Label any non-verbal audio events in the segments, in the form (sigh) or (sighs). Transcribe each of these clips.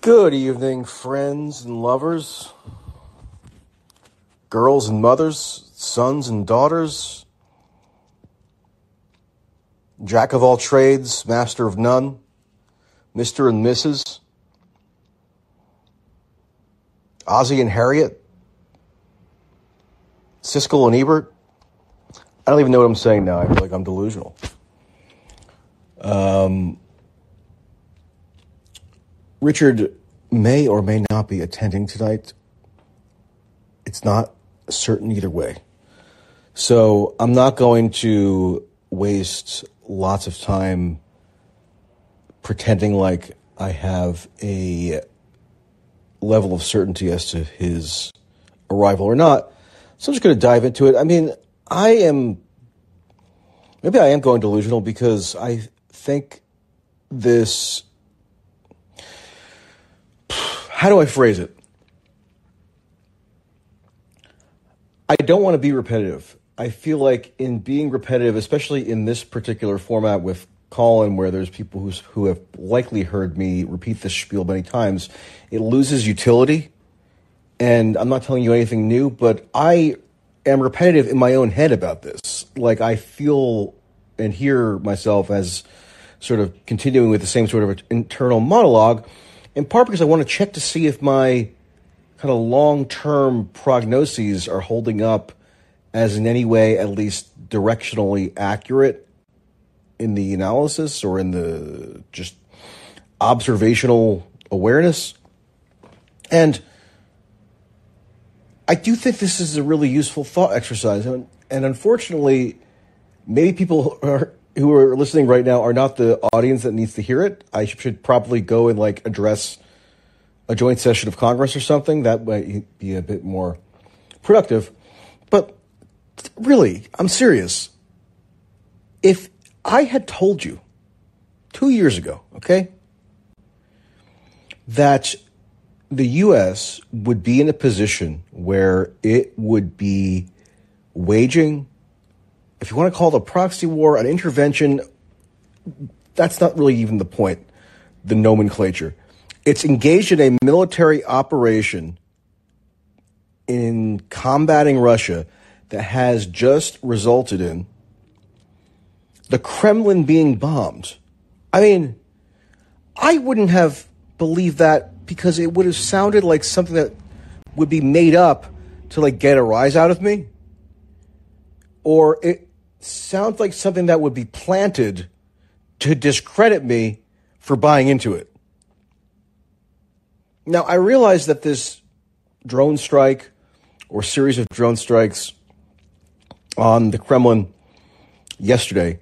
Good evening, friends and lovers, girls and mothers, sons and daughters, jack of all trades, master of none, Mr. and Mrs., Ozzy and Harriet, Siskel and Ebert. I don't even know what I'm saying now. I feel like I'm delusional. Um, Richard may or may not be attending tonight. It's not certain either way. So I'm not going to waste lots of time pretending like I have a level of certainty as to his arrival or not. So I'm just going to dive into it. I mean, I am, maybe I am going delusional because I think this how do I phrase it? I don't want to be repetitive. I feel like in being repetitive, especially in this particular format with Callin, where there's people who's, who have likely heard me repeat this spiel many times, it loses utility. And I'm not telling you anything new, but I am repetitive in my own head about this. Like I feel and hear myself as sort of continuing with the same sort of internal monologue in part because I want to check to see if my kind of long term prognoses are holding up as in any way at least directionally accurate in the analysis or in the just observational awareness. And I do think this is a really useful thought exercise. And, and unfortunately, maybe people (laughs) are who are listening right now are not the audience that needs to hear it. I should probably go and like address a joint session of Congress or something. That might be a bit more productive. But really, I'm serious. If I had told you two years ago, okay, that the U.S. would be in a position where it would be waging if you want to call the proxy war, an intervention, that's not really even the point, the nomenclature. It's engaged in a military operation in combating Russia that has just resulted in the Kremlin being bombed. I mean, I wouldn't have believed that because it would have sounded like something that would be made up to like get a rise out of me. Or it sounds like something that would be planted to discredit me for buying into it. Now, I realize that this drone strike or series of drone strikes on the Kremlin yesterday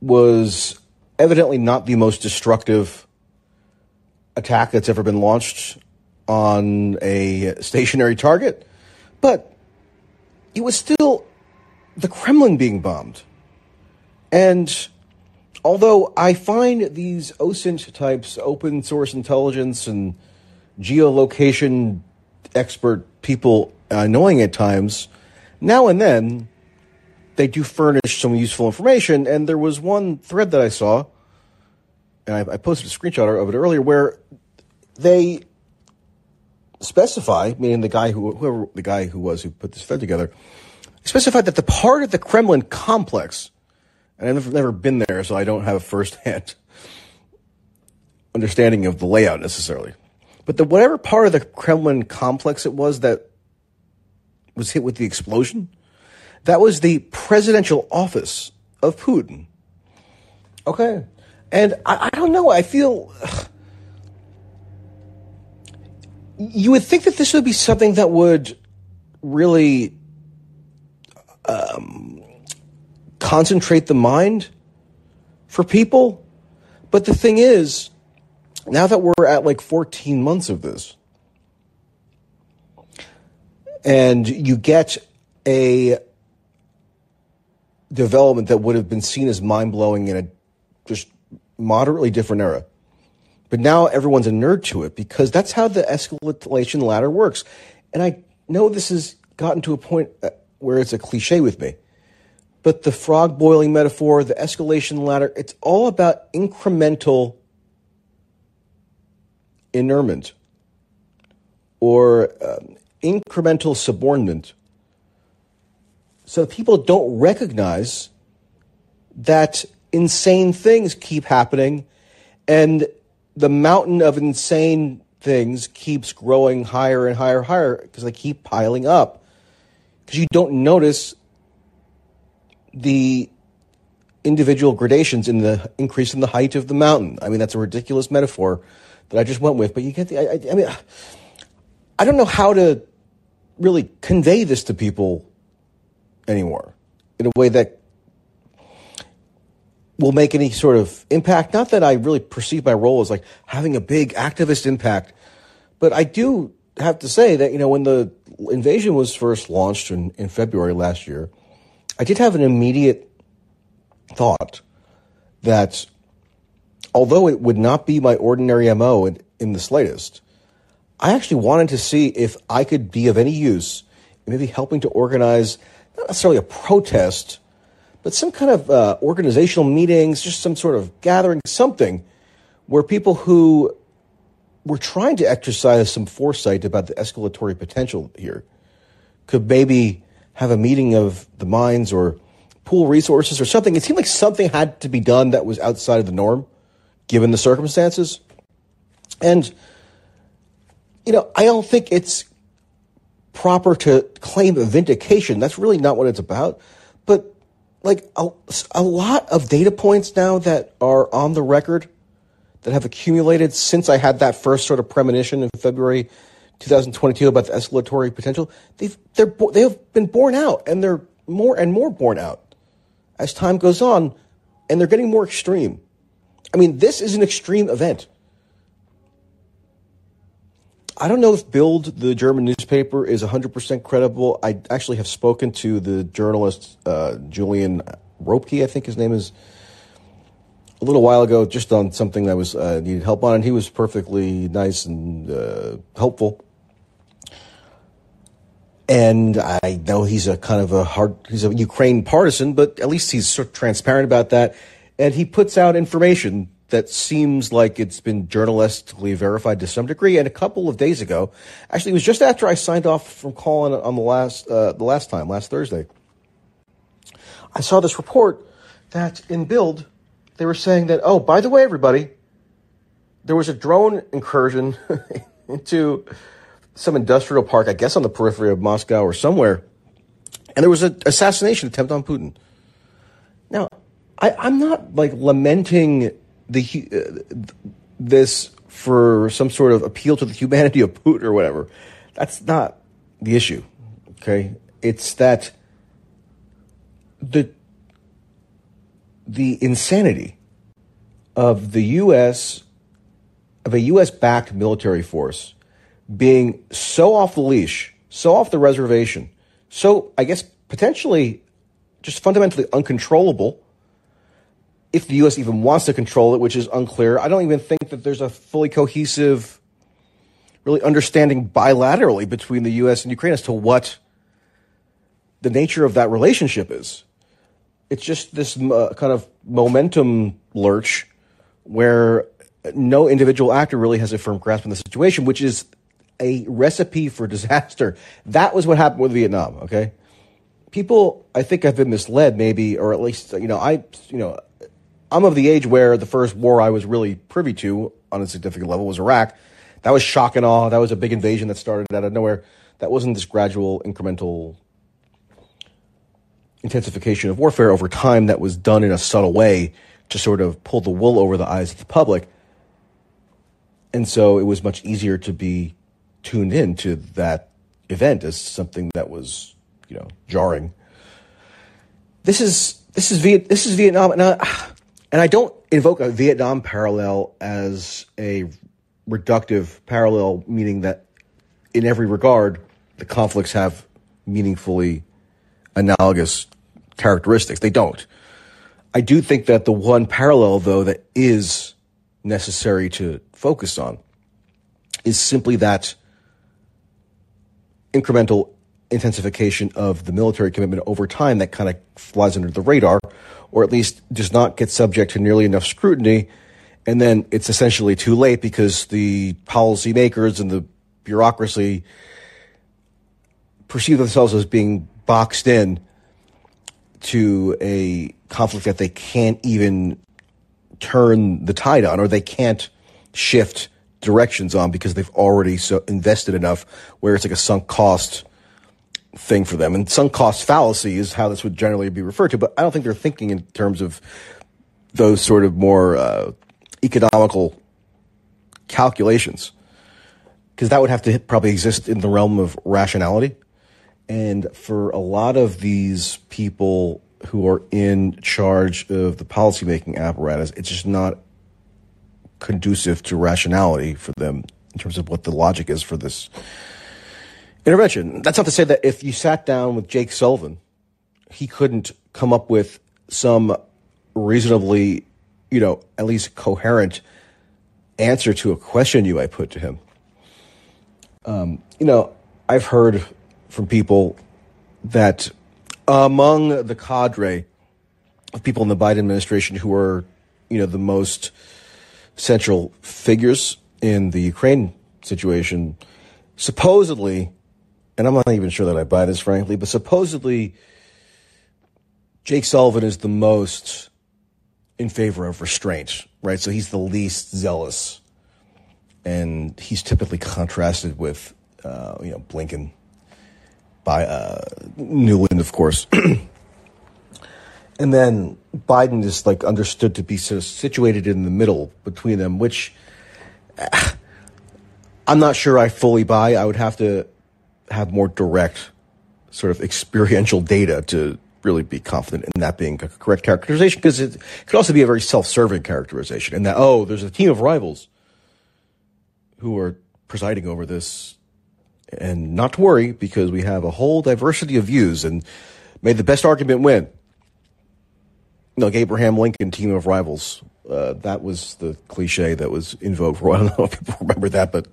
was evidently not the most destructive attack that's ever been launched on a stationary target, but it was still the Kremlin being bombed. And although I find these OSINT types, open source intelligence and geolocation expert people annoying at times, now and then they do furnish some useful information. And there was one thread that I saw, and I, I posted a screenshot of it earlier, where they specify, meaning the guy who whoever the guy who was who put this thread together, specified that the part of the Kremlin complex, and I've never been there, so I don't have a firsthand (laughs) understanding of the layout necessarily. But the whatever part of the Kremlin complex it was that was hit with the explosion, that was the presidential office of Putin. Okay. And I, I don't know, I feel. Ugh, (sighs) you would think that this would be something that would really um, concentrate the mind for people. But the thing is, now that we're at like 14 months of this, and you get a development that would have been seen as mind blowing in a just moderately different era. But now everyone's a nerd to it because that's how the escalation ladder works. And I know this has gotten to a point uh, where it's a cliche with me. But the frog boiling metaphor, the escalation ladder, it's all about incremental inurement or um, incremental subordinate so people don't recognize that insane things keep happening and the mountain of insane things keeps growing higher and higher and higher because they keep piling up because you don't notice the individual gradations in the increase in the height of the mountain. I mean, that's a ridiculous metaphor that I just went with, but you get the. I, I mean, I don't know how to really convey this to people anymore in a way that will make any sort of impact. Not that I really perceive my role as like having a big activist impact, but I do have to say that, you know, when the invasion was first launched in, in February last year, I did have an immediate thought that although it would not be my ordinary MO in, in the slightest, I actually wanted to see if I could be of any use in maybe helping to organize not necessarily a protest, but some kind of uh, organizational meetings, just some sort of gathering, something where people who were trying to exercise some foresight about the escalatory potential here could maybe have a meeting of the minds or pool resources or something. It seemed like something had to be done that was outside of the norm, given the circumstances. And, you know, I don't think it's proper to claim a vindication. That's really not what it's about. But, like, a, a lot of data points now that are on the record that have accumulated since I had that first sort of premonition in February 2022 about the escalatory potential, they've, they're, they have been borne out and they're more and more borne out as time goes on and they're getting more extreme. I mean, this is an extreme event. I don't know if Bild, the German newspaper, is 100% credible. I actually have spoken to the journalist uh, Julian Röpcke, I think his name is, a little while ago just on something that was uh, needed help on, and he was perfectly nice and uh, helpful. And I know he's a kind of a hard, he's a Ukraine partisan, but at least he's sort of transparent about that. And he puts out information that seems like it's been journalistically verified to some degree. And a couple of days ago, actually, it was just after I signed off from Callin on the last uh, the last time, last Thursday. I saw this report that in Bild they were saying that, oh, by the way, everybody, there was a drone incursion (laughs) into some industrial park, I guess on the periphery of Moscow or somewhere, and there was an assassination attempt on Putin. Now, I, am not like lamenting the uh, this for some sort of appeal to the humanity of Putin or whatever. That's not the issue. Okay, it's that the the insanity of the U.S. of a U.S. backed military force being so off the leash, so off the reservation, so I guess potentially just fundamentally uncontrollable. If the U.S. even wants to control it, which is unclear, I don't even think that there's a fully cohesive, really understanding bilaterally between the U.S. and Ukraine as to what the nature of that relationship is it's just this uh, kind of momentum lurch where no individual actor really has a firm grasp on the situation, which is a recipe for disaster. That was what happened with Vietnam. Okay, people I think have been misled, maybe, or at least you know I you know I'm of the age where the first war I was really privy to on a significant level was Iraq. That was shock and awe. That was a big invasion that started out of nowhere. That wasn't this gradual, incremental intensification of warfare over time that was done in a subtle way to sort of pull the wool over the eyes of the public. And so it was much easier to be tuned in to that event as something that was, you know, jarring. This is this is Viet, this is Vietnam, and I, and I don't invoke a Vietnam parallel as a reductive parallel, meaning that in every regard the conflicts have meaningfully analogous characteristics. They don't. I do think that the one parallel, though, that is necessary to focus on is simply that incremental intensification of the military commitment over time that kind of flies under the radar, or at least does not get subject to nearly enough scrutiny. and then it's essentially too late because the policymakers and the bureaucracy perceive themselves as being boxed in to a conflict that they can't even turn the tide on or they can't shift directions on because they've already so invested enough where it's like a sunk cost thing for them. And sunk cost fallacy is how this would generally be referred to, but I don't think they're thinking in terms of those sort of more uh, economical calculations because that would have to probably exist in the realm of rationality. And for a lot of these people who are in charge of the policymaking apparatus, it's just not conducive to rationality for them in terms of what the logic is for this intervention. That's not to say that if you sat down with Jake Sullivan, he couldn't come up with some reasonably, you know, at least coherent answer to a question you might put to him. Um, you know, I've heard from people that among the cadre of people in the Biden administration who are, you know, the most central figures in the Ukraine situation, supposedly, and I'm not even sure that I buy this, frankly, but supposedly Jake Sullivan is the most in favor of restraint, right? So he's the least zealous. And he's typically contrasted with, uh, you know, Blinken by uh, Nuland, of course. (clears throat) and then Biden is like understood to be sort of situated in the middle between them, which (sighs) I'm not sure I fully buy. I would have to have more direct sort of experiential data to really be confident in that being a correct characterization because it could also be a very self-serving characterization in that oh there's a team of rivals who are presiding over this and not to worry because we have a whole diversity of views and may the best argument win like Abraham Lincoln team of rivals uh, that was the cliche that was in vogue for a while. (laughs) I don't know if people remember that, but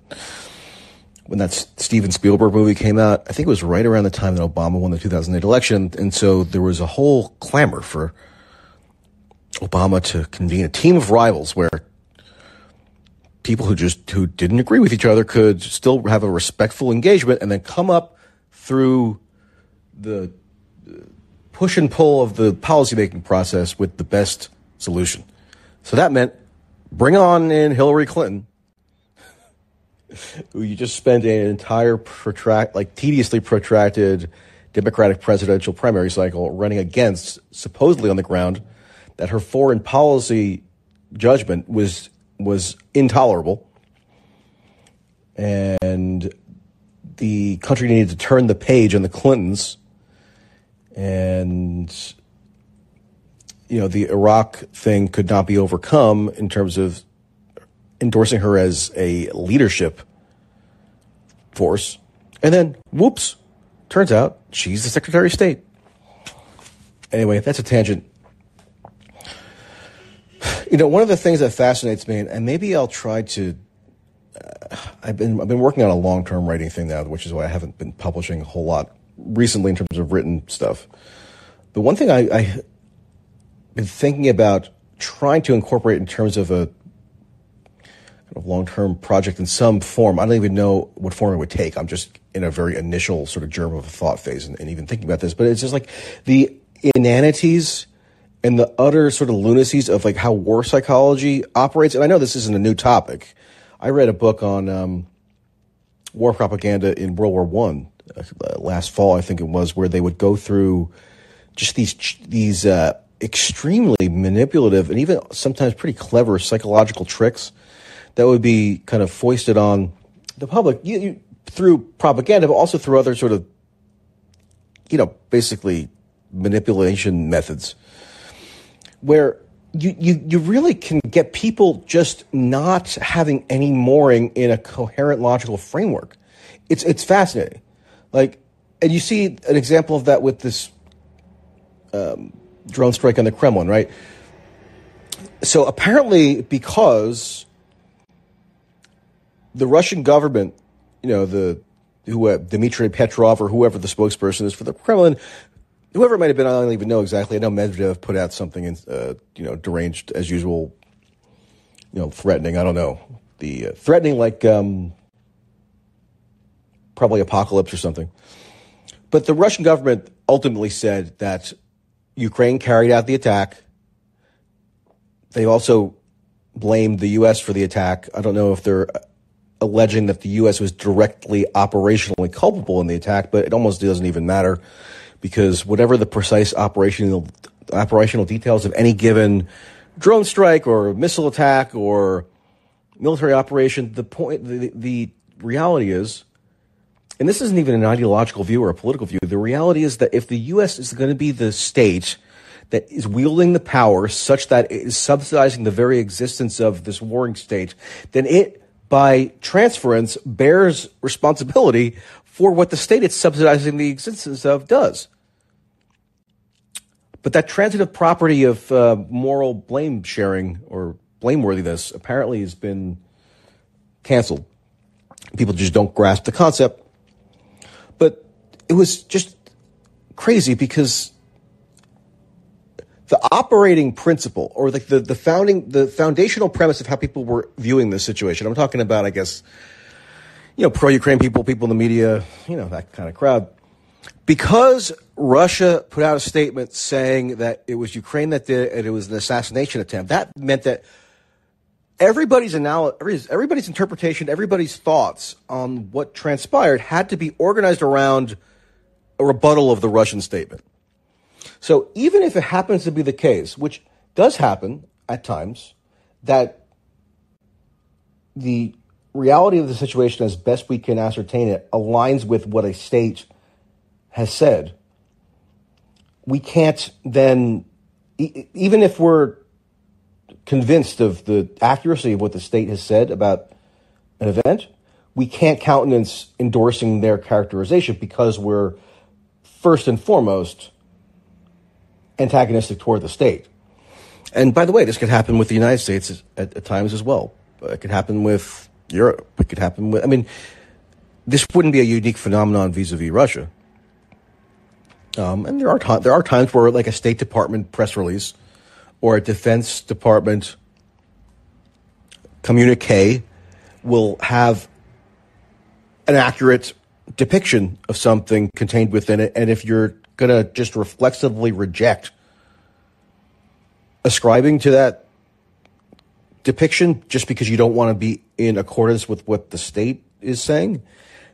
when that Steven Spielberg movie came out, I think it was right around the time that Obama won the 2008 election. And so there was a whole clamor for Obama to convene a team of rivals where people who just, who didn't agree with each other could still have a respectful engagement and then come up through the push and pull of the policymaking process with the best solution. So that meant bring on in Hillary Clinton (laughs) who you just spent an entire protract, like tediously protracted Democratic presidential primary cycle running against, supposedly on the ground that her foreign policy judgment was was intolerable, and the country needed to turn the page on the Clintons, and you know the Iraq thing could not be overcome in terms of endorsing her as a leadership force. And then, whoops, turns out she's the Secretary of State. Anyway, that's a tangent. You know, one of the things that fascinates me, and maybe I'll try to. Uh, I've been I've been working on a long term writing thing now, which is why I haven't been publishing a whole lot recently in terms of written stuff. The one thing I, I've been thinking about trying to incorporate in terms of a of long term project in some form. I don't even know what form it would take. I'm just in a very initial sort of germ of a thought phase and, and even thinking about this. But it's just like the inanities and the utter sort of lunacies of like how war psychology operates. And I know this isn't a new topic. I read a book on um, war propaganda in World War One uh, last fall, I think it was, where they would go through just these these uh, extremely manipulative and even sometimes pretty clever psychological tricks that would be kind of foisted on the public you, you, through propaganda, but also through other sort of, you know, basically manipulation methods, where you, you, you really can get people just not having any mooring in a coherent logical framework. It's, it's fascinating. Like, and you see an example of that with this um, drone strike on the Kremlin, right? So apparently, because the Russian government, you know, the who uh, Dmitry Petrov or whoever the spokesperson is for the Kremlin, whoever it might have been, I don't even know exactly. I know Medvedev put out something, in, uh, you know, deranged as usual you know, threatening. I don't know the uh, threatening like um, probably apocalypse or something. But the Russian government ultimately said that Ukraine carried out the attack. They also blamed the U.S. for the attack. I don't know if they're alleging that the U.S. was directly operationally culpable in the attack, but it almost doesn't even matter because whatever the precise operational operational details of any given drone strike or missile attack or military operation, the point, the, the reality is, and this isn't even an ideological view or a political view. The reality is that if the U.S. is going to be the state that is wielding the power such that it is subsidizing the very existence of this warring state, then it, by transference, bears responsibility for what the state it's subsidizing the existence of does. But that transitive property of uh, moral blame sharing or blameworthiness apparently has been canceled. People just don't grasp the concept. But it was just crazy because the operating principle or the, the, the founding the foundational premise of how people were viewing this situation. I'm talking about, I guess, you know, pro Ukraine people, people in the media, you know, that kind of crowd because Russia put out a statement saying that it was Ukraine that did it and it was an assassination attempt, that meant that everybody's analysis, everybody's interpretation, everybody's thoughts on what transpired had to be organized around a rebuttal of the Russian statement. So even if it happens to be the case, which does happen at times, that the reality of the situation, as best we can ascertain it, aligns with what a state has said, we can't then, even if we're convinced of the accuracy of what the state has said about an event, we can't countenance endorsing their characterization because we're first and foremost antagonistic toward the state. And by the way, this could happen with the United States at, at times as well. It could happen with Europe. It could happen with, I mean, this wouldn't be a unique phenomenon vis-a-vis Russia. Um, and there are t- there are times where like a State Department press release or a Defense Department communique will have an accurate depiction of something contained within it. And if you're going to just reflexively reject ascribing to that depiction just because you don't want to be in accordance with what the state is saying,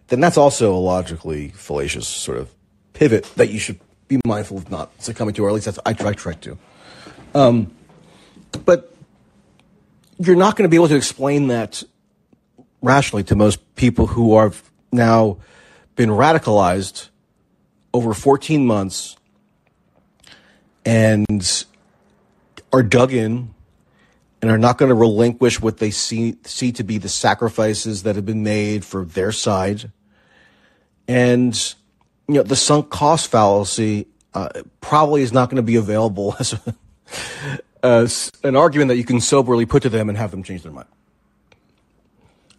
then that's also a logically fallacious sort of pivot that you should be mindful of not succumbing to, or at least that's I try, try to. Um, but you're not going to be able to explain that rationally to most people who are now been radicalized over 14 months and are dug in and are not going to relinquish what they see see to be the sacrifices that have been made for their side and you know, the sunk cost fallacy uh, probably is not going to be available (laughs) as, a, as, an argument that you can soberly put to them and have them change their mind.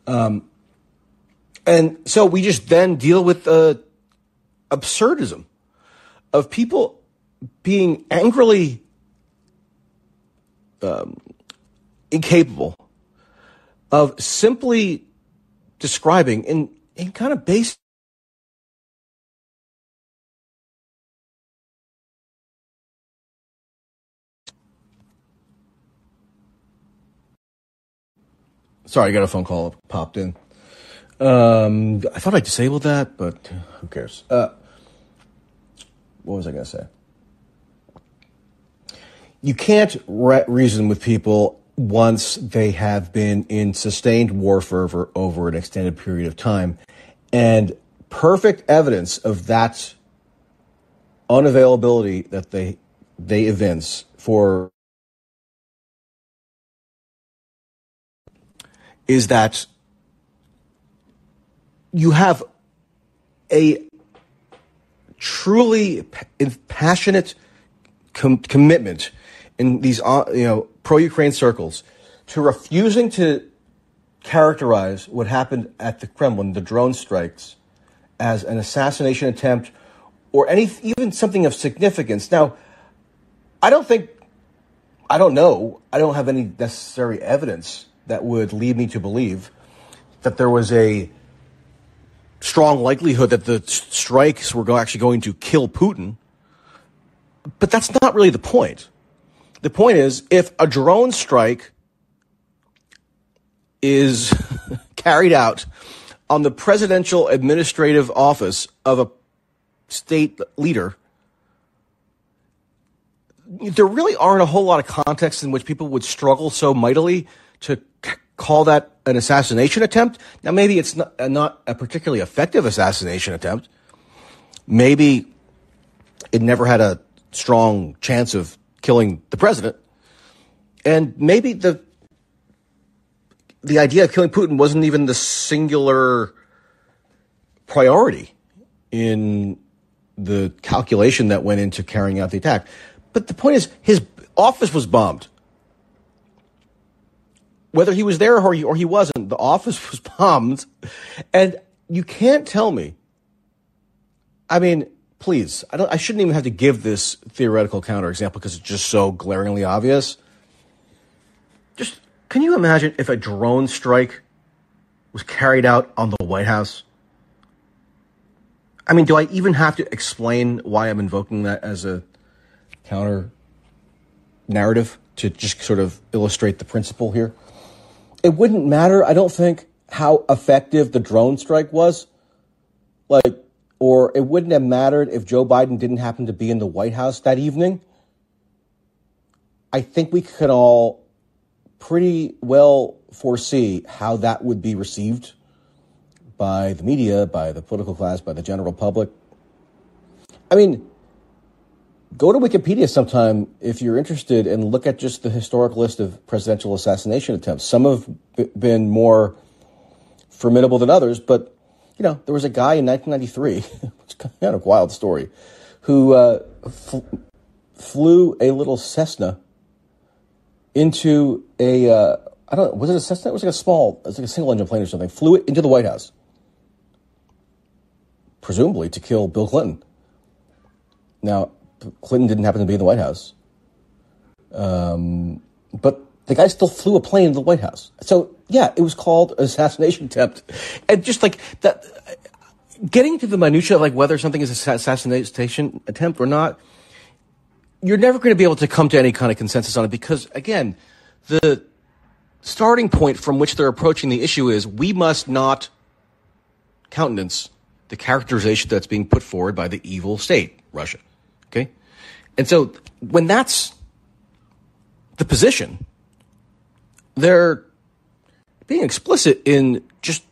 Um, and so we just then deal with the absurdism of people being angrily um, incapable of simply describing in, in kind of basic Sorry, I got a phone call popped in. Um, I thought I disabled that, but who cares? Uh, what was I going to say? You can't re- reason with people once they have been in sustained warfare for over an extended period of time. And perfect evidence of that unavailability that they they evince for is that you have a truly passionate com- commitment in these uh, you know pro-Ukraine circles to refusing to characterize what happened at the Kremlin, the drone strikes, as an assassination attempt or any even something of significance. Now, I don't think I don't know. I don't have any necessary evidence that would lead me to believe that there was a strong likelihood that the strikes were actually going to kill Putin. But that's not really the point. The point is if a drone strike is (laughs) carried out on the presidential administrative office of a state leader, there really aren't a whole lot of contexts in which people would struggle so mightily to call that an assassination attempt. Now, maybe it's not, uh, not a particularly effective assassination attempt. Maybe it never had a strong chance of killing the president. And maybe the the idea of killing Putin wasn't even the singular priority in the calculation that went into carrying out the attack. But the point is, his office was bombed. Whether he was there or he, or he wasn't, the office (laughs) was bombed. And you can't tell me. I mean, please, I, I shouldn't even have to give this theoretical counterexample because it's just so glaringly obvious. Just can you imagine if a drone strike was carried out on the White House? I mean, do I even have to explain why I'm invoking that as a counter narrative to just sort of illustrate the principle here? It wouldn't matter, I don't think, how effective the drone strike was. Like, or it wouldn't have mattered if Joe Biden didn't happen to be in the White House that evening. I think we could all pretty well foresee how that would be received by the media, by the political class, by the general public. I mean, go to Wikipedia sometime if you're interested and look at just the historic list of presidential assassination attempts. Some have been more formidable than others, but you know, there was a guy in 1993, (laughs) it's kind of wild story, who uh, fl- flew a little Cessna into a uh, I don't know, was it a Cessna? It was like a small, it was like a single engine plane or something. Flew it into the White House presumably to kill Bill Clinton. Now, Clinton didn't happen to be in the White House, um, but the guy still flew a plane to the White House. So yeah, it was called assassination attempt, and just like that, getting to the minutia of like whether something is an assassination attempt or not, you're never going to be able to come to any kind of consensus on it because again, the starting point from which they're approaching the issue is we must not countenance the characterization that's being put forward by the evil state, Russia. Okay? And so when that's the position, they're being explicit in just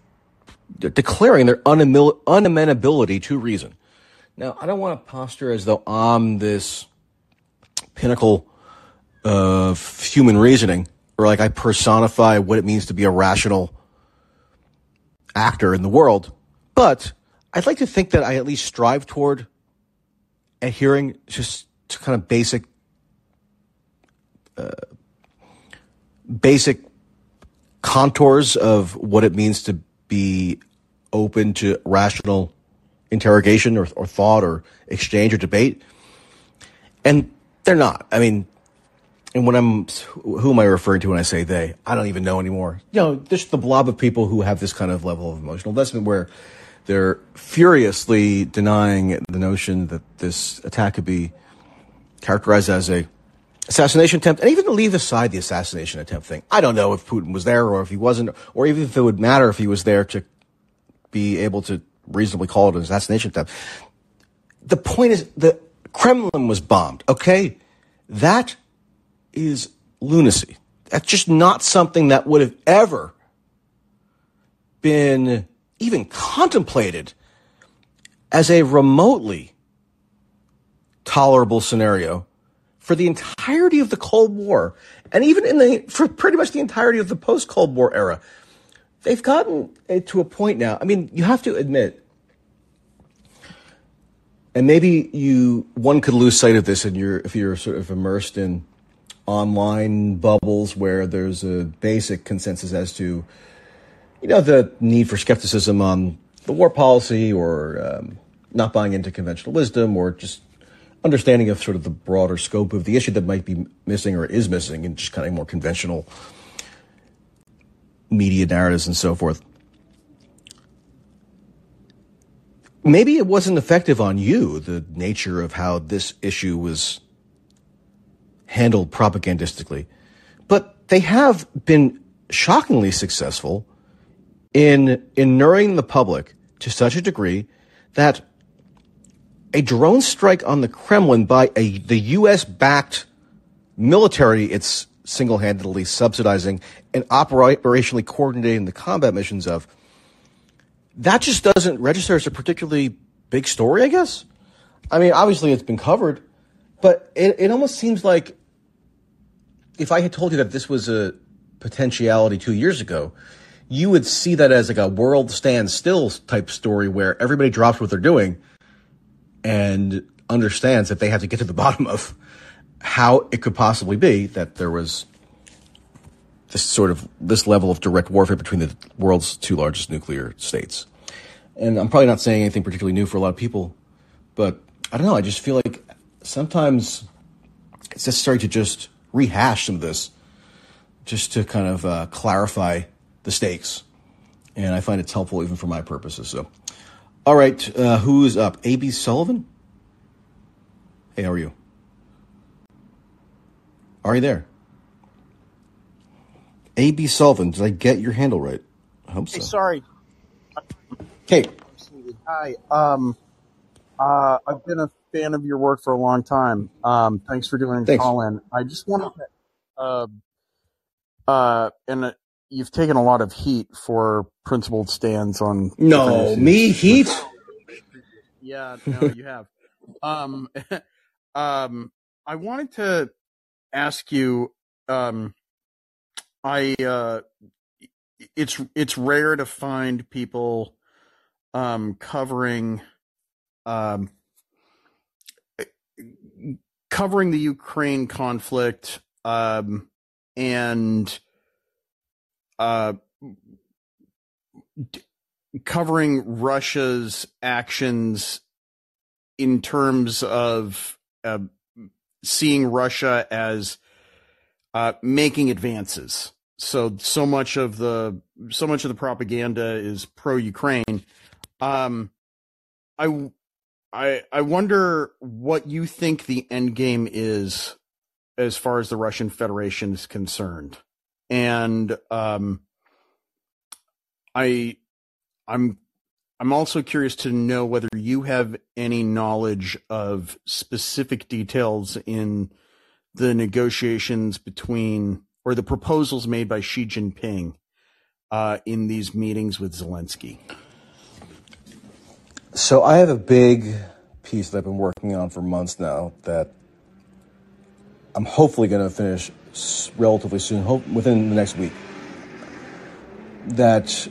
declaring their unamenability to reason. Now, I don't want to posture as though I'm this pinnacle of human reasoning or like I personify what it means to be a rational actor in the world, but I'd like to think that I at least strive toward adhering just to kind of basic, uh, basic contours of what it means to be open to rational interrogation or, or thought or exchange or debate. And they're not. I mean, and when I'm, who am I referring to when I say they? I don't even know anymore. You know, just the blob of people who have this kind of level of emotional investment where they're furiously denying the notion that this attack could be characterized as a assassination attempt, and even to leave aside the assassination attempt thing. I don't know if Putin was there or if he wasn't, or even if it would matter if he was there to be able to reasonably call it an assassination attempt. The point is, the Kremlin was bombed. Okay, that is lunacy. That's just not something that would have ever been even contemplated as a remotely tolerable scenario for the entirety of the Cold War, and even in the for pretty much the entirety of the post Cold War era. They've gotten to a point now. I mean, you have to admit, and maybe you one could lose sight of this, and you're if you're sort of immersed in online bubbles where there's a basic consensus as to you know, the need for skepticism on the war policy or um, not buying into conventional wisdom or just understanding of sort of the broader scope of the issue that might be missing or is missing in just kind of more conventional media narratives and so forth. Maybe it wasn't effective on you, the nature of how this issue was handled propagandistically, but they have been shockingly successful in inuring the public to such a degree that a drone strike on the Kremlin by a, the U.S. backed military it's single handedly subsidizing and operationally coordinating the combat missions of, that just doesn't register as a particularly big story, I guess. I mean, obviously it's been covered, but it, it almost seems like if I had told you that this was a potentiality two years ago, you would see that as like a world standstill type story where everybody drops what they're doing and understands that they have to get to the (laughs) bottom of how it could possibly be that there was this sort of this level of direct warfare between the world's two largest nuclear states. And I'm probably not saying anything particularly new for a lot of people, but I don't know. I just feel like sometimes it's necessary to just rehash some of this, just to kind of uh, clarify the stakes. And I find it's helpful even for my purposes. So, all right, uh, who's up? A.B. Sullivan? Hey, how are you? Are you there? A.B. Sullivan, did I get your handle right? I hope so. Hey, sorry. Hey. Hi. Um, uh, I've been a fan of your work for a long time. Um, thanks for doing the call in. I just wanted to, uh, uh, and uh, you've taken a lot of heat for principled stands on. No, me heat. Yeah, no, you have. (laughs) um, (laughs) um, I wanted to ask you. Um, I uh, it's it's rare to find people um covering um covering the Ukraine conflict um and uh d- covering Russia's actions in terms of uh, seeing Russia as uh, making advances. So so much of the so much of the propaganda is pro Ukraine. Um, I I I wonder what you think the end game is as far as the Russian Federation is concerned, and um, I I'm I'm also curious to know whether you have any knowledge of specific details in the negotiations between or the proposals made by Xi Jinping uh, in these meetings with Zelensky? So I have a big piece that I've been working on for months now that I'm hopefully going to finish relatively soon, hope within the next week. That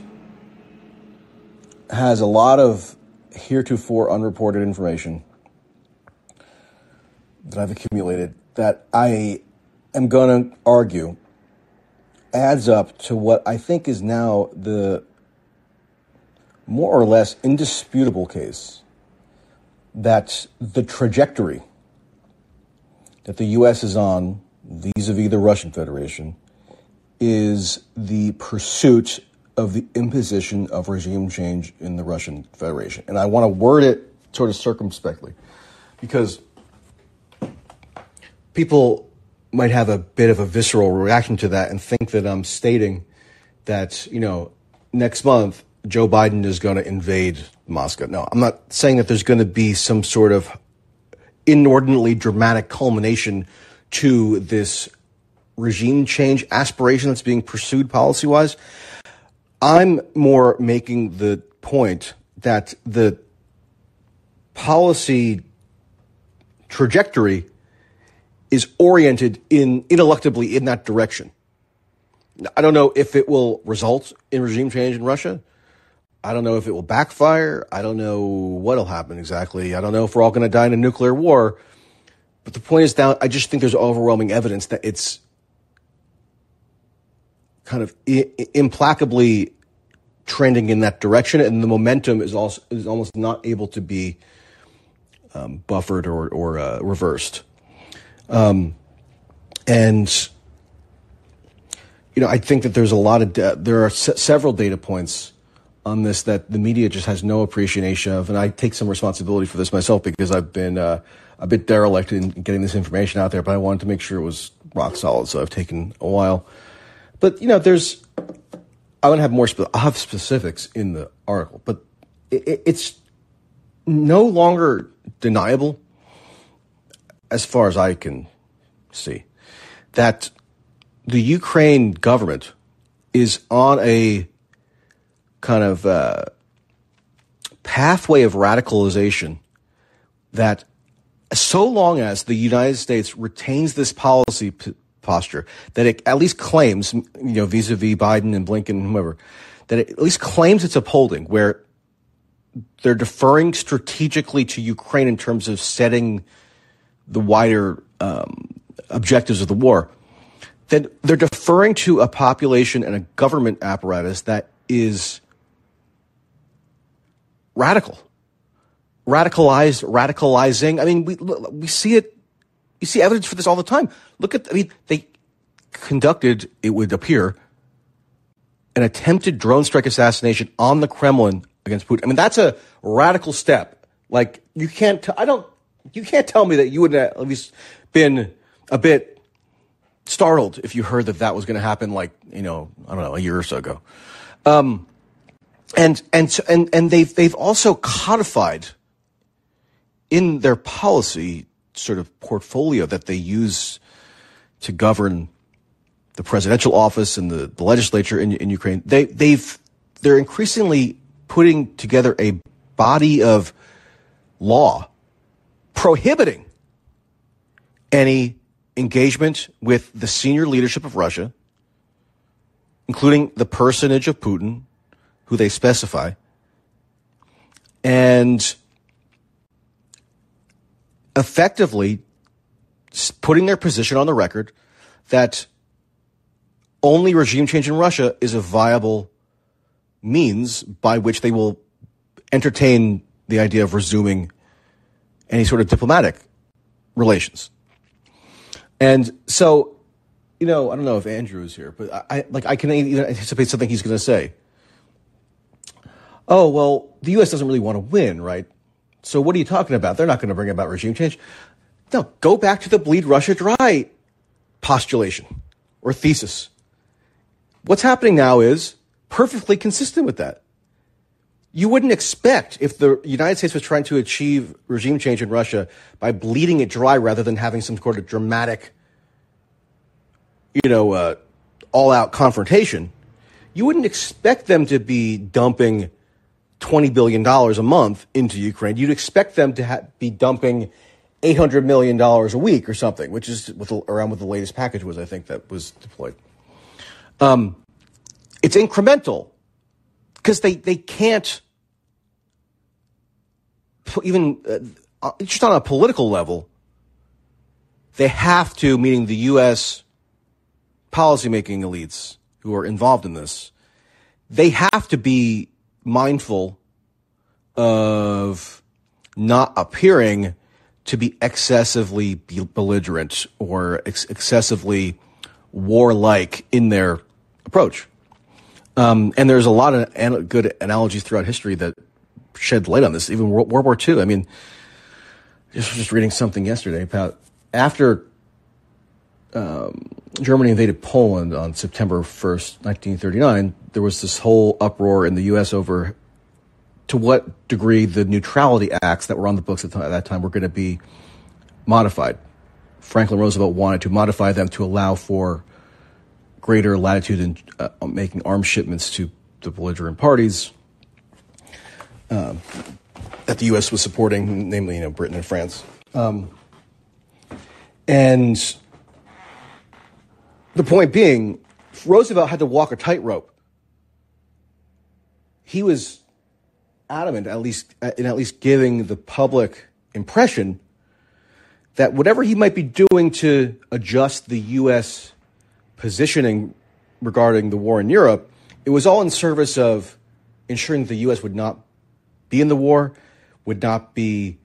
has a lot of heretofore unreported information that I've accumulated that I am going to argue adds up to what I think is now the more or less indisputable case that the trajectory that the U.S. is on vis a vis the Russian Federation is the pursuit of the imposition of regime change in the Russian Federation. And I want to word it sort of circumspectly because people might have a bit of a visceral reaction to that and think that I'm stating that, you know, next month Joe Biden is going to invade Moscow. No, I'm not saying that there's going to be some sort of inordinately dramatic culmination to this regime change aspiration that's being pursued policy wise. I'm more making the point that the policy trajectory is oriented in ineluctably in that direction. I don't know if it will result in regime change in Russia. I don't know if it will backfire. I don't know what'll happen exactly. I don't know if we're all going to die in a nuclear war. But the point is down. I just think there's overwhelming evidence that it's kind of I- implacably trending in that direction, and the momentum is also is almost not able to be um, buffered or or uh, reversed. Um, and you know, I think that there's a lot of da- there are se- several data points on this that the media just has no appreciation of, and I take some responsibility for this myself because I've been uh, a bit derelict in getting this information out there, but I wanted to make sure it was rock solid, so I've taken a while. But you know, there's I want to have more. Spe- I'll have specifics in the article, but it, it's no longer deniable, as far as I can see, that the Ukraine government is on a kind of uh, pathway of radicalization that so long as the United States retains this policy p- posture that it at least claims, you know, vis-a-vis Biden and Blinken and whoever, that it at least claims it's upholding, where they're deferring strategically to Ukraine in terms of setting the wider um, objectives of the war, then they're deferring to a population and a government apparatus that is radical, radicalized, radicalizing. I mean, we we see it. You see evidence for this all the time. Look at. I mean, they conducted. It would appear an attempted drone strike assassination on the Kremlin against Putin. I mean, that's a radical step. Like you can't. I don't. You can't tell me that you wouldn't at least been a bit startled if you heard that that was going to happen. Like you know, I don't know, a year or so ago. Um, and and and and they've they've also codified in their policy sort of portfolio that they use to govern the presidential office and the, the legislature in, in Ukraine. They they've they're increasingly putting together a body of law prohibiting any engagement with the senior leadership of Russia, including the personage of Putin, who they specify, and effectively putting their position on the record that only regime change in Russia is a viable means by which they will entertain the idea of resuming any sort of diplomatic relations. And so, you know, I don't know if Andrew is here, but I, like I can even anticipate something he's going to say. Oh well, the U.S. doesn't really want to win, right? So what are you talking about? They're not going to bring about regime change. No, go back to the bleed Russia dry postulation or thesis. What's happening now is perfectly consistent with that. You wouldn't expect if the United States was trying to achieve regime change in Russia by bleeding it dry rather than having some sort of dramatic, you know, uh, all out confrontation. You wouldn't expect them to be dumping $20 billion a month into Ukraine. You'd expect them to ha- be dumping $800 million a week or something, which is with, around what the latest package was, I think, that was deployed. Um, it's incremental because they, they can't even uh, just on a political level they have to meaning the US policymaking elites who are involved in this they have to be mindful of not appearing to be excessively belligerent or ex- excessively warlike in their approach um, and there's a lot of an- good analogies throughout history that shed light on this. Even World, World War II. I mean, just just reading something yesterday about after um, Germany invaded Poland on September 1st, 1939. There was this whole uproar in the U.S. over to what degree the neutrality acts that were on the books at, at that time were going to be modified. Franklin Roosevelt wanted to modify them to allow for greater latitude in uh, making arms shipments to the belligerent parties um, that the U.S. was supporting, namely, you know, Britain and France. Um, and the point being, Roosevelt had to walk a tightrope. He was adamant, at least in at least giving the public impression that whatever he might be doing to adjust the U.S. positioning regarding the war in Europe, it was all in service of ensuring that the U.S. would not be in the war, would not be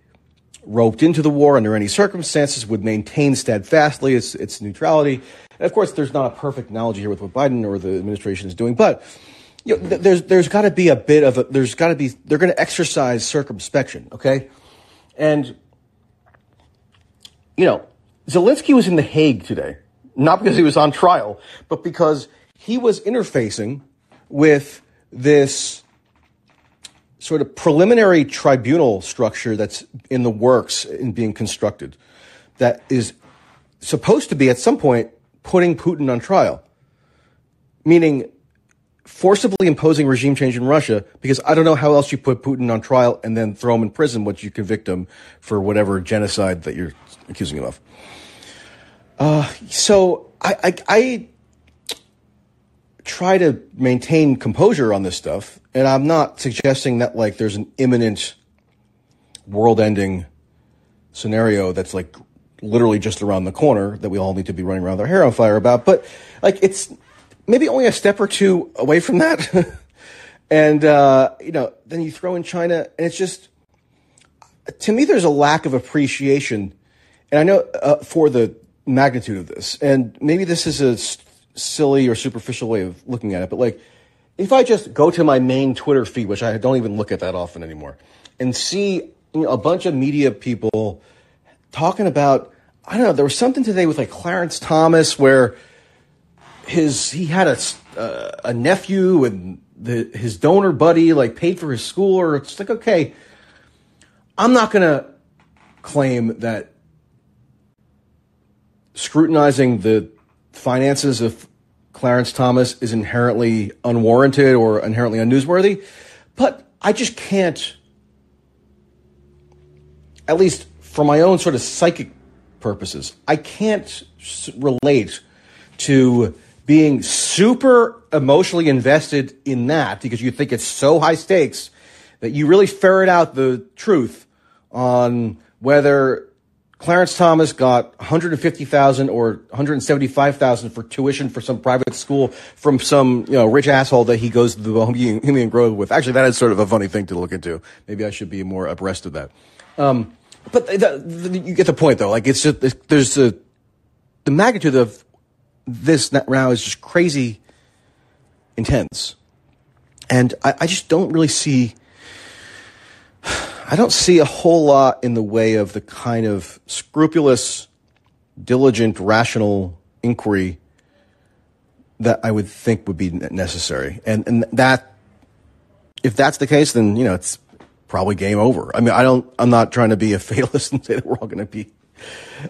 roped into the war under any circumstances, would maintain steadfastly its, its neutrality, And of course, there's not a perfect analogy here with what Biden or the administration is doing, but you know, th- there's there's got to be a bit of a there's got to be they're going to exercise circumspection, okay? And you know, Zelensky was in The Hague today, not because he was on trial, but because he was interfacing with this sort of preliminary tribunal structure that's in the works and being constructed that is supposed to be at some point putting Putin on trial, meaning forcibly imposing regime change in Russia because I don't know how else you put Putin on trial and then throw him in prison once you convict him for whatever genocide that you're accusing him of. Uh, so I, I, I try to maintain composure on this stuff, and I'm not suggesting that like there's an imminent world-ending scenario that's like literally just around the corner that we all need to be running around our hair on fire about. But like it's maybe only a step or two away from that. (laughs) and uh, you know, then you throw in China, and it's just to me there's a lack of appreciation, and I know uh, for the magnitude of this, and maybe this is a silly or superficial way of looking at it, but like if I just go to my main Twitter feed, which I don't even look at that often anymore, and see you know, a bunch of media people talking about, I don't know, there was something today with like Clarence Thomas where his he had a uh, a nephew and the his donor buddy like paid for his school, or it's like okay, I'm not gonna claim that scrutinizing the finances of Clarence Thomas is inherently unwarranted or inherently unnewsworthy, but I just can't, at least for my own sort of psychic purposes, I can't relate to being super emotionally invested in that because you think it's so high stakes that you really ferret out the truth on whether Clarence Thomas got 150,000 or 175,000 for tuition for some private school from some, you know, rich asshole that he goes to the Bohemian Grove with. Actually, that is sort of a funny thing to look into. Maybe I should be more abreast of that. Um, but the, the, you get the point though. Like it's just, there's a, the magnitude of this now is just crazy intense. And I, I just don't really see I don't see a whole lot in the way of the kind of scrupulous, diligent, rational inquiry that I would think would be necessary. And and that if that's the case, then you know it's probably game over. I mean, I don't. I'm not trying to be a (laughs) fatalist and say that we're all going to be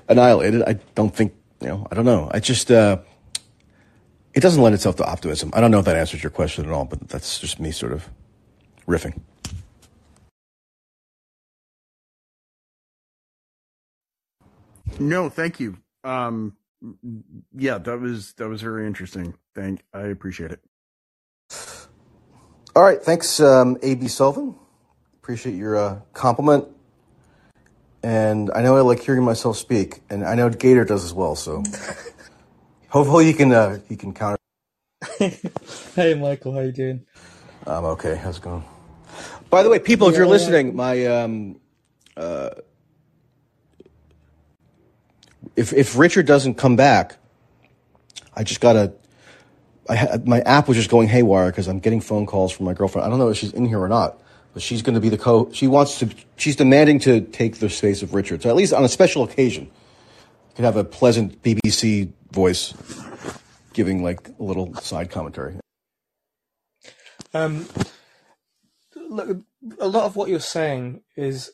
annihilated. I don't think. You know, I don't know. I just. Uh, it doesn't lend itself to optimism. I don't know if that answers your question at all, but that's just me sort of riffing. No, thank you. Um, yeah, that was that was very interesting. Thank, I appreciate it. All right, thanks, um, AB Sullivan. Appreciate your uh, compliment. And I know I like hearing myself speak, and I know Gator does as well. So (laughs) hopefully he can uh, he can counter. (laughs) hey, Michael, how you doing? I'm okay. How's it going? By the way, people, if you're listening, my um, uh, if if Richard doesn't come back, I just gotta. I ha- my app was just going haywire because I'm getting phone calls from my girlfriend. I don't know if she's in here or not, but she's going to be the co. She wants to. She's demanding to take the space of Richard. So at least on a special occasion, you could have a pleasant BBC voice giving like a little side commentary. Um, look, a lot of what you're saying is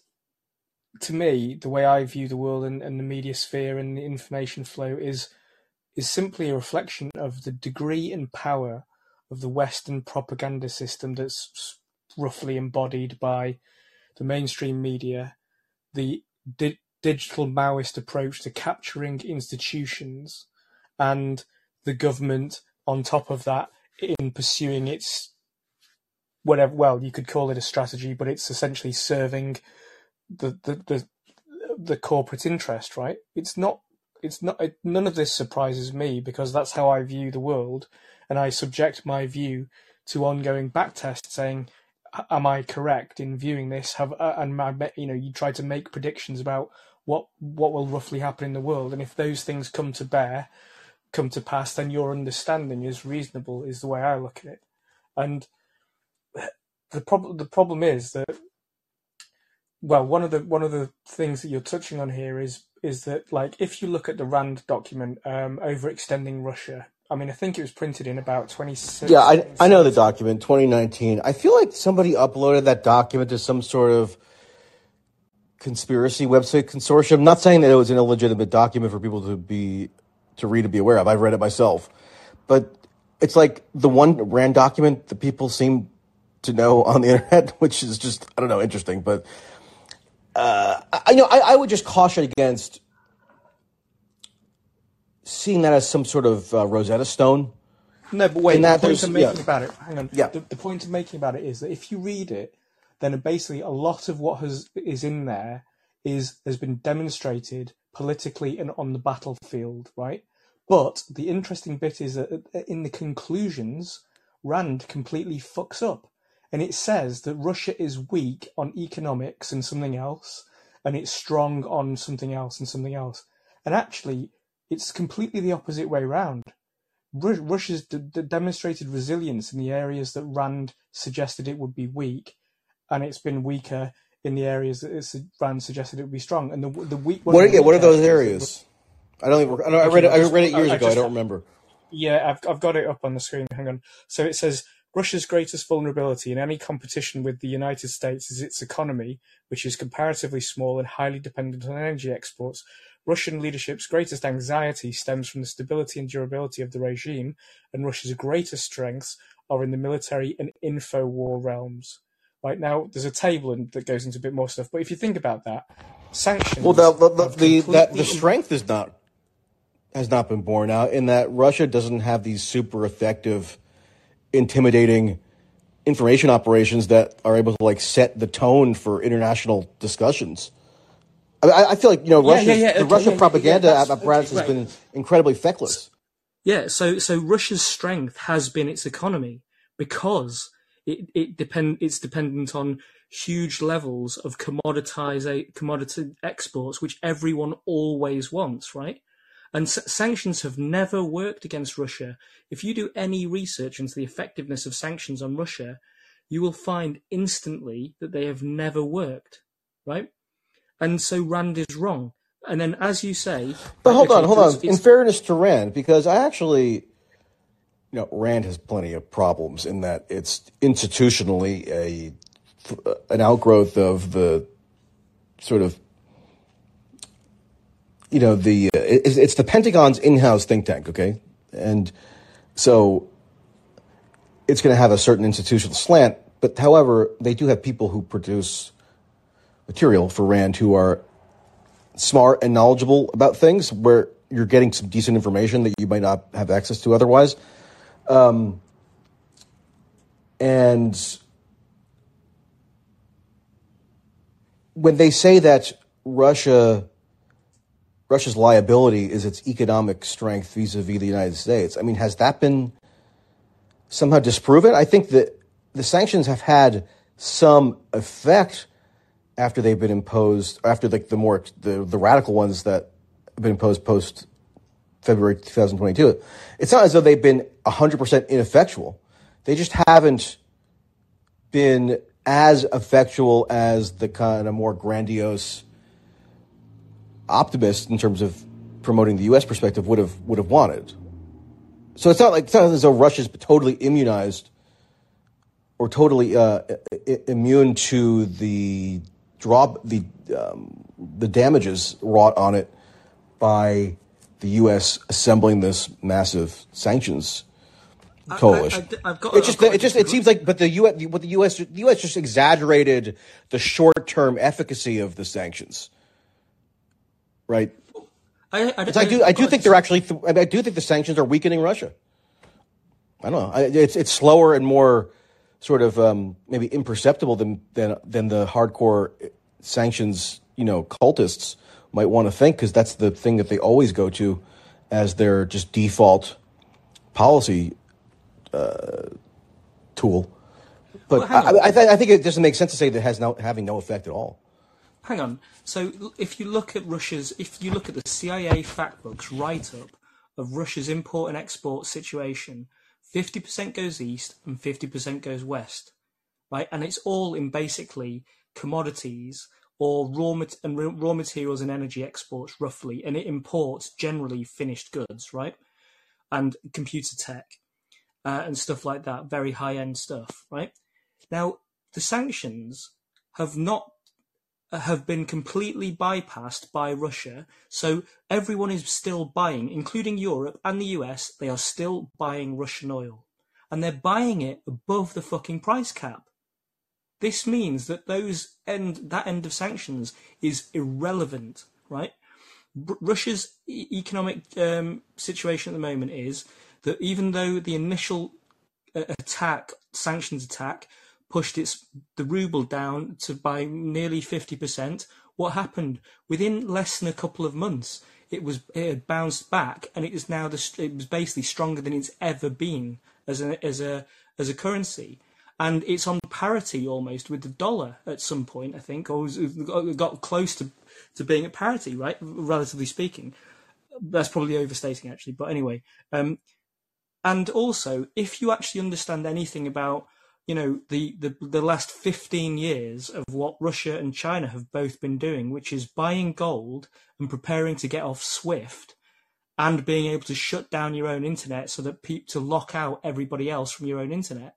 to me, the way I view the world and, and the media sphere and the information flow is is simply a reflection of the degree and power of the Western propaganda system that's roughly embodied by the mainstream media, the di- digital Maoist approach to capturing institutions, and the government on top of that in pursuing its whatever. Well, you could call it a strategy, but it's essentially serving the the the, the corporate interest, right? It's not. It's not. It, none of this surprises me because that's how I view the world, and I subject my view to ongoing backtest, saying, "Am I correct in viewing this?" Have uh, and my, you know, you try to make predictions about what what will roughly happen in the world, and if those things come to bear, come to pass, then your understanding is reasonable. Is the way I look at it, and the problem the problem is that well one of the one of the things that you're touching on here is is that like if you look at the Rand document um, overextending Russia. I mean, I think it was printed in about 26. Yeah, I, I know the document, 2019. I feel like somebody uploaded that document to some sort of conspiracy website consortium. I'm not saying that it was an illegitimate document for people to be to read and be aware of. I've read it myself, but it's like the one Rand document that people seem to know on the (laughs) internet, which is just I don't know interesting. But uh, I know I, I would just caution against seeing that as some sort of uh, Rosetta Stone. No, but wait. In The point I'm making yeah. about it. Hang on. Yeah. The, the point I'm making about it is that if you read it, then basically a lot of what has is in there is has been demonstrated politically and on the battlefield, right? But the interesting bit is that uh, in the conclusions, Rand completely fucks up, and it says that Russia is weak on economics and something else, and it's strong on something else and something else. And actually, it's completely the opposite way round. Russia's d- d- demonstrated resilience in the areas that Rand suggested it would be weak, and it's been weaker in the areas that it's, Rand suggested it would be strong. And the the weak. What are, yeah, what are those areas? I don't think I, know, I read it. I read it years I ago. I just- don't remember. Yeah, I've I've got it up on the screen. Hang on. So it says Russia's greatest vulnerability in any competition with the United States is its economy, which is comparatively small and highly dependent on energy exports. Russian leadership's greatest anxiety stems from the stability and durability of the regime, and Russia's greatest strengths are in the military and info war realms. Right now, there's a table and that goes into a bit more stuff. But if you think about that, sanctions. Well, the the, the, that, the strength is not has not been borne out in that Russia doesn't have these super effective, intimidating information operations that are able to like set the tone for international discussions. I, I I feel like you know Yeah, Russia's, yeah, yeah, the okay, Russian propaganda apparatus okay, has been incredibly feckless. Yeah, so so Russia's strength has been its economy because it, it depend it's dependent on huge levels of commoditize commodity exports, which everyone always wants, right? And s- sanctions have never worked against Russia. If you do any research into the effectiveness of sanctions on Russia, you will find instantly that they have never worked, right? And so Rand is wrong. And then, as you say, But hold on, hold on. In fairness to Rand, because I actually, you know, Rand has plenty of problems in that it's institutionally a an outgrowth of the sort of, you know, the uh, it's, it's the Pentagon's in-house think tank, okay, and so it's going to have a certain institutional slant. But however, they do have people who produce material for Rand who are smart and knowledgeable about things where you're getting some decent information that you might not have access to otherwise. Um, and when they say that Russia Russia's liability is its economic strength vis-a-vis the United States, I mean, has that been somehow disproven? I think that the sanctions have had some effect after they've been imposed, after like the more the, the radical ones that have been imposed post February 2022. It's not as though they've been 100% ineffectual. They just haven't been as effectual as the kind of more grandiose optimists in terms of promoting the U.S. perspective would have would have wanted. So it's not like it's not as though Russia's totally immunized or totally uh, immune to the drop the um, the damages wrought on it by the U.S. assembling this massive sanctions coalition. I, have got. it just it just it seems like, but the U.S. what the U.S. the U.S. just exaggerated the short term efficacy of the sanctions, right? I, I, I do I do think they're actually th- I do think the sanctions are weakening Russia. I don't know. I, it's it's slower and more sort of um, maybe imperceptible than than than the hardcore sanctions you know cultists might want to think because that's the thing that they always go to as their just default policy uh, tool. But Well, I. I, th- I think it doesn't make sense to say that it has no having no effect at all. hang on. So if you look at Russia's, if you look at the CIA fact book's write up of Russia's import and export situation, 50% goes east and 50% goes west, right? And it's all in basically commodities or raw mat- and raw materials and energy exports roughly, and it imports generally finished goods, right? And computer tech uh, and stuff like that, very high end stuff, right? Now, the sanctions have not have been completely bypassed by Russia. So everyone is still buying, including Europe and the US, they are still buying Russian oil. And they're buying it above the fucking price cap. This means that those end that end of sanctions is irrelevant, right? R- Russia's e- economic um, situation at the moment is that even though the initial uh, attack, sanctions attack, pushed its the ruble down to by nearly 50%. What happened within less than a couple of months? It was it had bounced back, and it is now the it was basically stronger than it's ever been as a as a as a currency, and it's on parity almost with the dollar at some point. I think, or got close to to being at parity, right? Relatively speaking, that's probably overstating actually, but anyway. Um, and also, if you actually understand anything about you know the, the the last 15 years of what Russia and China have both been doing which is buying gold and preparing to get off swift and being able to shut down your own internet so that people to lock out everybody else from your own internet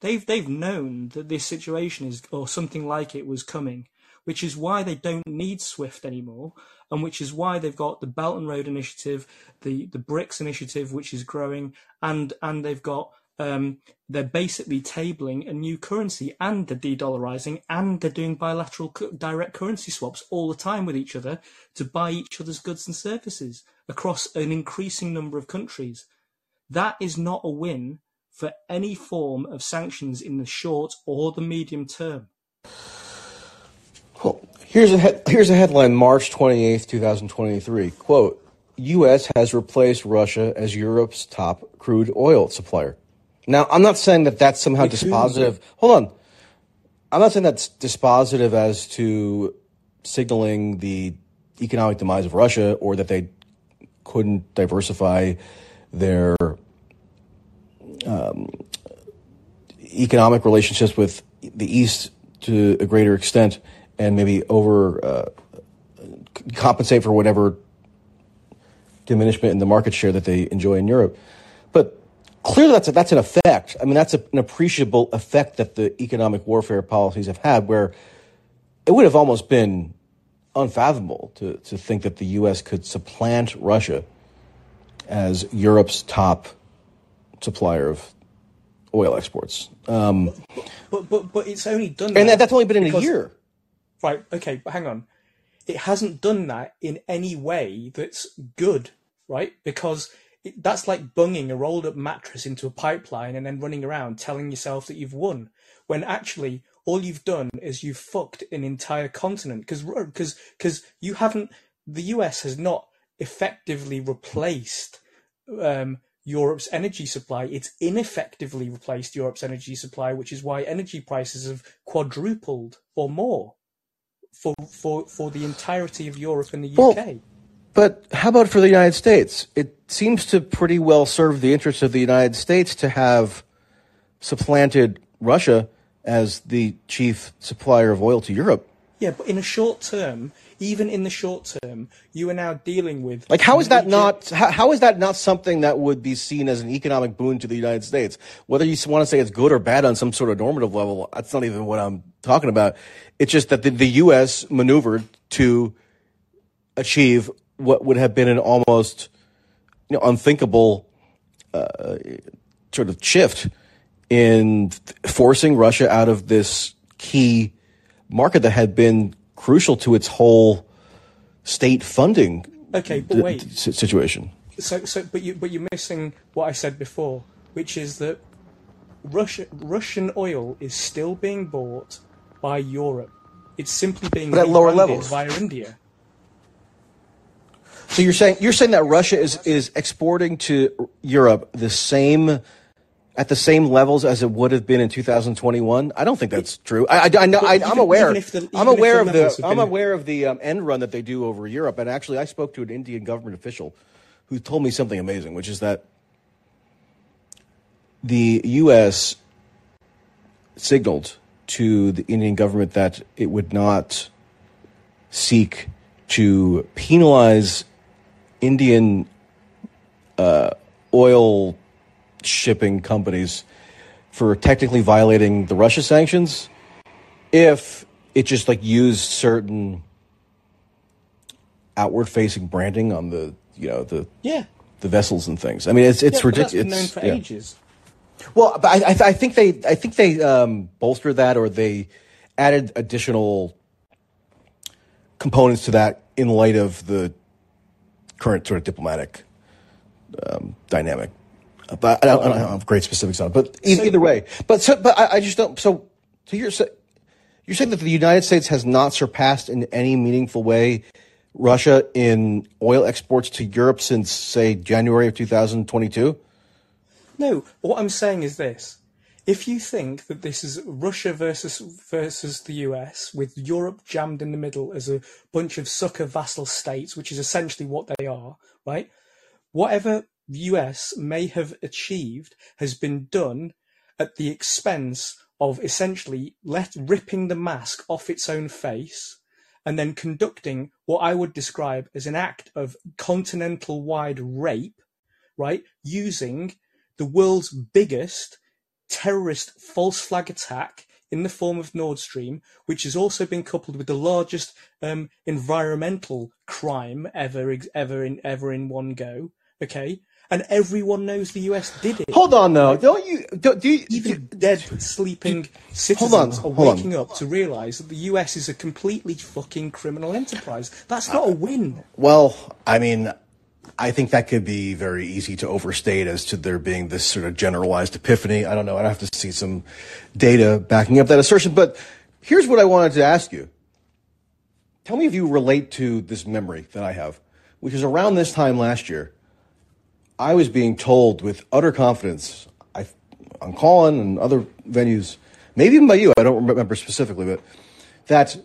they've they've known that this situation is or something like it was coming which is why they don't need swift anymore and which is why they've got the belt and road initiative the the brics initiative which is growing and and they've got um, they're basically tabling a new currency and they're de-dollarizing and they're doing bilateral direct currency swaps all the time with each other to buy each other's goods and services across an increasing number of countries. That is not a win for any form of sanctions in the short or the medium term. Well, here's a he- here's a headline: March twenty eighth, two thousand twenty three. Quote: U.S. has replaced Russia as Europe's top crude oil supplier. Now, I'm not saying that that's somehow dispositive. Hold on. I'm not saying that's dispositive as to signaling the economic demise of Russia or that they couldn't diversify their um, economic relationships with the East to a greater extent and maybe over uh, compensate for whatever diminishment in the market share that they enjoy in Europe. But clearly that's a, that's an effect. I mean, that's a, an appreciable effect that the economic warfare policies have had, where it would have almost been unfathomable to, to think that the U.S. could supplant Russia as Europe's top supplier of oil exports. Um, but, but but it's only done, and that, that's only been in because, a year. Right. Okay. But hang on. It hasn't done that in any way that's good, right? Because that's like bunging a rolled up mattress into a pipeline and then running around telling yourself that you've won when actually all you've done is you've fucked an entire continent because because because you haven't the US has not effectively replaced um, Europe's energy supply. It's ineffectively replaced Europe's energy supply, which is why energy prices have quadrupled or more for for for the entirety of Europe and the UK. Well, but how about for the United States? It seems to pretty well serve the interests of the United States to have supplanted Russia as the chief supplier of oil to Europe. Yeah, but in a short term, even in the short term, you are now dealing with like how is that not how, how is that not something that would be seen as an economic boon to the United States? Whether you want to say it's good or bad on some sort of normative level, that's not even what I'm talking about. It's just that the, the U.S. maneuvered to achieve what would have been an almost you know, unthinkable uh, sort of shift in forcing Russia out of this key market that had been crucial to its whole state funding. Okay, but wait. Situation. So, so, but you, but you're missing what I said before, which is that Russia, Russian oil is still being bought by Europe. It's simply being but at lower levels via India. So you're saying you're saying that Russia is is exporting to Europe the same at the same levels as it would have been in 2021? I don't think that's true. I, I, I know I, am aware. The, I'm aware of the I'm aware of the um, end run that they do over Europe. And actually, I spoke to an Indian government official who told me something amazing, which is that the U.S. signaled to the Indian government that it would not seek to penalize Indian uh, oil shipping companies for technically violating the Russia sanctions if it just like used certain outward facing branding on the you know the Yeah. the vessels and things. I mean, it's it's yeah, ridiculous. been known for yeah. ages. Well, but I, I, I think they, I think they um, bolstered that, or they added additional components to that in light of the current sort of diplomatic um, dynamic. But I don't, I don't have great specifics on it. But e- either way, but so, but I, I just don't. So, so you're sa- you're saying that the United States has not surpassed in any meaningful way Russia in oil exports to Europe since, say, January of 2022. No, what I'm saying is this. If you think that this is Russia versus versus the US, with Europe jammed in the middle as a bunch of sucker vassal states, which is essentially what they are, right? Whatever the US may have achieved has been done at the expense of essentially let ripping the mask off its own face and then conducting what I would describe as an act of continental wide rape, right? Using the world's biggest terrorist false flag attack in the form of Nord Stream, which has also been coupled with the largest um, environmental crime ever, ever in ever in one go. Okay, and everyone knows the US did it. Hold on, though. Don't you? Do, do you? Even dead, sleeping citizens on, are hold on. waking up to realise that the US is a completely fucking criminal enterprise. That's not a win. Well, I mean, I think that could be very easy to overstate as to there being this sort of generalized epiphany. I don't know. I'd have to see some data backing up that assertion. But here's what I wanted to ask you. Tell me if you relate to this memory that I have, which is around this time last year. I was being told with utter confidence, I, on Callin and other venues, maybe even by you, I don't remember specifically, but that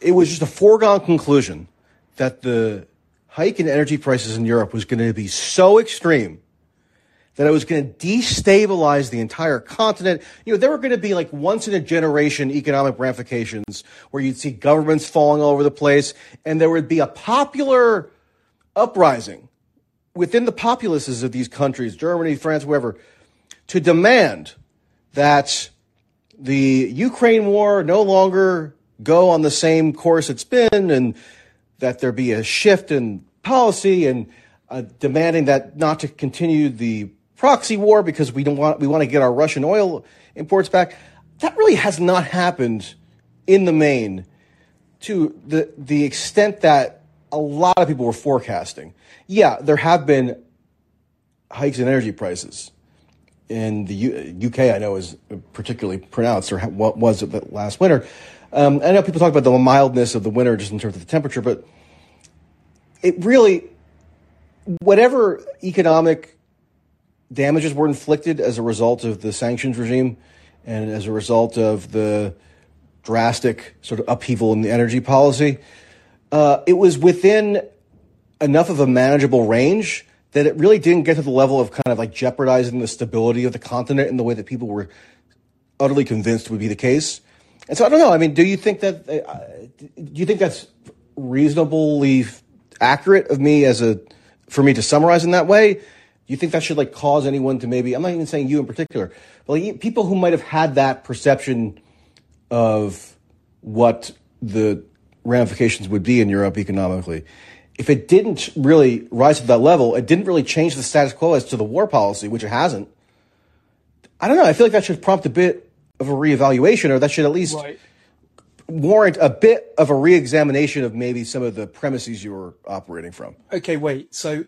it was just a foregone conclusion that the hike in energy prices in Europe was going to be so extreme that it was going to destabilize the entire continent. You know, there were going to be like once in a generation economic ramifications where you'd see governments falling all over the place and there would be a popular uprising within the populaces of these countries, Germany, France, wherever, to demand that the Ukraine war no longer go on the same course it's been and that there be a shift in policy and uh, demanding that not to continue the proxy war because we don't want we want to get our Russian oil imports back. That really has not happened in the main to the the extent that a lot of people were forecasting. Yeah, there have been hikes in energy prices. In the U- UK, I know is particularly pronounced, or ha- what was it last winter. Um, I know people talk about the mildness of the winter just in terms of the temperature, but it really, whatever economic damages were inflicted as a result of the sanctions regime and as a result of the drastic sort of upheaval in the energy policy, uh, it was within enough of a manageable range that it really didn't get to the level of kind of like jeopardizing the stability of the continent in the way that people were utterly convinced would be the case. And so I don't know. I mean, do you think that uh, do you think that's reasonably accurate of me as a for me to summarize in that way? Do you think that should like cause anyone to maybe I'm not even saying you in particular, but like people who might have had that perception of what the ramifications would be in Europe economically. If it didn't really rise to that level, it didn't really change the status quo as to the war policy, which it hasn't. I don't know. I feel like that should prompt a bit of a reevaluation, or that should at least Right. warrant a bit of a reexamination of maybe some of the premises you were operating from. Okay, wait. So,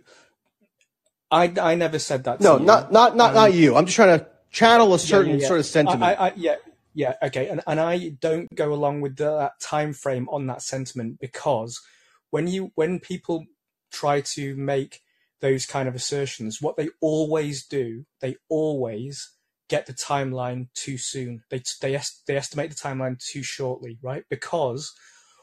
I I never said that. No, to you. not not not not um, you. I'm just trying to channel a certain Yeah, yeah, yeah. sort of sentiment. I, I, yeah, yeah, okay, and and I don't go along with the, that time frame on that sentiment because when you when people try to make those kind of assertions, what they always do, they always get the timeline too soon. They they they estimate the timeline too shortly, right? Because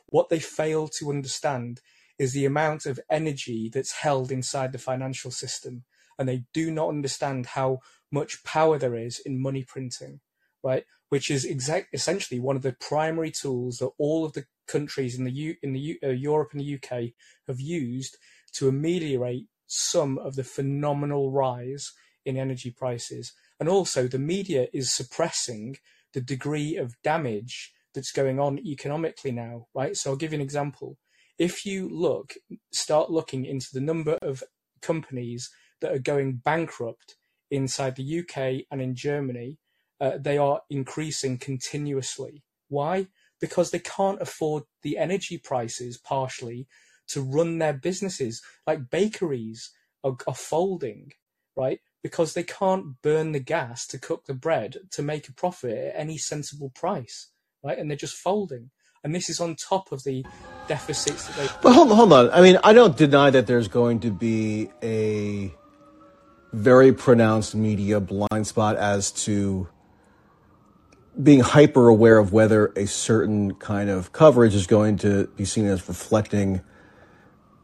what they fail to understand is the amount of energy that's held inside the financial system. And they do not understand how much power there is in money printing, right? Which is exact, essentially one of the primary tools that all of the countries in the U, in the U, uh, Europe and the UK have used to ameliorate some of the phenomenal rise in energy prices. And also, the media is suppressing the degree of damage that's going on economically now, right? So I'll give you an example. If you look, start looking into the number of companies that are going bankrupt inside the UK and in Germany, uh, they are increasing continuously. Why? Because they can't afford the energy prices partially to run their businesses. Like bakeries are, are folding, right? Because they can't burn the gas to cook the bread to make a profit at any sensible price, right? And they're just folding. And this is on top of the deficits that they. But hold, hold on. I mean, I don't deny that there's going to be a very pronounced media blind spot as to being hyper aware of whether a certain kind of coverage is going to be seen as reflecting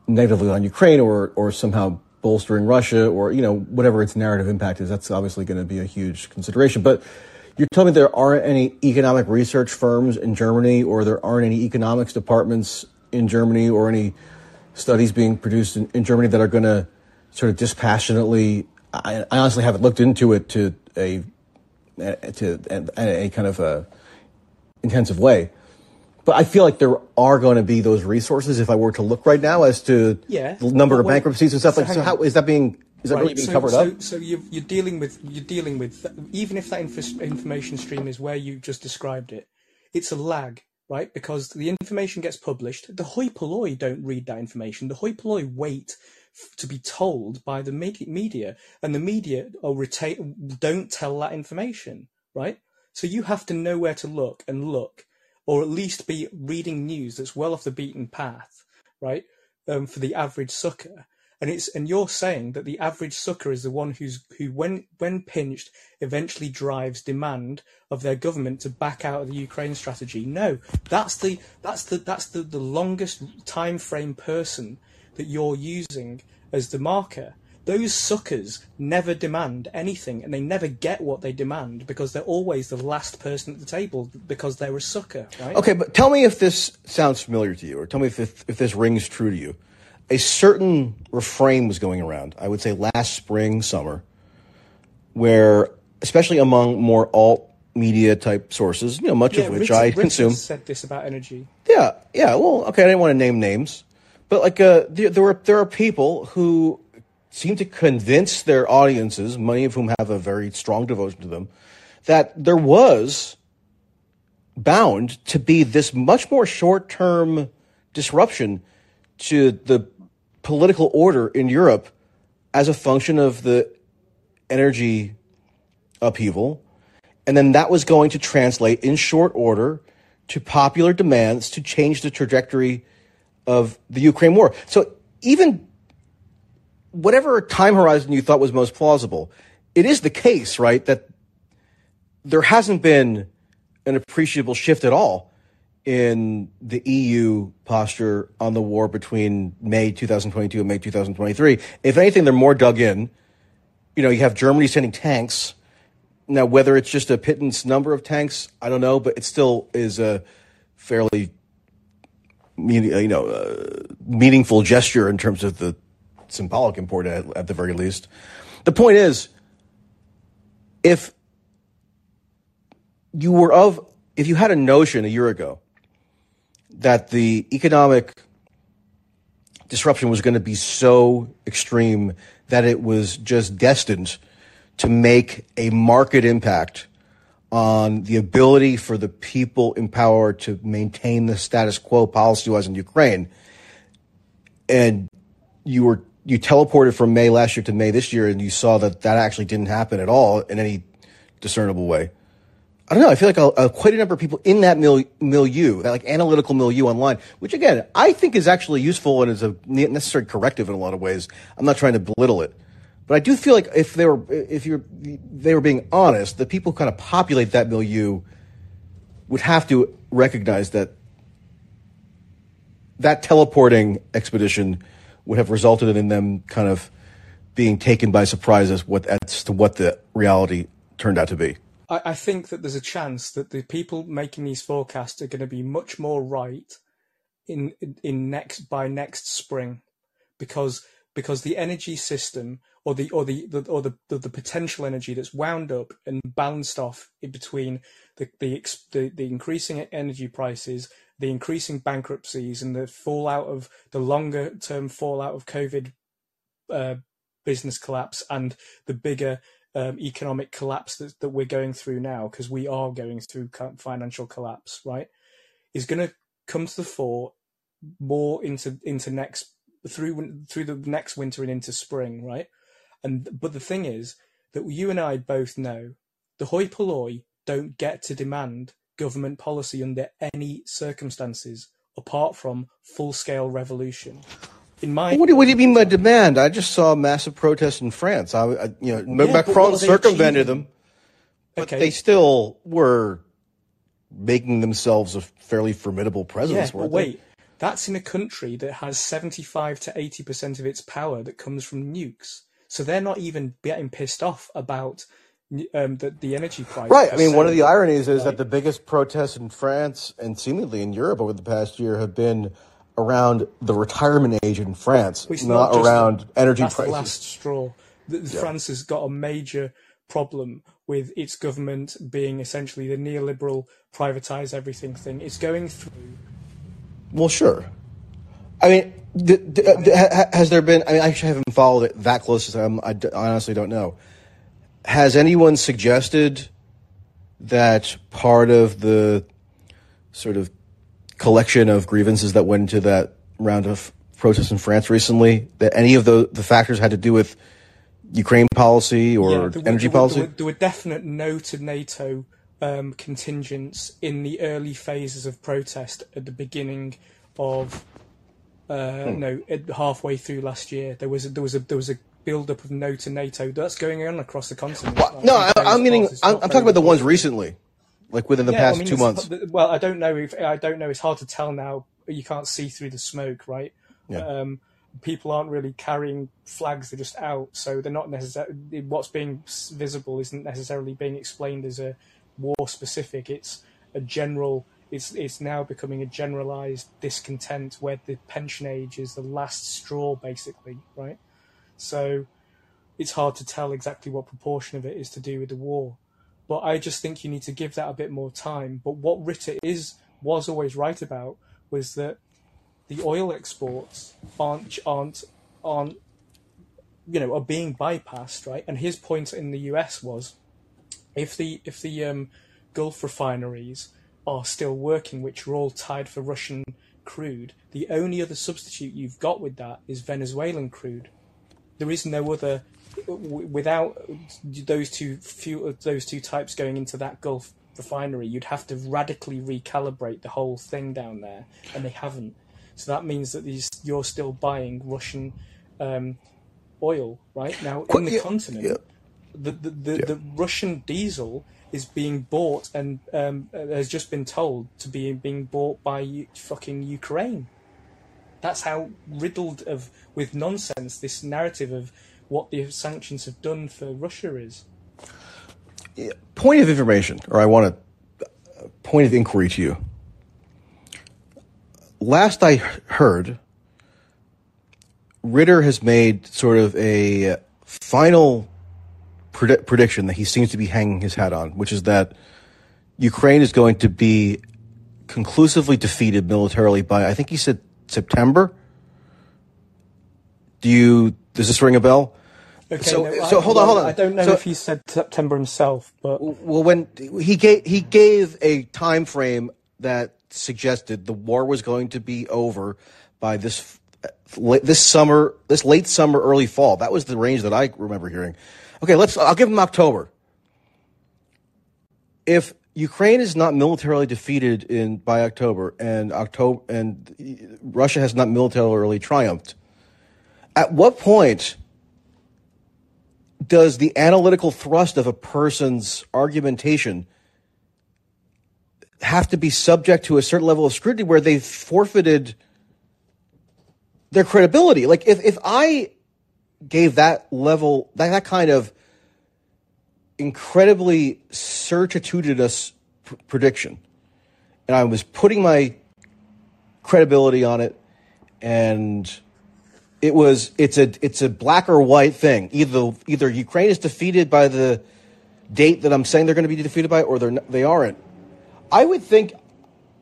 negatively on Ukraine or or somehow bolstering Russia or you know whatever its narrative impact is. That's obviously going to be a huge consideration. But you're telling me there aren't any economic research firms in Germany, or there aren't any economics departments in Germany, or any studies being produced in, in Germany that are going to sort of dispassionately. I, I, honestly haven't looked into it to a to a, a kind of a intensive way but I feel like there are going to be those resources if I were to look right now as to yeah. the number of bankruptcies and stuff. So like, so how is that being? Is that right. really being so, covered so, up? So you're, you're dealing with you're dealing with even if that inf- information stream is where you just described it, it's a lag, right? Because the information gets published. The hoi polloi don't read that information. The hoi polloi wait f- to be told by the media, and the media are retain don't tell that information, right? So you have to know where to look and look or at least be reading news that's well off the beaten path, right? Um, for the average sucker. And it's and you're saying that the average sucker is the one who's who when when pinched eventually drives demand of their government to back out of the Ukraine strategy. No, that's the that's the that's the, the longest time frame person that you're using as the marker those suckers never demand anything and they never get what they demand because they're always the last person at the table because they're a sucker, right? Okay, but tell me if this sounds familiar to you or tell me if, if, if this rings true to you. A certain refrain was going around, I would say last spring, summer, where, especially among more alt media type sources, you know, much yeah, of which Richard, I Richard consume. said this about energy. Yeah, yeah. Well, okay, I didn't want to name names, but like, uh, there, there were there are people who seem to convince their audiences, many of whom have a very strong devotion to them, that there was bound to be this much more short term disruption to the political order in Europe as a function of the energy upheaval. And then that was going to translate in short order to popular demands to change the trajectory of the Ukraine war. So even whatever time horizon you thought was most plausible, it is the case, right, that there hasn't been an appreciable shift at all in the EU posture on the war between May 2022 and May 2023. If anything, they're more dug in. You know, you have Germany sending tanks. Now, whether it's just a pittance number of tanks, I don't know, but it still is a fairly, you know, uh, meaningful gesture in terms of the symbolic import at, at the very least. The point is, if you were of, if you had a notion a year ago that the economic disruption was going to be so extreme that it was just destined to make a market impact on the ability for the people in power to maintain the status quo policy wise in Ukraine. And you were you teleported from May last year to May this year, and you saw that that actually didn't happen at all in any discernible way. I don't know. I feel like a, a quite a number of people in that mil, milieu, that like analytical milieu online, which again I think is actually useful and is a necessary corrective in a lot of ways. I'm not trying to belittle it, but I do feel like if they were if you're they were being honest, the people who kind of populate that milieu would have to recognize that that teleporting expedition would have resulted in them kind of being taken by surprise as what as to what the reality turned out to be. I, I think that there's a chance that the people making these forecasts are going to be much more right in in next by next spring, because because the energy system or the or the, the or the, the, the potential energy that's wound up and balanced off in between the, the the the increasing energy prices, the increasing bankruptcies, and the fallout of the longer term fallout of COVID uh, business collapse and the bigger um, economic collapse that, that we're going through now, because we are going through financial collapse, right, is going to come to the fore more into into next through through the next winter and into spring, right? And but the thing is that you and I both know the hoi polloi don't get to demand government policy under any circumstances apart from full scale revolution. In my what do, what do, you mean by demand? I just saw massive protests in France. I, I you know, yeah, Macron circumvented them, but okay. they still were making themselves a fairly formidable presence. Yeah, but wait, that's in a country that has seventy-five to eighty percent of its power that comes from nukes. So they're not even getting pissed off about um, the, the energy price. Right. I mean, one of the ironies is that the biggest protests in France and seemingly in Europe over the past year have been around the retirement age in France, not, not around the, energy that's prices. The last straw. The, yeah. France has got a major problem with its government being essentially the neoliberal privatize everything thing. It's going through. Well, sure. I mean, d- d- d- has there been? I mean, I actually haven't followed it that close. I'm, I honestly don't know. Has anyone suggested that part of the sort of collection of grievances that went into that round of protests in France recently, that any of the, the factors had to do with Ukraine policy or yeah, there energy were, policy? There were, there were, definite no to NATO um, contingents in the early phases of protest at the beginning of uh, hmm. no halfway through last year. There was a, there was a there was a build up of no to NATO that's going on across the continent. Well, no, I, am meaning I'm, I'm talking about the ones recently like within the yeah, past I mean, two months? Well, I don't know if I don't know. It's hard to tell now. You can't see through the smoke, right? Yeah. Um, people aren't really carrying flags; they're just out, so they're not necessarily. What's being visible isn't necessarily being explained as a war specific. It's a general. It's it's now becoming a generalized discontent where the pension age is the last straw, basically, right? So it's hard to tell exactly what proportion of it is to do with the war. But I just think you need to give that a bit more time. But what Ritter is was always right about was that the oil exports aren't aren't aren't you know are being bypassed, right? And his point in the US was if the if the um, Gulf refineries are still working, which are all tied for Russian crude, the only other substitute you've got with that is Venezuelan crude. There is no other without those two few those two types going into that Gulf refinery, you'd have to radically recalibrate the whole thing down there, and they haven't. So that means that these, you're still buying Russian um, oil, right now in the yeah, continent. Yeah. The the, the, yeah. the, Russian diesel is being bought and um, has just been told to be being bought by fucking Ukraine. That's how riddled of with nonsense this narrative of what the sanctions have done for Russia is. Point of information, or I want a point of inquiry to you. Last I heard, Ritter has made sort of a uh, final pred- prediction that he seems to be hanging his hat on, which is that Ukraine is going to be conclusively defeated militarily by, I think he said September. Do you does this ring a bell? Okay, so, no, so I, hold on, hold on. I don't know so, if he said September himself, but well, when he gave he gave a time frame that suggested the war was going to be over by this uh, this summer, this late summer, early fall. That was the range that I remember hearing. Okay, let's. I'll give him October. If Ukraine is not militarily defeated in by October, and October and Russia has not militarily triumphed, at what point does the analytical thrust of a person's argumentation have to be subject to a certain level of scrutiny where they've forfeited their credibility. Like if if I gave that level that that kind of incredibly certitudinous pr- prediction, and I was putting my credibility on it, and it was it's a it's a black or white thing. Either either Ukraine is defeated by the date that I'm saying they're going to be defeated by, or they're not, they aren't. I would think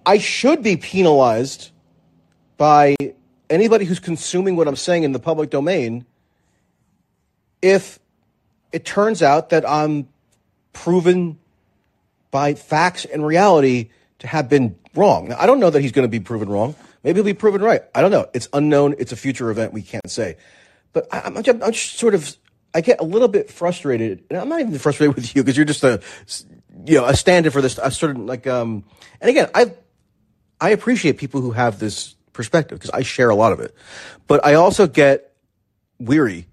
I should be penalized by anybody who's consuming what I'm saying in the public domain if it turns out that I'm proven by facts and reality to have been wrong. Now, I don't know that he's going to be proven wrong. Maybe he'll be proven right. I don't know. It's unknown. It's a future event. We can't say. But I, I'm, I'm just sort of, I get a little bit frustrated, and I'm not even frustrated with you because you're just a, you know, a stand-in for this. Sort of like, um, and again, I, I appreciate people who have this perspective because I share a lot of it, but I also get weary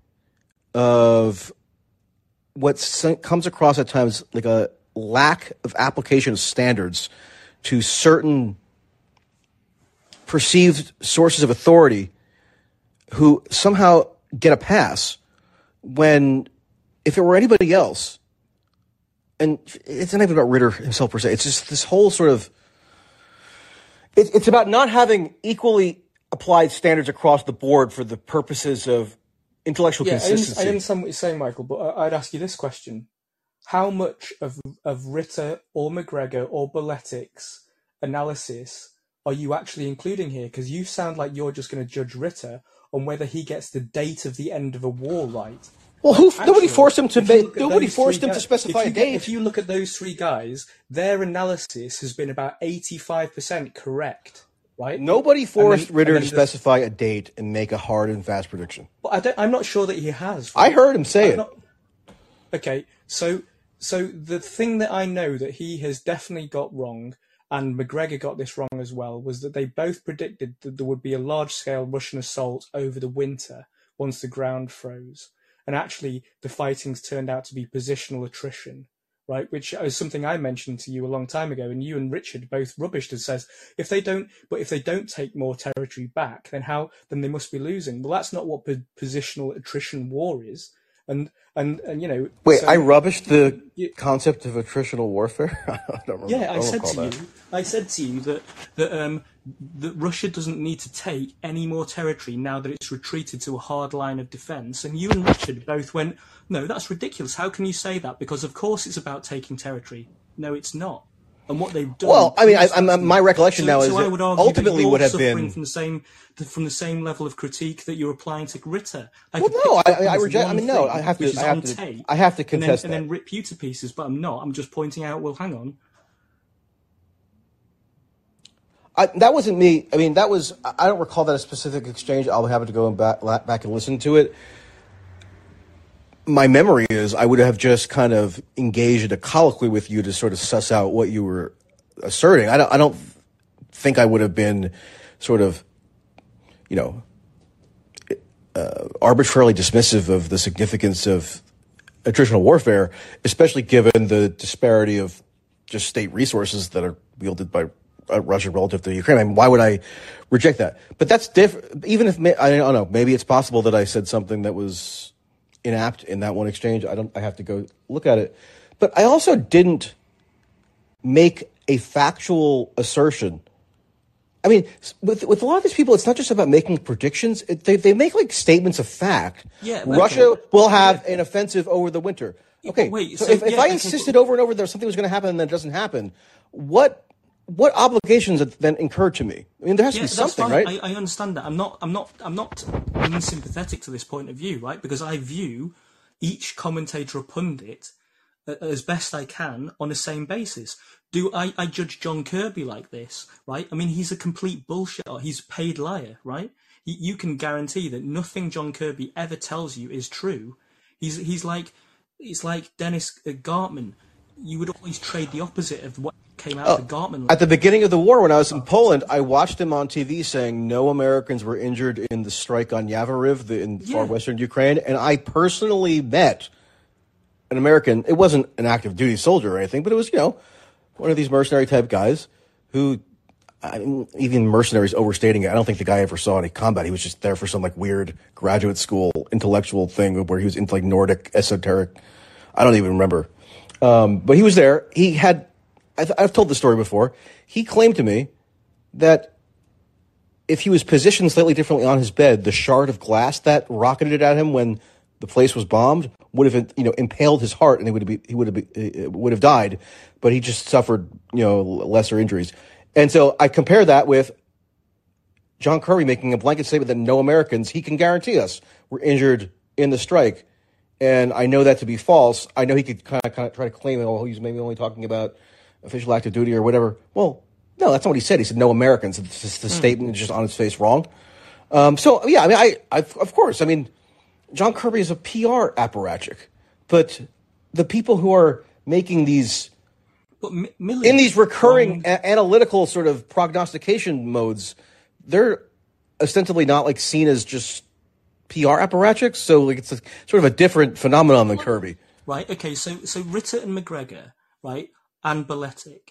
of what comes across at times like a lack of application of standards to certain perceived sources of authority who somehow get a pass when if it were anybody else and it's not even about Ritter himself per se it's just this whole sort of it, it's about not having equally applied standards across the board for the purposes of intellectual yeah, consistency. I, understand what you're saying, Michael, but I'd ask you this question: How much of of Ritter or Macgregor or Boletic's analysis are you actually including here? Because you sound like you're just going to judge Ritter on whether he gets the date of the end of a war right. Well, who, Actually, nobody forced him to make, nobody forced him guys, to specify a date. if you look at those three guys, their analysis has been about eighty-five percent correct right? Nobody forced then, Ritter to specify a date and make a hard and fast prediction. But I am not sure that he has. Right? I heard him say I'm it. Not, okay, so so the thing that I know that he has definitely got wrong, and Macgregor got this wrong as well, was that they both predicted that there would be a large-scale Russian assault over the winter once the ground froze, and actually the fighting's turned out to be positional attrition right? Which is something I mentioned to you a long time ago, and you and Richard both rubbished and says if they don't, but if they don't take more territory back, then how? Then they must be losing. Well, that's not what positional attrition war is. And and and you know. Wait, so, I rubbished the you, concept of attritional warfare. (laughs) I don't remember. Yeah, I, I said to that. you, I said to you that that um that Russia doesn't need to take any more territory now that it's retreated to a hard line of defence. And you and Richard both went, no, that's ridiculous. How can you say that? Because of course it's about taking territory. No, it's not. And what they've done. Well, I mean, I, I'm, my recollection so, now is so I would argue ultimately would have been from the same from the same level of critique that you're applying to Ritter. I well, no, I, I reject. I mean, no, I have to. I have to, tape, I have to contest and then, and then rip you to pieces. But I'm not. I'm just pointing out. Well, hang on. I, that wasn't me. I mean, that was. I don't recall that a specific exchange. I'll have to go back back and listen to it my memory is I would have just kind of engaged in a colloquy with you to sort of suss out what you were asserting. I don't, I don't think I would have been sort of, you know, uh, arbitrarily dismissive of the significance of attritional warfare, especially given the disparity of just state resources that are wielded by Uh, Russia relative to Ukraine. I mean, why would I reject that? But that's different. Even if I don't know, maybe it's possible that I said something that was inapt in that one exchange. I don't. I have to go look at it. But I also didn't make a factual assertion. I mean, with with a lot of these people, it's not just about making predictions. It, they they make like statements of fact. Yeah, Russia okay. will have yeah. an offensive over the winter. Okay, wait. So, so if, yeah, if I insisted over and over that something was going to happen and then it doesn't happen, what what obligations then incur to me? I mean, there has yeah, to be something, right? I, I, understand that. I'm not. I'm not. I'm not unsympathetic to this point of view, right? Because I view each commentator or pundit uh, as best I can on the same basis. Do I, I judge John Kirby like this, right? I mean, he's a complete bullshit. He's a paid liar, right? You can guarantee that nothing John Kirby ever tells you is true. He's he's like it's like Dennis uh, Gartman. You would always trade the opposite of what came out oh, of the oh, Gartman. At the beginning of the war, when I was in Poland, I watched him on TV saying no Americans were injured in the strike on Yavoriv the, in yeah. far western Ukraine, and I personally met an American. It wasn't an active duty soldier or anything, but it was you know one of these mercenary type guys who I mean, even mercenaries overstating it. I don't think the guy ever saw any combat. He was just there for some like weird graduate school intellectual thing where he was into like Nordic esoteric. I don't even remember. Um, but he was there. He had, I have told the story before. He claimed to me that if he was positioned slightly differently on his bed, the shard of glass that rocketed at him when the place was bombed would have you know impaled his heart and he would have he would have would have died, but he just suffered you know lesser injuries. And so I compare that with John Kirby making a blanket statement that no Americans he can guarantee us were injured in the strike. And I know that to be false. I know he could kind of, kind of try to claim, it, oh, he's maybe only talking about official active duty or whatever. Well, no, that's not what he said. He said no Americans. the mm. statement is just on its face wrong. Um, so yeah, I mean, I, I, of course, I mean, John Kirby is a PR apparatchik, but the people who are making these in these recurring a- analytical sort of prognostication modes, they're ostensibly not like seen as just PR apparatchiks. So like it's a, sort of a different phenomenon than Kirby. Right. Okay. So so Ritter and Macgregor, right, and Beletic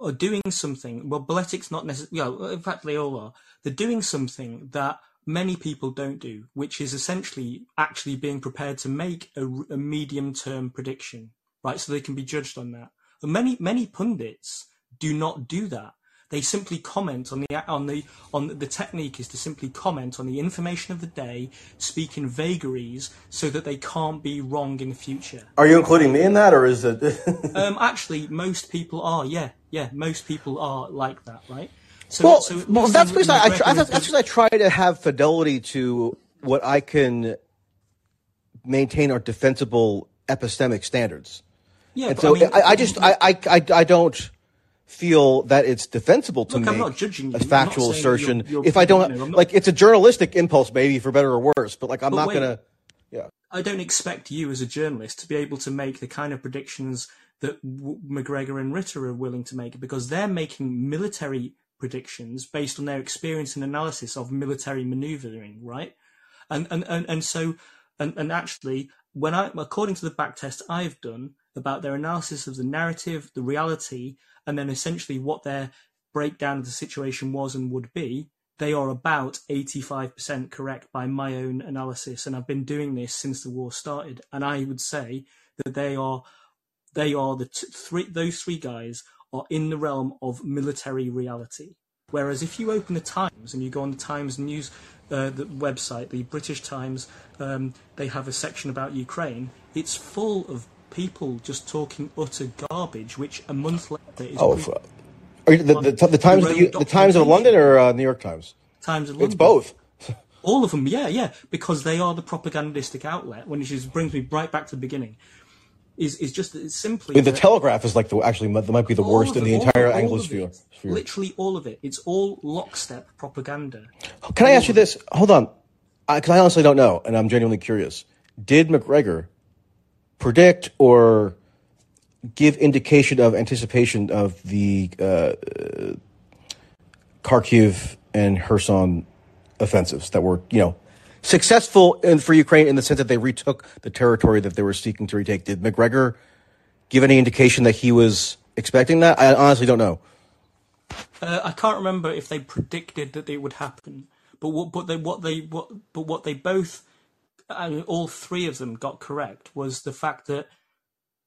are doing something. Well, Beletic's not necessarily. Know, in fact, they all are. They're doing something that many people don't do, which is essentially actually being prepared to make a, a medium term prediction, right? So they can be judged on that. And many many pundits do not do that. They simply comment on the on the on the technique is to simply comment on the information of the day, speak in vagaries, so that they can't be wrong in the future. Are you including me in that, or is it? (laughs) um, actually, most people are. Yeah, yeah, most people are like that, right? So, well, so well that's because I, I try, that's because I try to have fidelity to what I can maintain are defensible epistemic standards. Yeah, and so I, mean, I, I just I, I I don't feel that it's defensible to look, me I'm not judging a factual assertion you're, you're, if I don't not, like it's a journalistic impulse maybe for better or worse but like I'm but not wait, gonna yeah. I don't expect you as a journalist to be able to make the kind of predictions that w- Macgregor and Ritter are willing to make because they're making military predictions based on their experience and analysis of military maneuvering right? And and and, and so and, and actually when I according to the back test I've done about their analysis of the narrative, the reality, and then essentially what their breakdown of the situation was and would be, they are about 85% correct by my own analysis. And I've been doing this since the war started. And I would say that they are, they are the t- three, those three guys are in the realm of military reality. Whereas if you open the Times and you go on the Times news uh, the website, the British Times, um, they have a section about Ukraine. It's full of people just talking utter garbage, which a month later is. Oh, are you, the, the, the, Times, the, the Times of London or uh, New York Times? Times of London. It's both. (laughs) All of them, yeah, yeah, because they are the propagandistic outlet. When it just brings me right back to the beginning, is is just it's simply the Telegraph is like the actually that might be the worst in the entire Anglosphere. Literally all of it. It's all lockstep propaganda. Can all I ask you this? Hold on, because I, I honestly don't know, and I'm genuinely curious. Did Macgregor predict or give indication of anticipation of the uh, Kharkiv and Kherson offensives that were, you know, successful in, for Ukraine in the sense that they retook the territory that they were seeking to retake. Did Macgregor give any indication that he was expecting that? I honestly don't know. Uh, I can't remember if they predicted that it would happen, but what, but they, what they, what, but what they both I mean, all three of them got correct was the fact that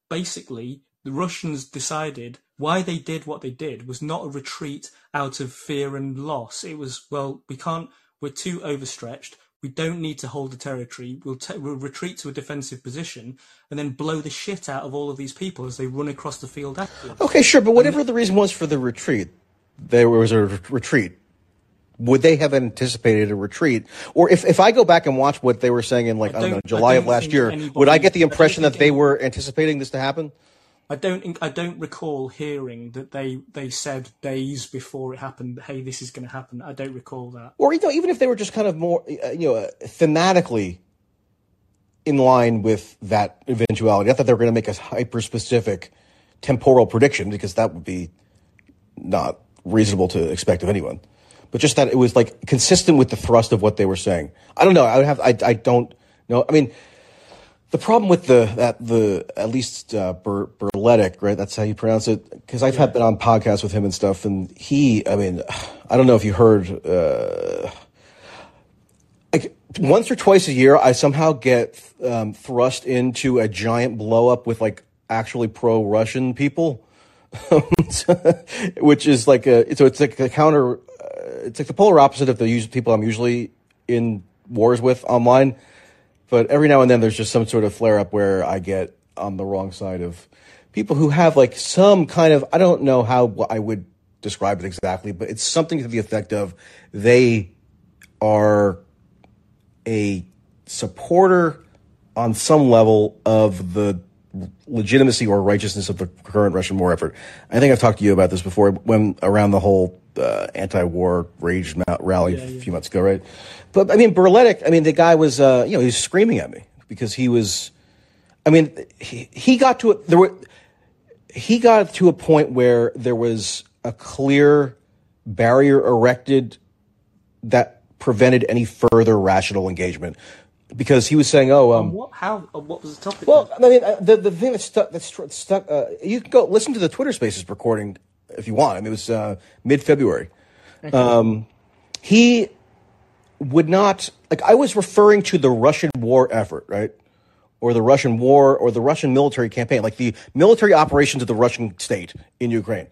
basically the Russians decided why they did what they did was not a retreat out of fear and loss. It was, well, we can't, we're too overstretched. We don't need to hold the territory. We'll, te- we'll retreat to a defensive position and then blow the shit out of all of these people as they run across the field afterwards. Okay, sure, but whatever and, the reason was for the retreat, there was a retreat would they have anticipated a retreat? Or if, if I go back and watch what they were saying in like I I don't know July don't of last year, anybody, would I get the impression that they were anticipating this to happen? I don't I don't recall hearing that they they said days before it happened, "Hey, this is going to happen." I don't recall that. Or you know, even if they were just kind of more uh, you know thematically in line with that eventuality, I thought they were going to make a hyper specific temporal prediction because that would be not reasonable to expect of anyone but just that it was like consistent with the thrust of what they were saying. I don't know. I would have. I. I don't know. I mean, the problem with the that the at least uh, Ber, Berletic, right? That's how you pronounce it. Because I've had been on podcasts with him and stuff, and he, I mean, I don't know if you heard. Uh, like once or twice a year, I somehow get um, thrust into a giant blow up with like actually pro Russian people, (laughs) which is like a so it's like a counter. It's like the polar opposite of the people I'm usually in wars with online. But every now and then, there's just some sort of flare up where I get on the wrong side of people who have like some kind of I don't know how I would describe it exactly, but it's something to the effect of they are a supporter on some level of the legitimacy or righteousness of the current Russian war effort. I think I've talked to you about this before when around the whole uh, anti-war rage rally yeah, yeah. a few months ago, right? But I mean, Berletic, I mean, the guy was, uh, you know, he was screaming at me because he was, I mean, he, he got to there were, he got to a point where there was a clear barrier erected that prevented any further rational engagement because he was saying, "Oh, um, what? How? What was the topic?" Well, then? I mean, uh, the the thing that stuck that stuck. Uh, you can go listen to the Twitter Spaces recording if you want. I mean, it was uh, mid February. Um, he would not like. I was referring to the Russian war effort, right? Or the Russian war, or the Russian military campaign, like the military operations of the Russian state in Ukraine.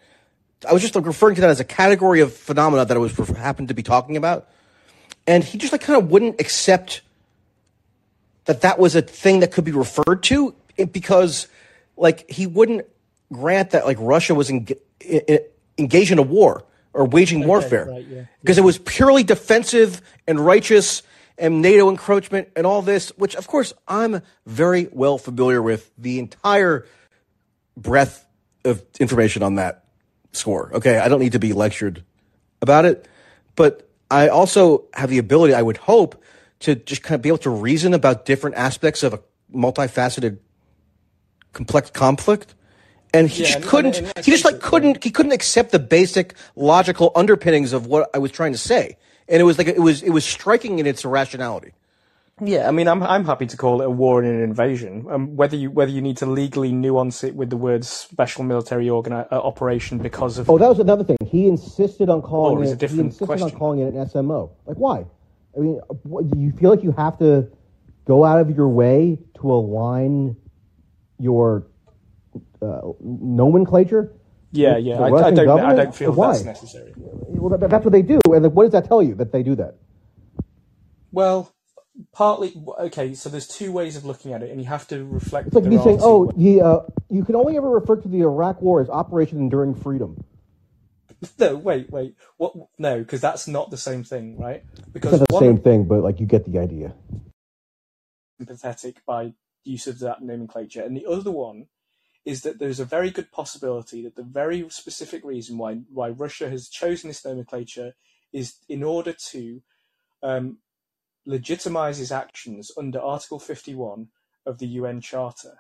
I was just like referring to that as a category of phenomena that I was happened to be talking about, and he just like kind of wouldn't accept that that was a thing that could be referred to because like he wouldn't grant that like Russia was en- engaged in a war or waging okay, warfare right, yeah. because yeah. it was purely defensive and righteous and NATO encroachment and all this, which of course I'm very well familiar with the entire breadth of information on that score. Okay, I don't need to be lectured about it, but I also have the ability, I would hope, to just kind of be able to reason about different aspects of a multifaceted, complex conflict. And he yeah, just couldn't. And, and he just like couldn't. He couldn't accept the basic logical underpinnings of what I was trying to say, and it was like it was it was striking in its irrationality. Yeah, I mean, I'm I'm happy to call it a war and an invasion. Um, whether you whether you need to legally nuance it with the words special military organi- uh, operation because of oh, that was another thing. He insisted on calling oh, it. he insisted question. on calling it an SMO. Like, why? I mean, do you feel like you have to go out of your way to align your uh, nomenclature? Yeah, yeah. I, I, don't. I don't feel Why? that's necessary. Well, that, that's what they do, and what does that tell you that they do that? Well, partly. Okay, so there's two ways of looking at it, and you have to reflect. It's like me saying, "Oh, he, uh, you can only ever refer to the Iraq War as Operation Enduring Freedom." No, wait, wait. What? No, because that's not the same thing, right? Because it's the same thing, but like you get the idea. Sympathetic by use of that nomenclature, and the other one is that there's a very good possibility that the very specific reason why why Russia has chosen this nomenclature is in order to um, legitimize its actions under Article 51 of the UN Charter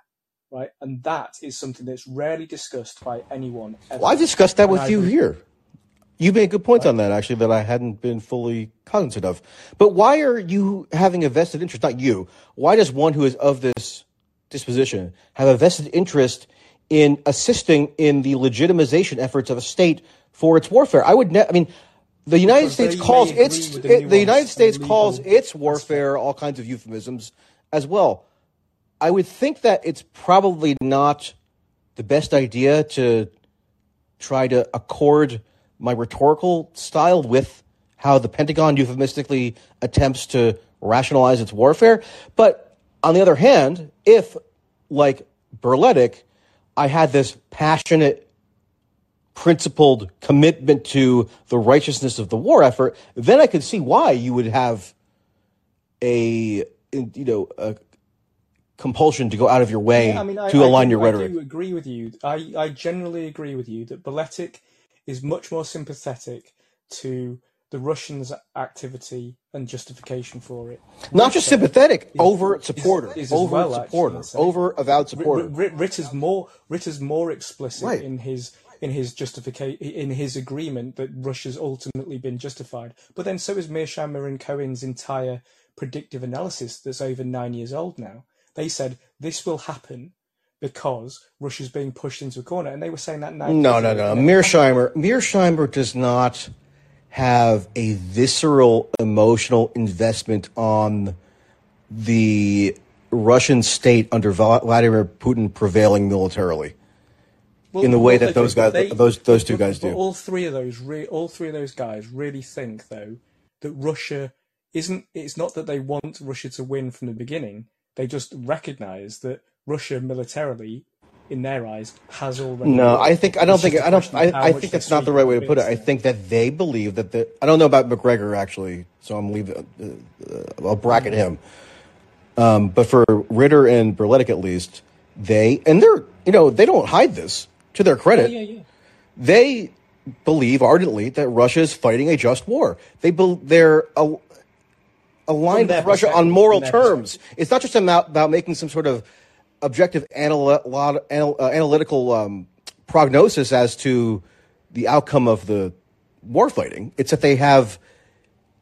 right? And that is something that's rarely discussed by anyone. Ever. Well, I discussed that and with I you here. You made good points on that, actually, that I hadn't been fully cognizant of. But why are you having a vested interest? Not you. Why does one who is of this disposition have a vested interest in assisting in the legitimization efforts of a state for its warfare? I would. Ne- I mean, the United because States calls its the, it, the United States calls its warfare all kinds of euphemisms as well. I would think that it's probably not the best idea to try to accord my rhetorical style with how the Pentagon euphemistically attempts to rationalize its warfare. But on the other hand, if, like Berletic, I had this passionate, principled commitment to the righteousness of the war effort, then I could see why you would have a you know a compulsion to go out of your way yeah, I mean, I, to align I, your rhetoric. I do agree with you. I, I generally agree with you that Berletic is much more sympathetic to the Russians' activity and justification for it. Not just sympathetic, is, overt supporter, is, is overt well, supporter, actually, over avowed supporter. Ritter's more Ritter's more explicit right. in his in his justification in his agreement that Russia's ultimately been justified. But then so is Mearsheimer and Cohen's entire predictive analysis that's over nine years old now They said this will happen because Russia's being pushed into a corner, and they were saying that now. No, no, no. Mearsheimer, Mearsheimer does not have a visceral emotional investment on the Russian state under Vladimir Putin prevailing militarily. Well, in the way that those guys- they- those- those two guys do. All three of those, re- all three of those guys, really think though that Russia isn't. It's not that they want Russia to win from the beginning. They just recognise that Russia militarily, in their eyes, has already. No. I think I don't think I don't. I, I think that's not the right way to put it. I think that they believe that the. I don't know about Macgregor actually, so I'm leaving. Uh, uh, I'll bracket him. Um, but for Ritter and Berletic at least, they and they're you know they don't hide this to their credit. Yeah, yeah. They believe ardently that Russia is fighting a just war. They bel they're al- aligned with Russia on moral terms. It's not just about, about making some sort of objective anal- anal- uh, analytical um, prognosis as to the outcome of the war fighting. It's that they have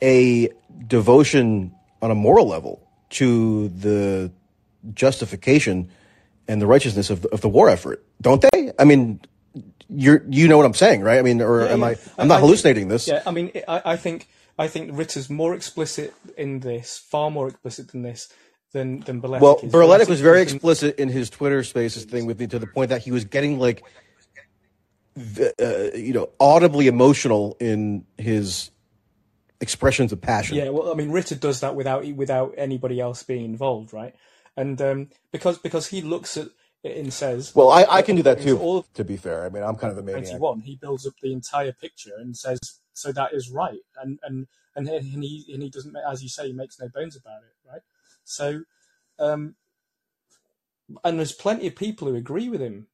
a devotion on a moral level to the justification and the righteousness of the, of the war effort, don't they? I mean, you're you know what I'm saying, right? I mean, or am yeah. I? I'm not I- hallucinating this. Yeah, I mean, I, I think I think Ritter's more explicit in this, far more explicit than this, than than Berletic Well, is. Berletic was very explicit in his Twitter Spaces thing with me to the point that he was getting like, uh, you know, audibly emotional in his expressions of passion. Yeah, well, I mean, Ritter does that without without anybody else being involved, right? And um, because because he looks at it and says, Well, I, I can do that too. all- to be fair, I mean, I'm kind of a maniac. 21, he builds up the entire picture and says, "So that is right," and and and he and he, doesn't, as you say, he makes no bones about it, right? So, um, and there's plenty of people who agree with him.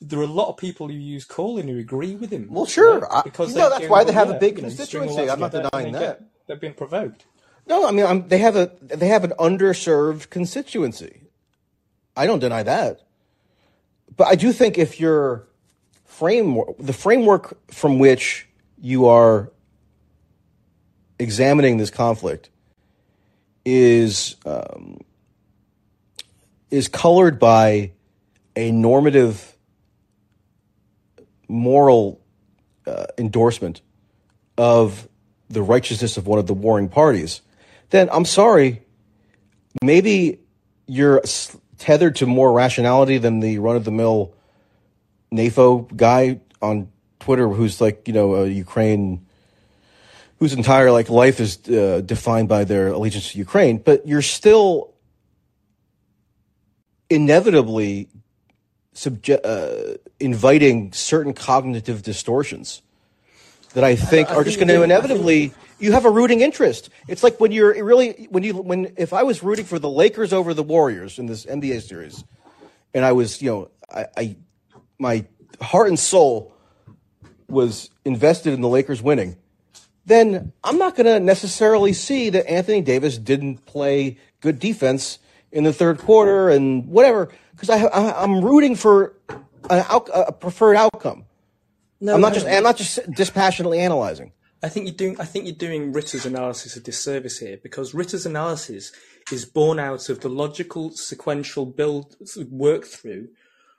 There are a lot of people who use Callin who agree with him. Well, sure. right? because I, no, that's why they have yeah, a big you know, constituency. I'm not denying they that. get- they've been provoked. No, I mean, I'm, they have a they have an underserved constituency. I don't deny that, but I do think if your framework, the framework from which you are examining this conflict, is um, is colored by a normative, moral uh, endorsement of the righteousness of one of the warring parties, then I'm sorry, maybe you're tethered to more rationality than the run of the mill NAFO guy on Twitter who's like, you know, a Ukraine, whose entire like life is uh, defined by their allegiance to Ukraine, but you're still inevitably uh, inviting certain cognitive distortions that I think I are think just going to inevitably. You have a rooting interest. It's like when you're really when you when if I was rooting for the Lakers over the Warriors in this NBA series, and I was you know I, I my heart and soul was invested in the Lakers winning, then I'm not going to necessarily see that Anthony Davis didn't play good defense in the third quarter and whatever because I, I I'm rooting for an out, a preferred outcome. No, I'm not no, just I'm not just dispassionately analyzing. I think you're doing. I think you're doing Ritter's analysis a disservice here because Ritter's analysis is born out of the logical, sequential build work through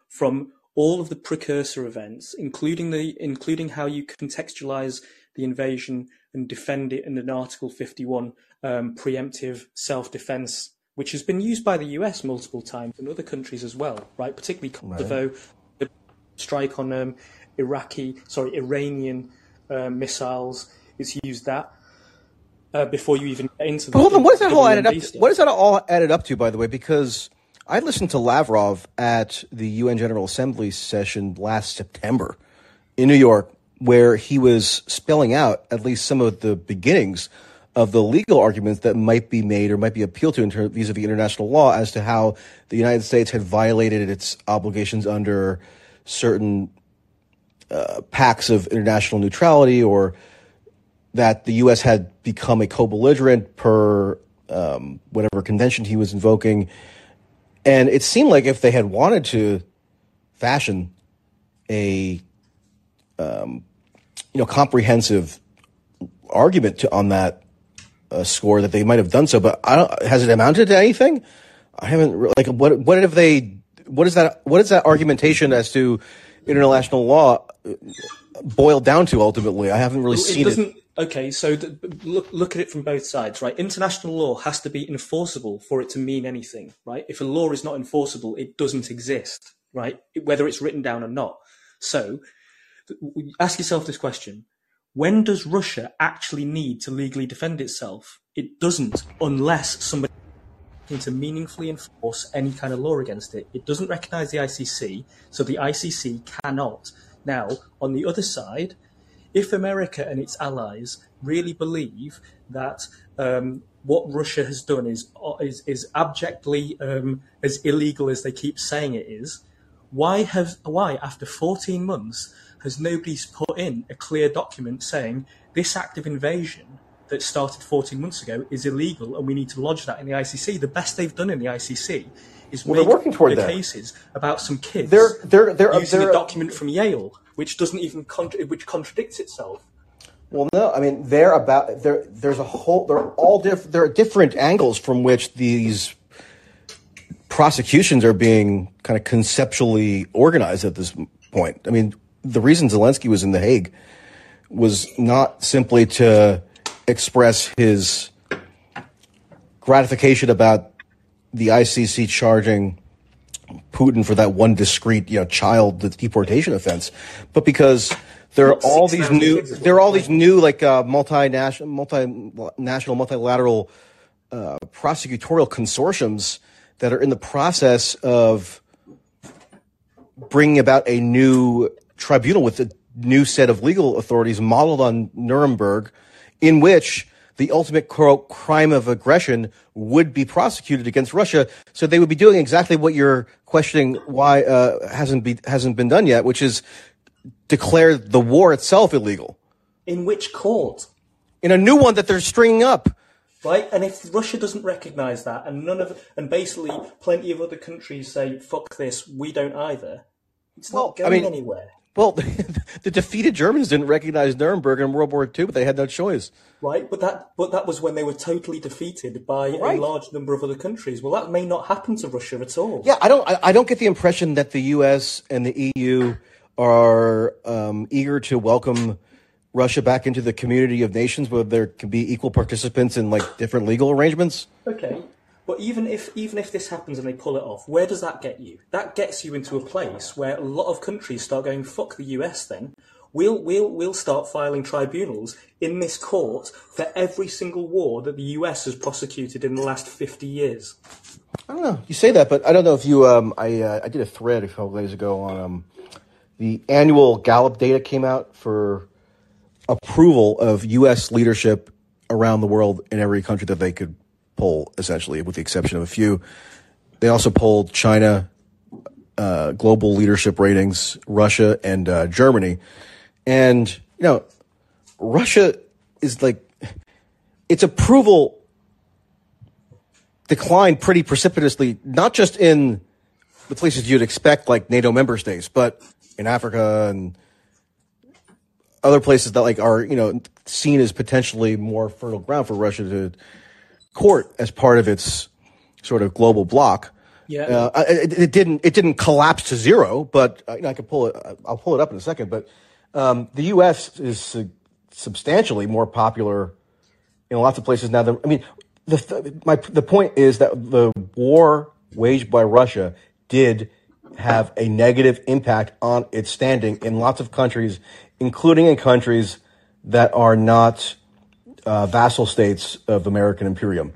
from all of the precursor events, including the including how you contextualize the invasion and defend it in an Article 51 um, preemptive self-defense, which has been used by the US multiple times and other countries as well, right? Particularly Kosovo, the strike on um, Iraqi, sorry, Iranian uh, missiles. It's used that uh, before you even get into the. Hold on, what is that all added up? To? What is that all added up to? By the way, because I listened to Lavrov at the UN General Assembly session last September in New York, where he was spelling out at least some of the beginnings of the legal arguments that might be made or might be appealed to in terms vis-a-vis international law as to how the United States had violated its obligations under certain uh, pacts of international neutrality or that the U.S. had become a co-belligerent per um, whatever convention he was invoking, and it seemed like if they had wanted to fashion a um, you know comprehensive argument to, on that uh, score, that they might have done so. But I don't, has it amounted to anything? I haven't re- like what what have they what is that what is that argumentation as to international law uh, boiled down to ultimately? I haven't really It seen it. doesn't. Okay, so th- look look at it from both sides, right? International law has to be enforceable for it to mean anything, right? If a law is not enforceable, it doesn't exist, right? Whether it's written down or not. So, ask yourself this question: When does Russia actually need to legally defend itself? It doesn't, unless somebody to meaningfully enforce any kind of law against it. It doesn't recognise the ICC, so the ICC cannot. Now, on the other side, if America and its allies really believe that um, what Russia has done is is, is abjectly um, as illegal as they keep saying it is, why have why after 14 months has nobody put in a clear document saying this act of invasion that started 14 months ago is illegal and we need to lodge that in the ICC? The best they've done in the ICC is Well, they're working toward the that. cases about some kids They're they're they're using they're a document from Yale, which doesn't even contra- which contradicts itself. Well, no, I mean they're about there. There's a whole. They're all different. There are different angles from which these prosecutions are being kind of conceptually organized at this point. I mean, the reason Zelensky was in The Hague was not simply to express his gratification about the ICC charging Putin for that one discrete, you know, child deportation offense, but because there are all these new, there are all these new like uh, multinational, multinational, multilateral uh, prosecutorial consortiums that are in the process of bringing about a new tribunal with a new set of legal authorities modeled on Nuremberg, in which the ultimate cro- crime of aggression would be prosecuted against Russia. So they would be doing exactly what you're questioning why uh, hasn't be hasn't been done yet, which is declare the war itself illegal In which court? in a new one that they're stringing up. Right, and if Russia doesn't recognise that, and none of, and basically plenty of other countries say "fuck this," we don't either. It's Well, not I going mean- anywhere, Well, (laughs) the defeated Germans didn't recognize Nuremberg in World War II, but they had no choice. right? But that, but that was when they were totally defeated by Right. a large number of other countries. Well, that may not happen to Russia at all. Yeah, I don't. I, I don't get the impression that the U.S. and the EU are um, eager to welcome Russia back into the community of nations, where there can be equal participants in like different legal arrangements. Okay, but even if even if this happens and they pull it off, where does that get you? That gets you into a place where a lot of countries start going, "Fuck the US." Then we'll we'll we'll start filing tribunals in this court for every single war that the US has prosecuted in the last fifty years. I don't know. You say that, but I don't know if you. Um, I uh, I did a thread a couple days ago on um, the annual Gallup data came out for approval of U.S. leadership around the world in every country that they could poll, essentially, with the exception of a few. They also polled China, uh, global leadership ratings, Russia, and uh, Germany. And, you know, Russia is like, its approval declined pretty precipitously, not just in the places you'd expect, like NATO member states, but in Africa and other places that like are you know seen as potentially more fertile ground for Russia to court as part of its sort of global bloc. Yeah. uh, it, it didn't it didn't collapse to zero, but uh, you know, I could pull it. I'll pull it up in a second. But um, the U.S. is su- substantially more popular in lots of places now. Than, I mean, the th- my the point is that the war waged by Russia did have a negative impact on its standing in lots of countries, including in countries that are not uh, vassal states of American imperium.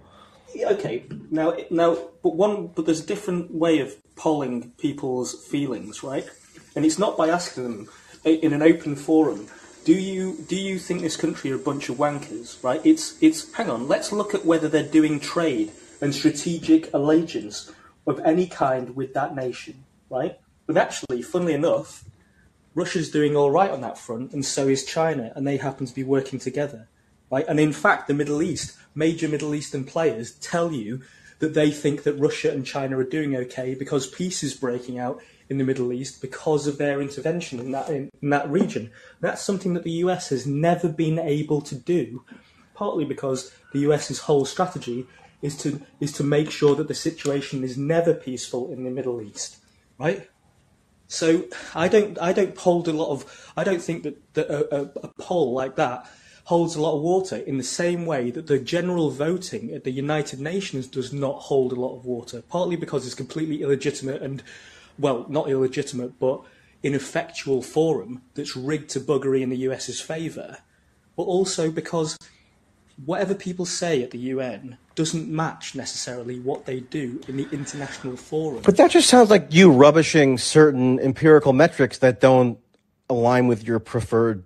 Okay, now now, but one, but there's a different way of polling people's feelings, right? And it's not by asking them in an open forum. Do you do you think this country are a bunch of wankers, right? It's it's hang on, let's look at whether they're doing trade and strategic allegiance of any kind with that nation, right? But actually, funnily enough, Russia's doing all right on that front, and so is China, and they happen to be working together, right? And in fact, the Middle East, major Middle Eastern players tell you that they think that Russia and China are doing okay because peace is breaking out in the Middle East because of their intervention in that in, in that region. That's something that the US has never been able to do, partly because the US's whole strategy is to is to make sure that the situation is never peaceful in the Middle East, right? So I don't I don't hold a lot of I don't think that, that a, a, a poll like that holds a lot of water in the same way that the general voting at the United Nations does not hold a lot of water, partly because it's completely illegitimate and, well, not illegitimate, but ineffectual forum that's rigged to buggery in the US's favour, but also because whatever people say at the UN doesn't match necessarily what they do in the international forum. But that just sounds like you rubbishing certain empirical metrics that don't align with your preferred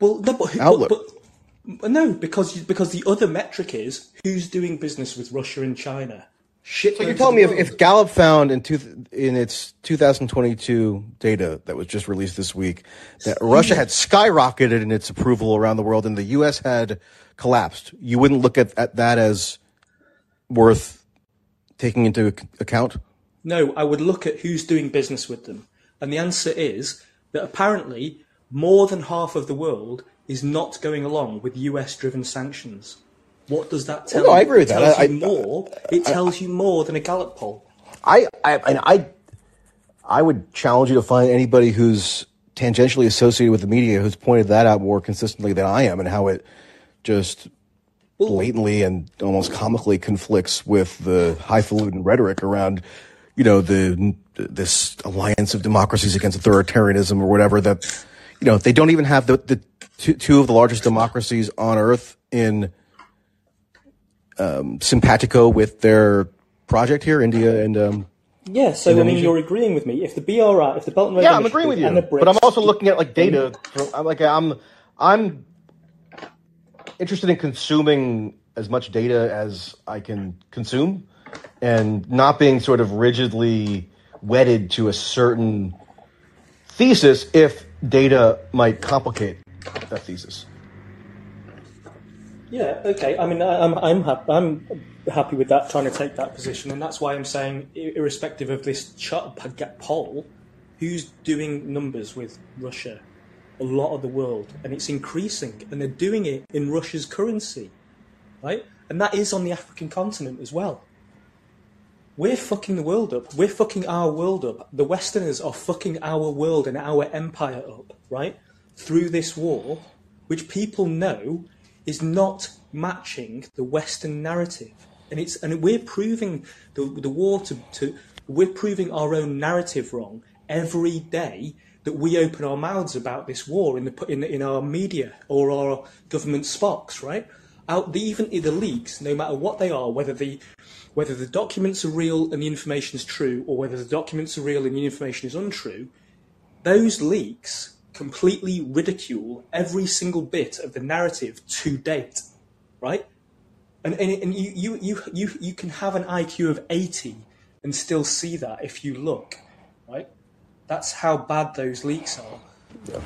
well, no, but, outlook. But, no, because because the other metric is who's doing business with Russia and China. Shit. So you're telling me if, if Gallup found in two, in its 2022 data that was just released this week that Russia had skyrocketed in its approval around the world and the U.S. had collapsed, you wouldn't look at, at that as worth taking into account? No, I would look at who's doing business with them. And the answer is that apparently more than half of the world is not going along with US driven sanctions. What does that tell well, no, you? I agree with it that. Tells I, you more. It tells you more than a Gallup poll. I, I, I, I would challenge you to find anybody who's tangentially associated with the media who's pointed that out more consistently than I am, and how it just blatantly and almost comically conflicts with the highfalutin rhetoric around, you know, the this alliance of democracies against authoritarianism or whatever that, you know, they don't even have the, the two, two of the largest democracies on earth in um, simpatico with their project here, India and um, yeah. So Indonesia. I mean, you're agreeing with me. If the BRI, if the Belt and Road yeah, I'm agreeing with you. BRICS, but I'm also looking at like data. From, I'm like I'm I'm interested in consuming as much data as I can consume, and not being sort of rigidly wedded to a certain thesis if data might complicate that thesis. Yeah. Okay. I mean, I'm I'm happy. I'm happy with that. Trying to take that position, and that's why I'm saying, irrespective of this poll, who's doing numbers with Russia? A lot of the world, and it's increasing, and they're doing it in Russia's currency, right? And that is on the African continent as well. We're fucking the world up. We're fucking our world up. The Westerners are fucking our world and our empire up, right? Through this war, which people know is not matching the Western narrative. And it's and we're proving the the war to, to we're proving our own narrative wrong every day that we open our mouths about this war in the in, in our media or our government spocks, right? Out the, even the leaks, no matter what they are, whether the whether the documents are real and the information is true, or whether the documents are real and the information is untrue, those leaks completely ridicule every single bit of the narrative to date, right? And, and, and you, you, you, you, you can have an IQ of 80 and still see that if you look, right? That's how bad those leaks are. Yeah.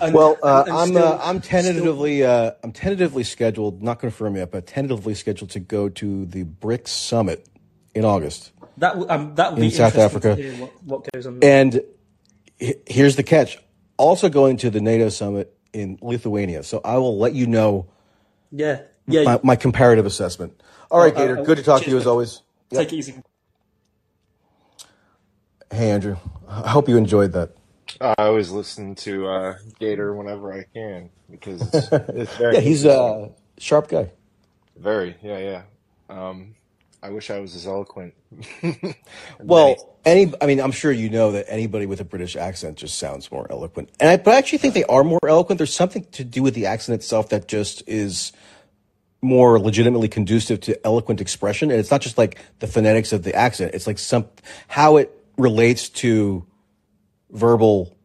And, well, uh, and, and I'm still, uh, I'm tentatively still... uh, I'm tentatively scheduled, not confirmed yet, but tentatively scheduled to go to the BRICS summit in August. That um, that would in be South Africa. What, what, goes on. There. And here's the catch: also going to the NATO summit in Lithuania. So I will let you know. Yeah, yeah. My, my comparative assessment. All right, uh, Gator. Uh, good to talk to you as always. Yep. Take it easy. Hey, Andrew. I hope you enjoyed that. I always listen to uh, Gator whenever I can because it's, it's (laughs) very. yeah, he's a sharp guy. Very, yeah, yeah. Um, I wish I was as eloquent. (laughs) well, any, I mean, I'm sure you know that anybody with a British accent just sounds more eloquent, and I, but I actually think they are more eloquent. There's something to do with the accent itself that just is more legitimately conducive to eloquent expression, and it's not just like the phonetics of the accent. It's like some how it relates to verbal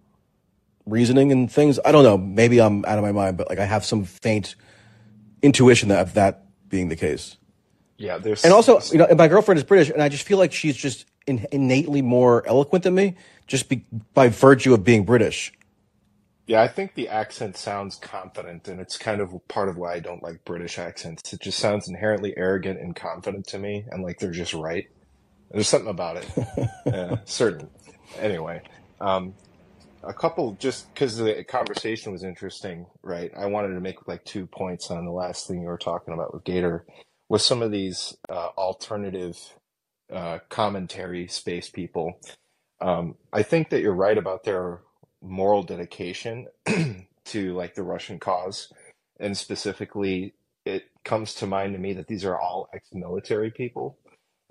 reasoning and things. I don't know. Maybe I'm out of my mind, but like I have some faint intuition that of that being the case. Yeah, there's and also you know my girlfriend is British, and I just feel like she's just in, innately more eloquent than me, just be, by virtue of being British. Yeah, I think the accent sounds confident, and it's kind of part of why I don't like British accents. It just sounds inherently arrogant and confident to me, and like they're just right. There's something about it. (laughs) yeah, certain. Anyway, um, a couple just because the conversation was interesting, right? I wanted to make like two points on the last thing you were talking about with Gator with some of these uh, alternative uh, commentary space people, um, I think that you're right about their moral dedication (clears throat) to like the Russian cause, and specifically, it comes to mind to me that these are all ex-military people,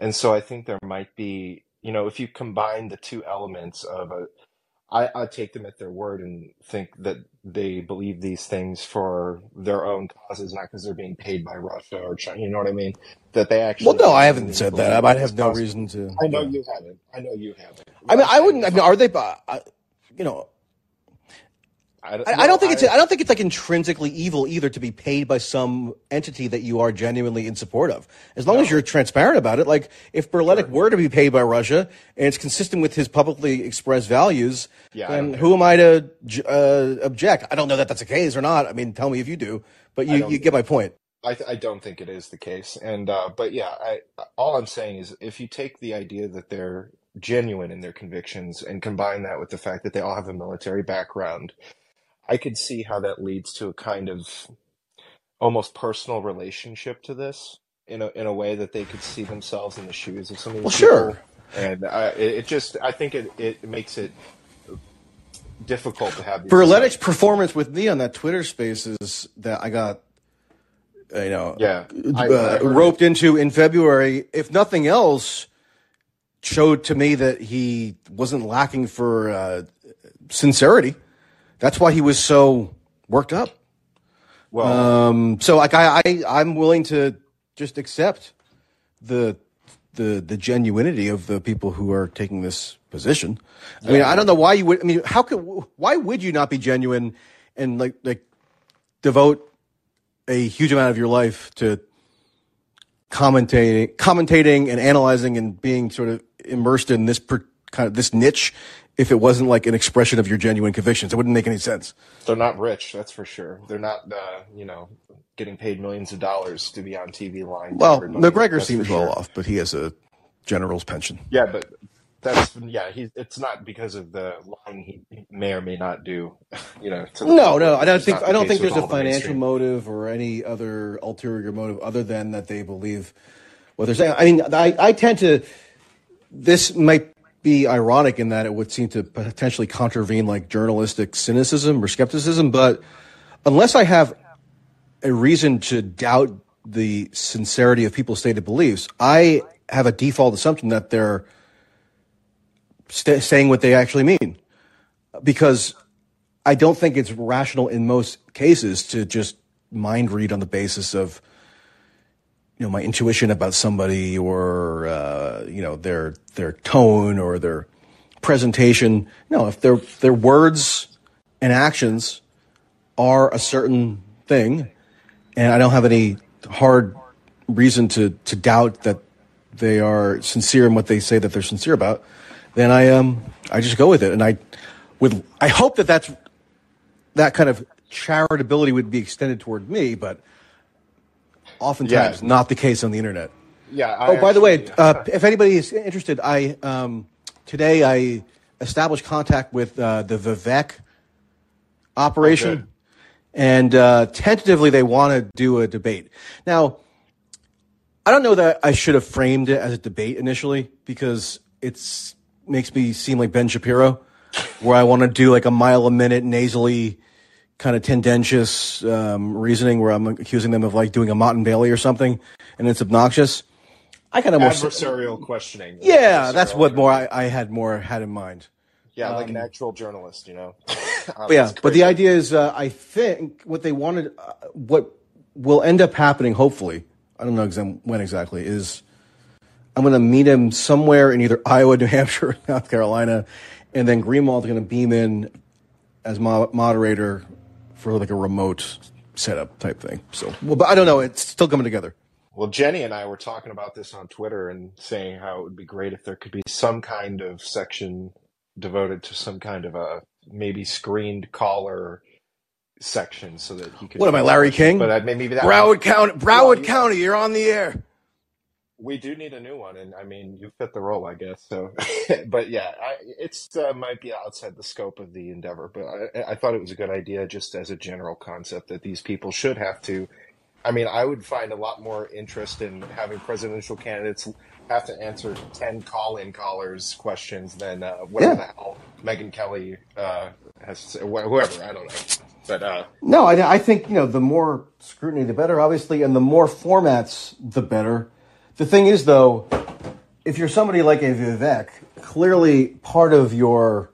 and so I think there might be, you know, if you combine the two elements of a I, I take them at their word and think that they believe these things for their own causes, not because they're being paid by Russia or China. You know what I mean? That they actually. Well, no, I haven't said that. I might have no cause. reason to. I know yeah. you haven't. I know you haven't. I mean, I wouldn't. I mean, are they? uh, you know, I, I, I don't think it's. I don't think it's like intrinsically evil either to be paid by some entity that you are genuinely in support of. As long as you're transparent about it. Like if Berletic were to be paid by Russia and it's consistent with his publicly expressed values, Yeah, I then who am I to uh, object? I don't know that that's the case or not. I mean, tell me if you do. But you, you get my point. I, th- I don't think it is the case. And uh, but yeah, I all I'm saying is if you take the idea that they're genuine in their convictions and combine that with the fact that they all have a military background, I could see how that leads to a kind of almost personal relationship to this in a in a way that they could see themselves in the shoes of some of these Well, sure. And I, it, it just I think it, it makes it difficult to have these Berletic's performance with me on that Twitter Spaces that I got, you know, Yeah, I- I uh, heard it. roped into in February, if nothing else, showed to me that he wasn't lacking for uh, sincerity. That's why he was so worked up. well Um, so, like, I, I, I'm willing to just accept the the the genuinity of the people who are taking this position. I mean, I don't know why you would. I mean, how could why would you not be genuine and like like devote a huge amount of your life to commentating, commentating and analyzing and being sort of immersed in this per, kind of this niche? If it wasn't like an expression of your genuine convictions, it wouldn't make any sense. They're not rich, that's for sure. They're not, uh, you know, getting paid millions of dollars to be on TV line. Well, Macgregor that's seems well sure. off, but he has a general's pension. Yeah, but that's yeah. He it's not because of the line he may or may not do. You know. To No, no, I don't think I don't think there's a the financial mainstream. motive or any other ulterior motive other than that they believe what they're saying. I mean, I, I tend to. This might be ironic in that it would seem to potentially contravene like journalistic cynicism or skepticism, but unless I have a reason to doubt the sincerity of people's stated beliefs, I have a default assumption that they're st- saying what they actually mean. Because I don't think it's rational in most cases to just mind read on the basis of you know my intuition about somebody or uh, you know their their tone or their presentation. No, if their their words and actions are a certain thing, and I don't have any hard reason to to doubt that they are sincere in what they say that they're sincere about, then I um I just go with it, and I with I hope that that's that kind of charitability would be extended toward me, but oftentimes Yeah. not the case on the internet. Yeah. I Oh, by the way, uh, if anybody is interested, I um, today I established contact with uh, the Vivek operation, Oh, and uh, tentatively they want to do a debate. Now, I don't know that I should have framed it as a debate initially because it's makes me seem like Ben Shapiro, where I want to do like a mile a minute nasally kind of tendentious um, reasoning where I'm accusing them of like doing a Motte and Bailey or something, and it's obnoxious. I kind of more adversarial questioning. yeah, that's what more I, I had more had in mind. Yeah, like an actual journalist, you know. But (laughs) yeah, but the idea is, uh, I think what they wanted, uh, what will end up happening, hopefully, I don't know exam- when exactly, is I'm going to meet him somewhere in either Iowa, (laughs) New Hampshire, or South Carolina, and then Greenwald's going to beam in as mo- moderator for like a remote setup type thing. So, well, but I don't know. It's still coming together. Well, Jenny and I were talking about this on Twitter and saying how it would be great if there could be some kind of section devoted to some kind of a maybe screened caller section so that he could. What am I, Larry King? But that, maybe that Broward County, Broward Well. County, you're on the air. We do need a new one, and I mean, you fit the role, I guess. So, (laughs) but yeah, I, it's uh, might be outside the scope of the endeavor, but I, I thought it was a good idea, just as a general concept, that these people should have to I mean, I would find a lot more interest in having presidential candidates have to answer 10 call-in callers questions than uh, whatever Yeah. the hell Megyn Kelly uh, has to whoever, I don't know. But uh, No, I, I think you know the more scrutiny, the better, obviously, and the more formats, the better. The thing is, though, if you're somebody like a Vivek, clearly part of your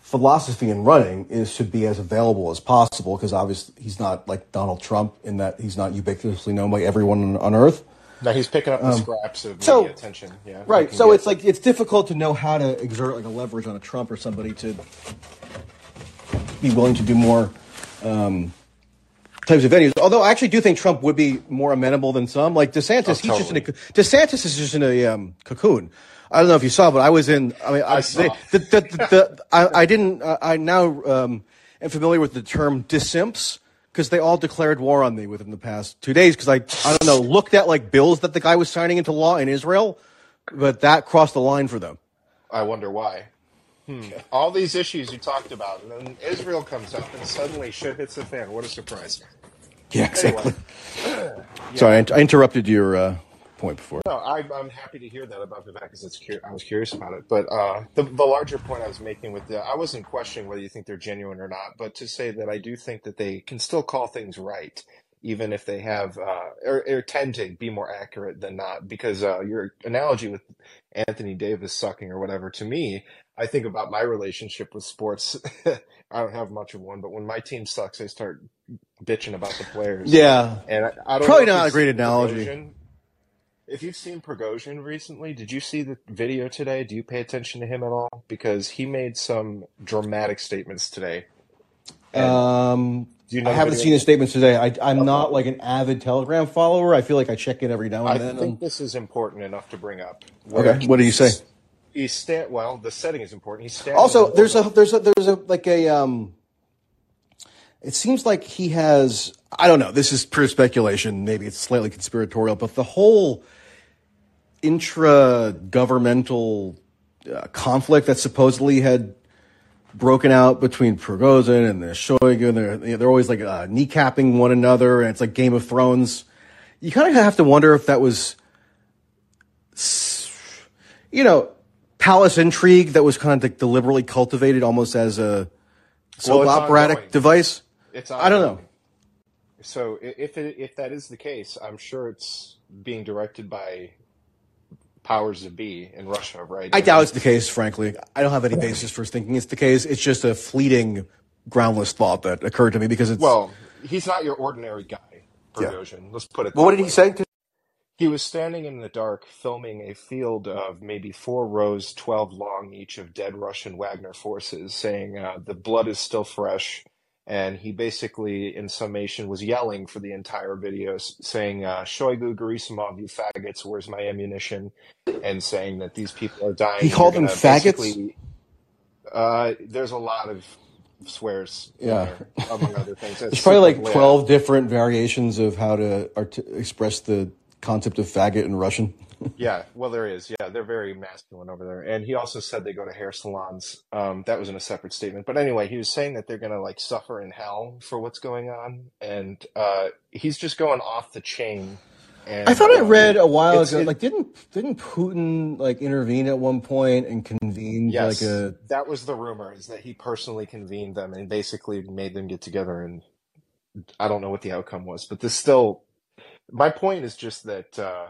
philosophy in running is to be as available as possible because obviously he's not like Donald Trump in that he's not ubiquitously known by everyone on, earth. now he's picking up the scraps of Um, so- attention. Yeah, Right. So it's like it's difficult to know how to exert like a leverage on a Trump or somebody to be willing to do more um, types of venues. Although I actually do think Trump would be more amenable than some. Like DeSantis, Oh, he's just in a DeSantis is just in a um, cocoon. I don't know if you saw, but I was in. I mean, I, saw. The, the, the, the, I, I didn't. Uh, I now um, am familiar with the term disimps because they all declared war on me within the past two days. Because I, I don't know, looked at like bills that the guy was signing into law in Israel, but that crossed the line for them. I wonder why. Hmm. (laughs) All these issues you talked about, and then Israel comes up, and suddenly shit hits the fan. What a surprise! Yeah, exactly. (sighs) Anyway, Sorry, I, I interrupted your uh, point before. no, I, I'm happy to hear that about Vivek because it's cur- I was curious about it. But uh, the the larger point I was making with the, I wasn't questioning whether you think they're genuine or not, but to say that I do think that they can still call things right, even if they have uh, or, or tend to be more accurate than not. Because uh, your analogy with Anthony Davis sucking or whatever, to me, I think about my relationship with sports. (laughs) I don't have much of one, but when my team sucks, I start bitching about the players. Yeah, And I, I don't Probably not a great analogy. Prigozhin. If you've seen Prigozhin recently, did you see the video today? Do you pay attention to him at all? Because he made some dramatic statements today. And um, do you know I haven't seen his statements today. I, I'm not like an avid Telegram follower. I feel like I check in every now I and then. I think this is important enough to bring up. Okay, what do you say? He's sta- well, the setting is important. He's standing. Also, the there's a there's a there's a like a um. It seems like he has. I don't know. This is pure speculation. Maybe it's slightly conspiratorial, but the whole intra-governmental uh, conflict that supposedly had broken out between Prigozhin and the Shoigu, and they're, you know, they're always like uh, kneecapping one another, and it's like Game of Thrones. You kind of have to wonder if that was, you know, palace intrigue that was kind of like deliberately cultivated almost as a soap it's operatic ongoing. device. It's I don't know. So if it, if that is the case, I'm sure it's being directed by powers that be in Russia, right? I doubt it's the case, frankly. I don't have any basis for thinking it's the case. It's just a fleeting, groundless thought that occurred to me because it's. Well, he's not your ordinary guy, Yeah. Let's put it. Well, what did way. he say? He was standing in the dark filming a field of maybe four rows, 12 long each, of dead Russian Wagner forces, saying uh, the blood is still fresh. And he basically, in summation, was yelling for the entire video, saying, uh, Shoigu, Gerasimov, you faggots, where's my ammunition? And saying that these people are dying. He called them faggots? Uh, there's a lot of swears Yeah. there, among other things. (laughs) There's probably like 12 different variations of how to art- express the concept of faggot in Russian. (laughs) Yeah, well, there is. Yeah, they're very masculine over there. And he also said they go to hair salons. Um, that was in a separate statement. But anyway, he was saying that they're going to like suffer in hell for what's going on, and uh, he's just going off the chain. And, I thought I um, read a while ago, it- like didn't didn't Putin like intervene at one point and convene Yes, like a that was the rumor is that he personally convened them and basically made them get together. And I don't know what the outcome was, but this still. My point is just that uh,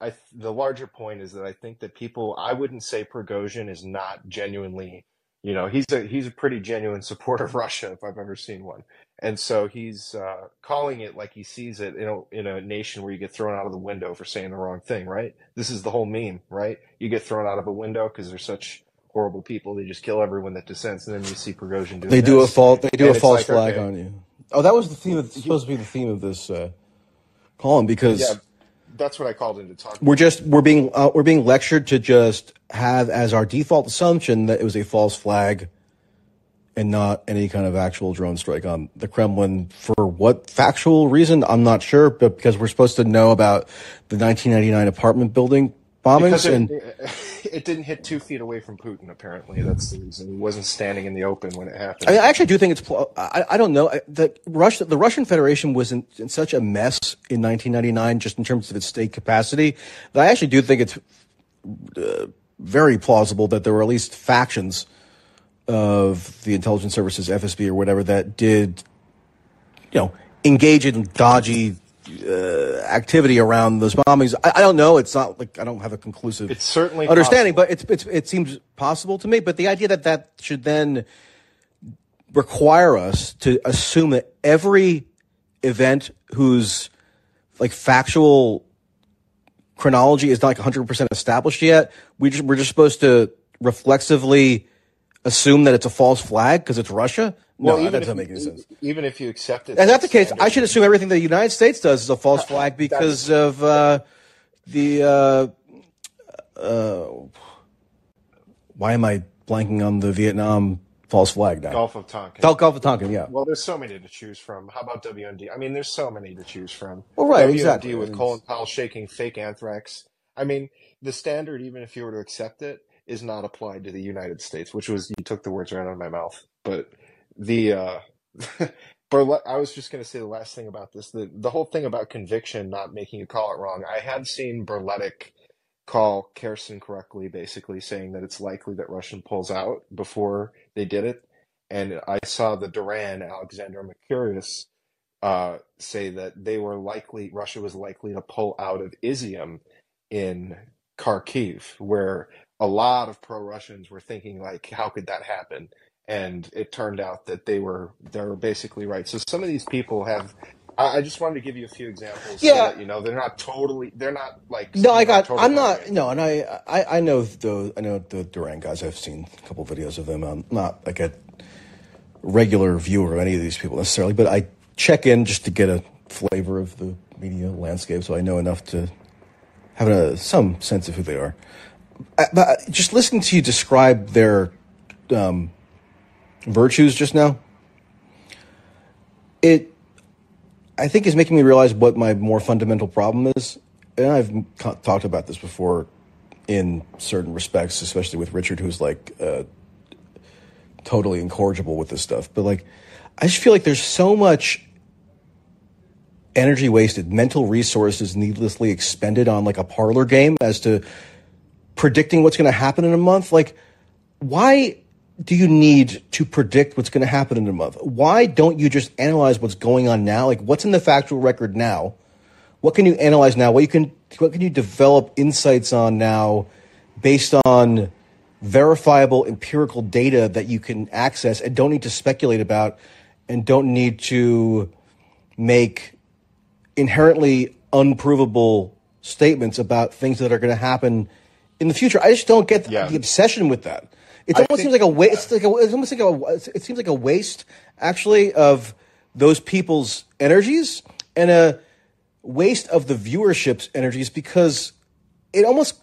I th- the larger point is that I think that people I wouldn't say Prigozhin is not genuinely, you know, he's a he's a pretty genuine supporter of (laughs) Russia if I've ever seen one, and so he's uh, calling it like he sees it in a in a nation where you get thrown out of the window for saying the wrong thing, right? This is the whole meme, right? You get thrown out of a window because they're such horrible people. They just kill everyone that dissents, and then you see Prigozhin doing they do a this. fault they do And a false like, flag okay. on you. Oh, that was the theme of supposed to be the theme of this uh, column because Yeah, that's what I called in to talk. we're just we're being uh, we're being lectured to just have as our default assumption that it was a false flag and not any kind of actual drone strike on the Kremlin for what factual reason I'm not sure but because we're supposed to know about the 1999 apartment building bombings it, and it didn't hit two feet away from Putin. Apparently, that's the reason. He wasn't standing in the open when it happened. I, mean, I actually do think it's. pl- I, I don't know. The Russia, the Russian Federation was in, in such a mess in 1999, just in terms of its state capacity, that I actually do think it's uh, very plausible that there were at least factions of the intelligence services, FSB or whatever, that did, you know, engage in dodgy uh, activity around those bombings. I, I don't know. It's not like I don't have a conclusive It's certainly understanding, possible. but it's, it's it seems possible to me. But the idea that that should then require us to assume that every event whose like factual chronology is not like 100% established yet, we just, we're just supposed to reflexively assume that it's a false flag because it's Russia? No, that doesn't if, make any sense. Even if you accept it, And that's the case. standard- I should assume everything the United States does is a false flag because of uh, the. Uh, uh, why am I blanking on the Vietnam false flag now? Gulf of Tonkin. Gulf, Gulf of Tonkin, yeah. Well, there's so many to choose from. How about WMD? I mean, there's so many to choose from. Well, right, WMD exactly. with Colin Powell shaking fake anthrax. I mean, the standard, even if you were to accept it, is not applied to the United States, which was you took the words right out of my mouth. But the uh, (laughs) Burle- I was just going to say the last thing about this. The the whole thing about conviction not making you call it wrong. I had seen Berletic call Kherson correctly, basically saying that it's likely that Russian pulls out before they did it. And I saw the Duran, Alexander Mercouris, uh, say that they were likely, Russia was likely to pull out of Izium in Kharkiv, where a lot of pro-Russians were thinking like, how could that happen? And it turned out that they were they were basically right. So some of these people have. I I just wanted to give you a few examples. so Yeah. that, you know they're not totally. They're not like. No, I got. total I'm not. barbarians. No, and I, I, I know those. I know the Duran guys. I've seen a couple videos of them. I'm not like a regular viewer of any of these people necessarily, but I check in just to get a flavor of the media landscape, so I know enough to have a, some sense of who they are. I, but just listening to you describe their um, virtues just now, it I think is making me realize what my more fundamental problem is. And I've talked about this before in certain respects, especially with Richard, who's like uh, totally incorrigible with this stuff. But like, I just feel like there's so much energy wasted, mental resources needlessly expended on like a parlor game as to predicting what's going to happen in a month. Like, why do you need to predict what's going to happen in a month? Why don't you just analyze what's going on now? Like, what's in the factual record now? What can you analyze now? What you can what can you develop insights on now based on verifiable empirical data that you can access and don't need to speculate about and don't need to make inherently unprovable statements about things that are going to happen in the future. I just don't get the, Yeah. the obsession with that. It almost think- seems like a waste. It's like a, it's almost like a. It seems like a waste, actually, of those people's energies and a waste of the viewership's energies because it almost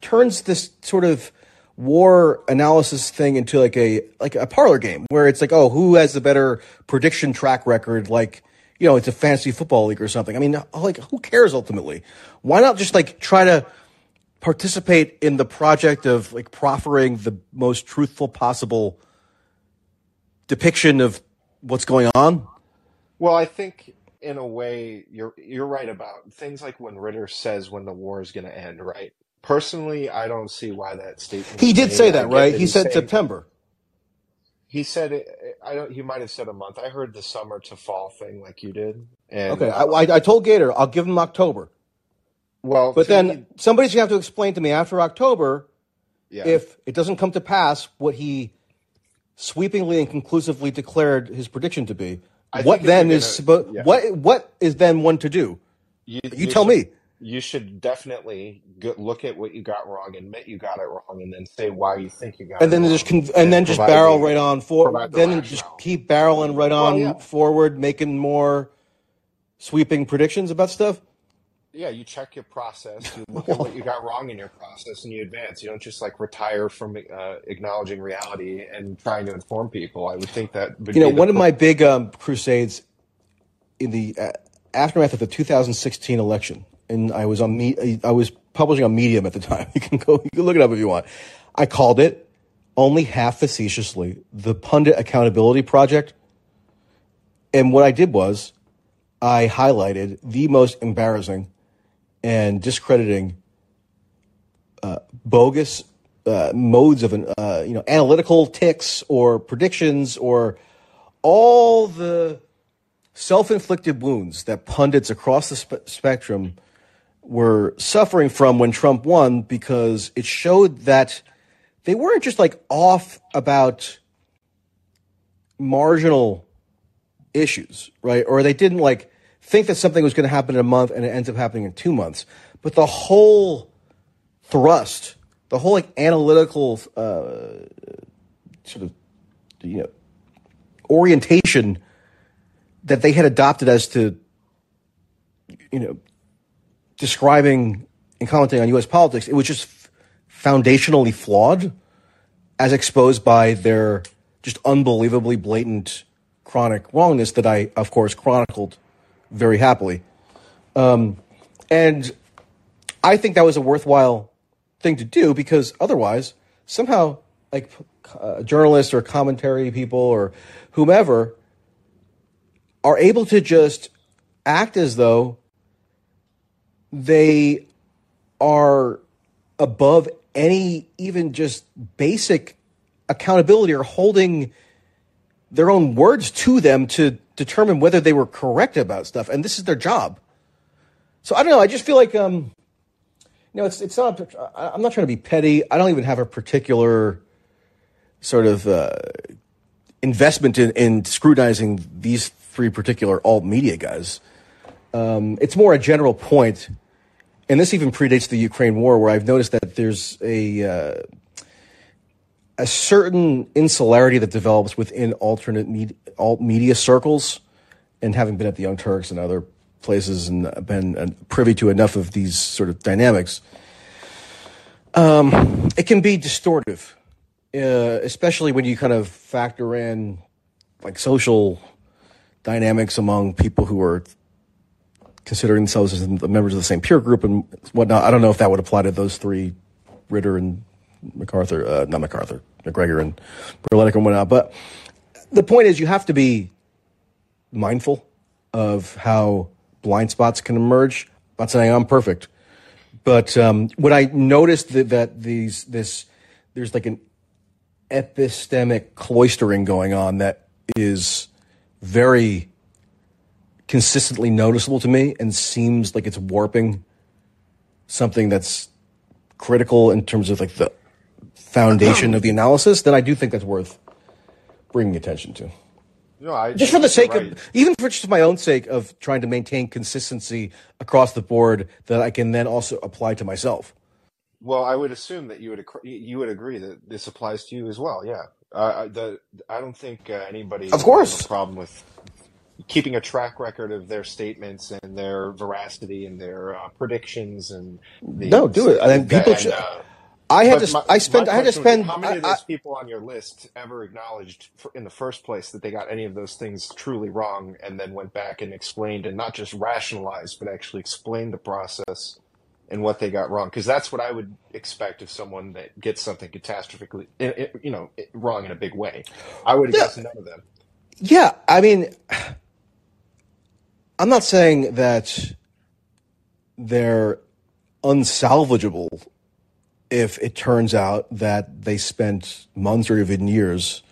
turns this sort of war analysis thing into like a like a parlor game where it's like oh who has the better prediction track record like you know it's a fantasy football league or something i mean like who cares ultimately why not just like try to participate in the project of like proffering the most truthful possible depiction of what's going on Well, I think in a way you're you're right about things like when Ritter says when the war is going to end, right? Personally, I don't see why that statement. he did made. say that get right he said saying- september He said it. I don't. He might have said a month. I heard the summer to fall thing like you did. And okay I, I, I told gator i'll give him october well, But then me- somebody's gonna have to explain to me after October yeah. if it doesn't come to pass what he sweepingly and conclusively declared his prediction to be. I what then you're is gonna- supposed? yeah. What what is then one to do? you, You tell should, me. You should definitely go, look at what you got wrong, admit you got it wrong, and then say why you think you got And it then wrong. just con- and then just barrel the- right on for the then just keep barreling right on yeah. forward, making more sweeping predictions about stuff. Yeah, you check your process. You look at what you (laughs) got wrong in your process, and you advance. You don't just like retire from uh, acknowledging reality and trying to inform people. I would think that would You know, one of my big um, crusades in the uh, aftermath of the 2016 election, and I was on me. I was publishing on Medium at the time. (laughs) You can go, you can look it up if you want. I called it only half facetiously the Pundit Accountability Project. And what I did was I highlighted the most embarrassing and discrediting uh, bogus uh, modes of an, uh, you know analytical ticks or predictions or all the self-inflicted wounds that pundits across the spe- spectrum were suffering from when Trump won because it showed that they weren't just like off about marginal issues, right? Or they didn't like think that something was going to happen in a month and it ends up happening in two months. But the whole thrust, the whole like analytical uh, sort of you know orientation that they had adopted as to you know describing and commenting on U.S. politics, it was just foundationally flawed, as exposed by their just unbelievably blatant chronic wrongness that I, of course, chronicled very happily. Um, and I think that was a worthwhile thing to do because otherwise, somehow, like uh, journalists or commentary people or whomever are able to just act as though they are above any even just basic accountability or holding their own words to them to determine whether they were correct about stuff and this is their job. So i don't know i just feel like um you know it's it's not i'm not trying to be petty. I don't even have a particular sort of uh, investment in, in scrutinizing these three particular alt media guys. Um, it's more a general point and this even predates the Ukraine war, where I've noticed that there's a uh, a certain insularity that develops within alternate med- alt media circles, and having been at the Young Turks and other places and been uh, privy to enough of these sort of dynamics, um, it can be distortive, uh, especially when you kind of factor in like social dynamics among people who are considering themselves as members of the same peer group and whatnot. I don't know if that would apply to those three, Ritter and MacArthur, uh, not MacArthur, Macgregor and Berletic and whatnot. But the point is, you have to be mindful of how blind spots can emerge. I'm not saying I'm perfect, but um, what I noticed that, that these this there's like an epistemic cloistering going on that is very consistently noticeable to me and seems like it's warping something that's critical in terms of like the foundation of the analysis, then I do think that's worth bringing attention to. No, I just for the sake right. of, even for just my own sake of trying to maintain consistency across the board that I can then also apply to myself. Well, I would assume that you would you would agree that this applies to you as well. Yeah, uh, the I don't think uh, anybody of course has a problem with keeping a track record of their statements and their veracity and their uh, predictions and the, no, do it. I mean, people. and, should, uh, I had but to. my- I spent. I had to spend. How many I- of those people on your list ever acknowledged for, in the first place that they got any of those things truly wrong, and then went back and explained and not just rationalized, but actually explained the process and what they got wrong? Because that's what I would expect of someone that gets something catastrophically, i- i- you know, wrong in a big way. I would Yeah. guess none of them. Yeah, I mean, I'm not saying that they're unsalvageable if it turns out that they spent months or even years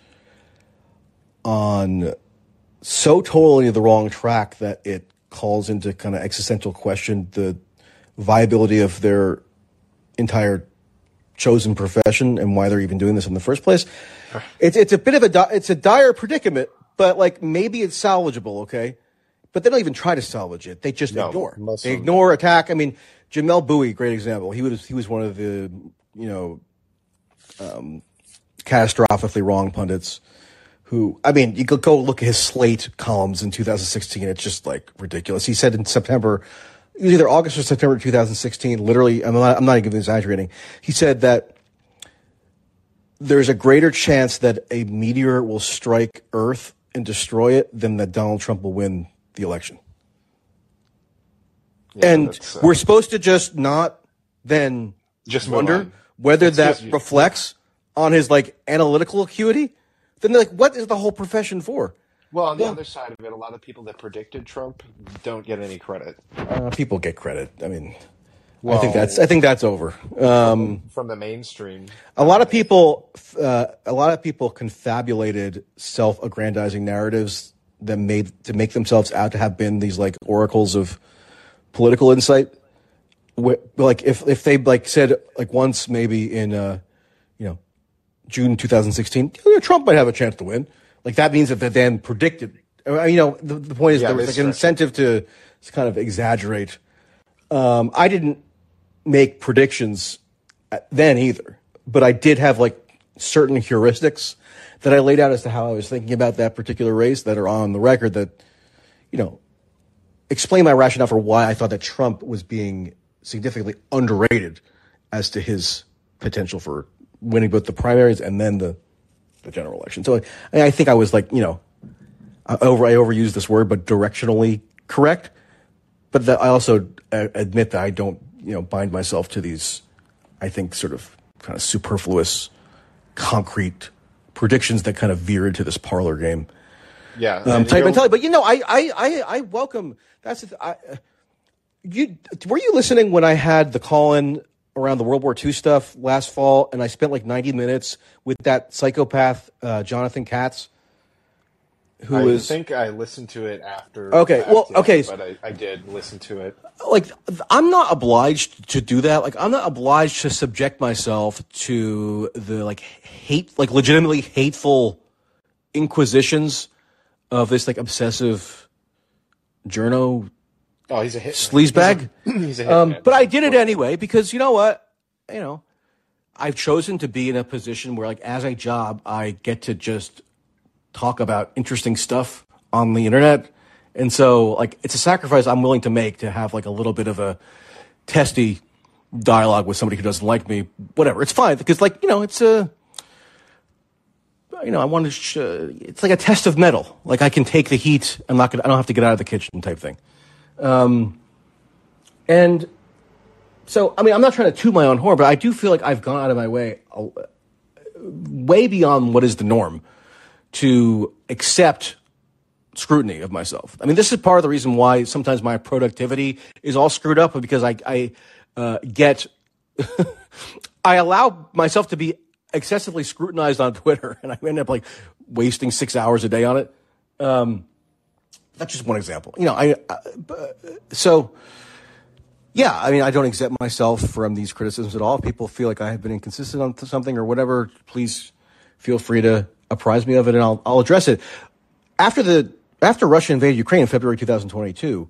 on so totally the wrong track that it calls into kind of existential question the viability of their entire chosen profession and why they're even doing this in the first place. (sighs) It's it's a bit of a di- it's a dire predicament, but like maybe it's salvageable, okay? But they don't even try to salvage it. They just No, ignore. They ignore attack. I mean, Jamelle Bouie, great example. He was he was one of the you know um, catastrophically wrong pundits. Who I mean, you could go look at his slate columns in 2016. It's just like ridiculous. He said in September, it was either August or September 2016. Literally, I'm not, I'm not even exaggerating. He said that there's a greater chance that a meteor will strike Earth and destroy it than that Donald Trump will win the election. Yeah, and uh, we're supposed to just not then Just wonder whether It's that just- reflects on his like analytical acuity. Then like, what is the whole profession for? Well, on the other side of it, a lot of people that predicted Trump don't get any credit Uh, people get credit. I mean, I think that's I think that's over. Um, from the mainstream. a lot of people, uh, a lot of people confabulated self-aggrandizing narratives that made to make themselves out to have been these like oracles of political insight. Like if if they like said like once maybe in uh, you know June 2016, Trump might have a chance to win. Like that means that they then predicted. uh, You know, the, the point is Yeah, there was like an incentive to, to kind of exaggerate. Um, I didn't make predictions then either, but I did have like certain heuristics that I laid out as to how I was thinking about that particular race that are on the record that, you know, explain my rationale for why I thought that Trump was being significantly underrated as to his potential for winning both the primaries and then the, the general election. So I, I think I was like, you know, I over I overused this word, but directionally correct. But I also uh, admit that I don't, you know, bind myself to these, I think, sort of kind of superfluous, concrete predictions that kind of veer into this parlor game Yeah. um, and type mentality. But you know, I, I, I, I welcome. That's the th- I, you. Were you listening when I had the call in around the World War II stuff last fall, and I spent like ninety minutes with that psychopath uh, Jonathan Katz, who I was think I listened to it after. Okay, fact, well, okay. But I, I did listen to it. like I'm not obliged to do that. Like I'm not obliged to subject myself to the like hate, like legitimately hateful inquisitions of this like obsessive journo Oh, he's a hit. sleazebag. He's a (clears throat) hit. Um, but I did it anyway because you know what? You know, I've chosen to be in a position where, like, as a job, I get to just talk about interesting stuff on the internet. And so, like, it's a sacrifice I'm willing to make to have, like, a little bit of a testy dialogue with somebody who doesn't like me. Whatever. It's fine because, like, you know, it's a. You know, I want to. Sh- it's like a test of mettle. Like I can take the heat. I'm not gonna. I don't have to get out of the kitchen type thing. And so, I mean, I'm not trying to toot my own horn, but I do feel like I've gone out of my way, uh, way beyond what is the norm, to accept scrutiny of myself. I mean, this is part of the reason why sometimes my productivity is all screwed up because I, I uh, get, (laughs) I allow myself to be excessively scrutinized on (laughs) Twitter, and I end up like wasting six hours a day on it. Um, that's just one example. You know, I, I so yeah, I mean, I don't exempt myself from these criticisms at all. If people feel like I have been inconsistent on something or whatever, please feel free to apprise me of it, and I'll I'll address it. After the after Russia invaded Ukraine in February 2022,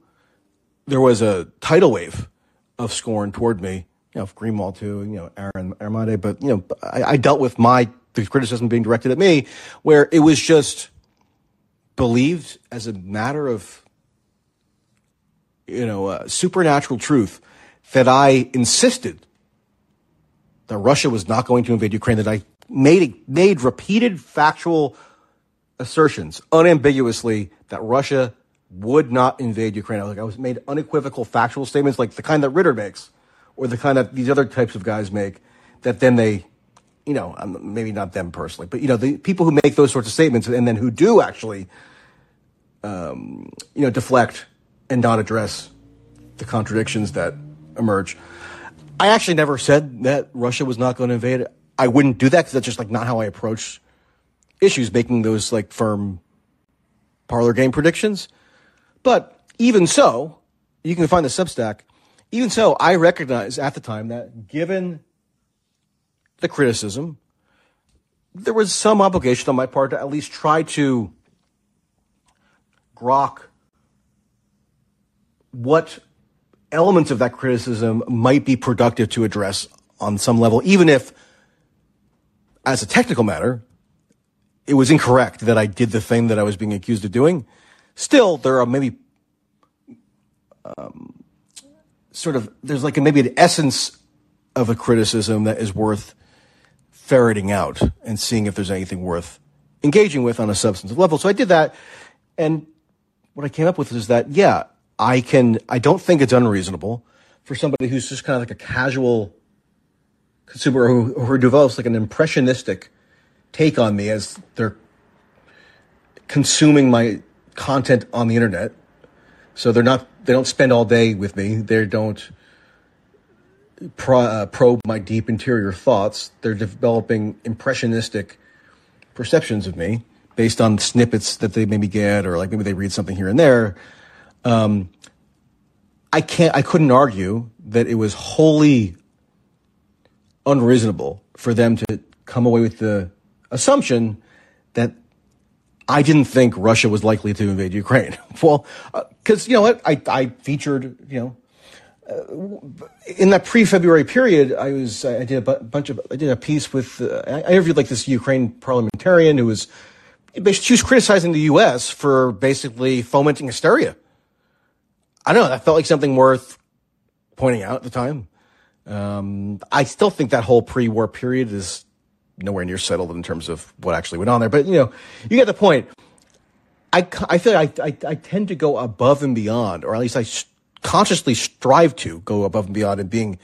there was a tidal wave of scorn toward me. You know, Greenwald too, you know, Aaron Maté, but you know, I, I dealt with my the criticism being directed at me, where it was just believed as a matter of you know, uh, supernatural truth that I insisted that Russia was not going to invade Ukraine, that I made, made repeated factual assertions unambiguously that Russia would not invade Ukraine. I was like, I was made unequivocal factual statements like the kind that Ritter makes or the kind that these other types of guys make that then they, you know, um, maybe not them personally, but, you know, the people who make those sorts of statements and then who do actually, um, you know, deflect and not address the contradictions that emerge. I actually never said that Russia was not going to invade. I wouldn't do that because that's just like not how I approach issues, making those like firm parlor game predictions. But even so, you can find the Substack. Even so, I recognize at the time that given the criticism, there was some obligation on my part to at least try to grok what elements of that criticism might be productive to address on some level, even if, as a technical matter, it was incorrect that I did the thing that I was being accused of doing. Still, there are maybe um, sort of there's like a, maybe an essence of a criticism that is worth ferreting out and seeing if there's anything worth engaging with on a substantive level. So I did that, and what I came up with is that yeah, I can. I don't think it's unreasonable for somebody who's just kind of like a casual consumer who, who develops like an impressionistic take on me as they're consuming my content on the internet. So they're not they don't spend all day with me. They don't pro, uh, probe my deep interior thoughts. They're developing impressionistic perceptions of me based on snippets that they maybe get, or like maybe they read something here and there. Um, I can't. I couldn't argue that it was wholly unreasonable for them to come away with the assumption that I didn't think Russia was likely to invade Ukraine. (laughs) well, because uh, you know what, I I featured you know. Uh, in that pre-February period, I was I did a bu- bunch of I did a piece with uh, I interviewed like this Ukraine parliamentarian who was she was criticizing the U.S. for basically fomenting hysteria. I don't know. That felt like something worth pointing out at the time. Um, I still think that whole pre-war period is nowhere near settled in terms of what actually went on there. But you know, you get the point. I, I feel like I, I, I tend to go above and beyond, or at least I consciously strive to go above and beyond in being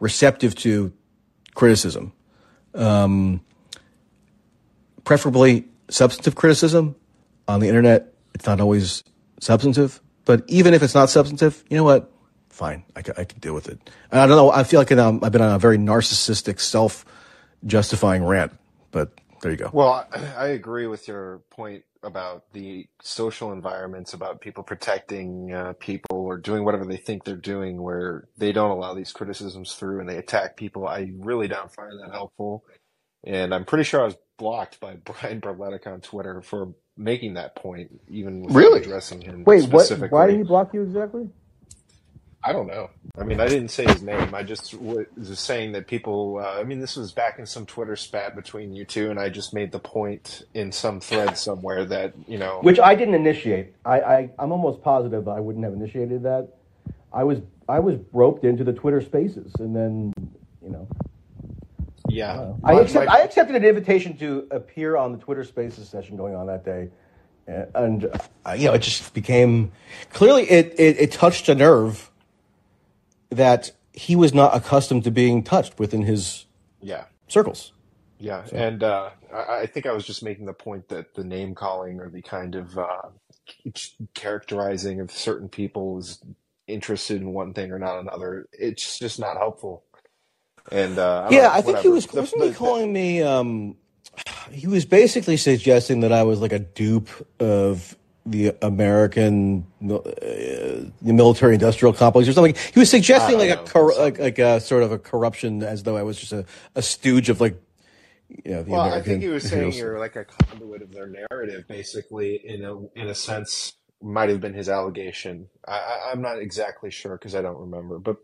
receptive to criticism. Um, preferably substantive criticism on the internet. It's not always substantive, but even if it's not substantive, you know what? Fine, I can, I can deal with it. And I don't know. I feel like um, I've been on a very narcissistic, self-justifying rant, but there you go. Well, I agree with your point about the social environments, about people protecting uh, people or doing whatever they think they're doing, where they don't allow these criticisms through and they attack people. I really don't find that helpful. And I'm pretty sure I was blocked by (laughs) Brian Berletic on Twitter for making that point, even Really? addressing him Wait, what? specifically. Why did he block you exactly? I don't know. I mean, I didn't say his name. I just was saying that people. Uh, I mean, this was back in some Twitter spat between you two, and I just made the point in some thread somewhere that you know. Which I didn't initiate. I, I I'm almost positive I wouldn't have initiated that. I was I was roped into the Twitter Spaces, and then you know yeah, I, My- accept, I accepted an invitation to appear on the Twitter Spaces session going on that day, and, and uh, you know it just became clearly it, it it touched a nerve that he was not accustomed to being touched within his yeah. circles. Yeah, and uh, I, I think I was just making the point that the name calling or the kind of uh, characterizing of certain people is interested in one thing or not another. It's just not helpful. And uh, I Yeah, know, I think he was The- wasn't he the- calling me. Um, he was basically suggesting that I was like a dupe of the American uh, the military industrial complex or something. He was suggesting like a cor- like, like a sort of a corruption, as though I was just a, a stooge of like you know the Well, I think he was saying you're like a conduit of their narrative, basically. In a in a sense, might have been his allegation. I, I, I'm not exactly sure because I don't remember, but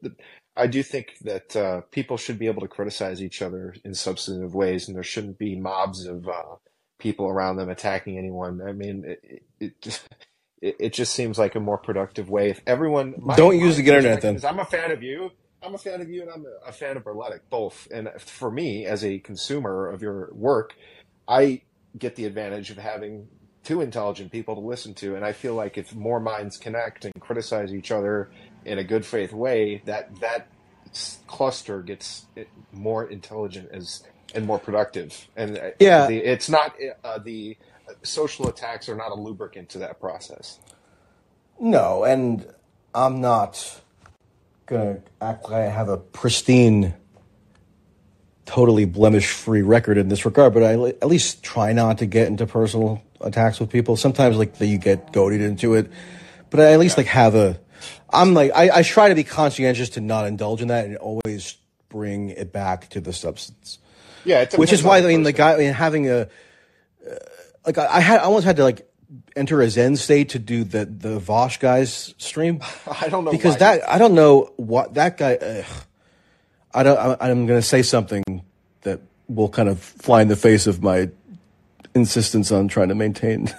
I do think that uh, people should be able to criticize each other in substantive ways, and there shouldn't be mobs of uh, people around them attacking anyone. I mean, it it, just, (laughs) it, it just seems like a more productive way. If everyone Don't use the internet, then. I'm a fan of you. I'm a fan of you, and I'm a, a fan of Berletic, both. And for me, as a consumer of your work, I get the advantage of having two intelligent people to listen to, and I feel like if more minds connect and criticize each other in a good faith way, that that cluster gets eh, more intelligent as and more productive. And uh, Yeah. the, it's not uh, the social attacks are not a lubricant to that process. No, and I'm not gonna act like I have a pristine, totally blemish-free record in this regard. But I at least try not to get into personal attacks with people. Sometimes, like you get goaded into it, but I at least like have a. I'm like I, I try to be conscientious to not indulge in that and always bring it back to the substance Yeah, which is why I mean the guy I mean, having a uh, like I I had I almost had to like enter a Zen state to do the the Vaush guys stream (laughs) I don't know because why. that I don't know what that guy. Ugh, I don't. I, I'm going to say something that will kind of fly in the face of my insistence on trying to maintain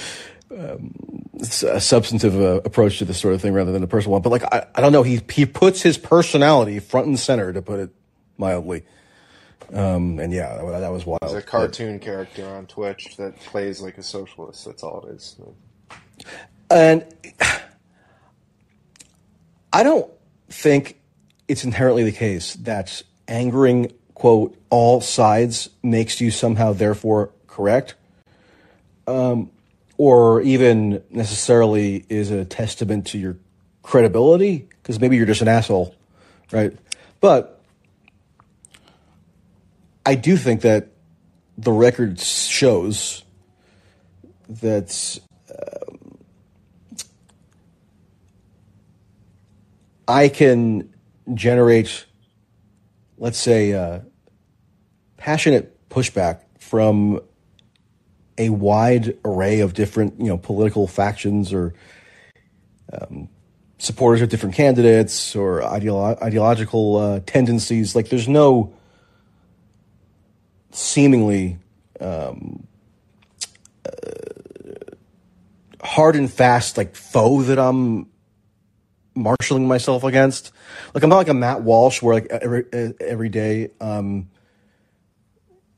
(laughs) um, a substantive uh, approach to this sort of thing rather than a personal one. But like I, I don't know. He he puts his personality front and center, to put it mildly. Um, and yeah, that, that was wild. He's a cartoon character on Twitch that plays like a socialist. That's all it is. And I don't think it's inherently the case that angering quote all sides makes you somehow therefore correct, um, or even necessarily is a testament to your credibility because maybe you're just an asshole, right? But I do think that the record shows that um, I can generate, let's say, uh, passionate pushback from a wide array of different, you know, political factions or um, supporters of different candidates or ideolo- ideological uh, tendencies. Like, there's no seemingly um, uh, hard and fast like foe that I'm marshaling myself against. Like I'm not like a Matt Walsh where like every every day, um,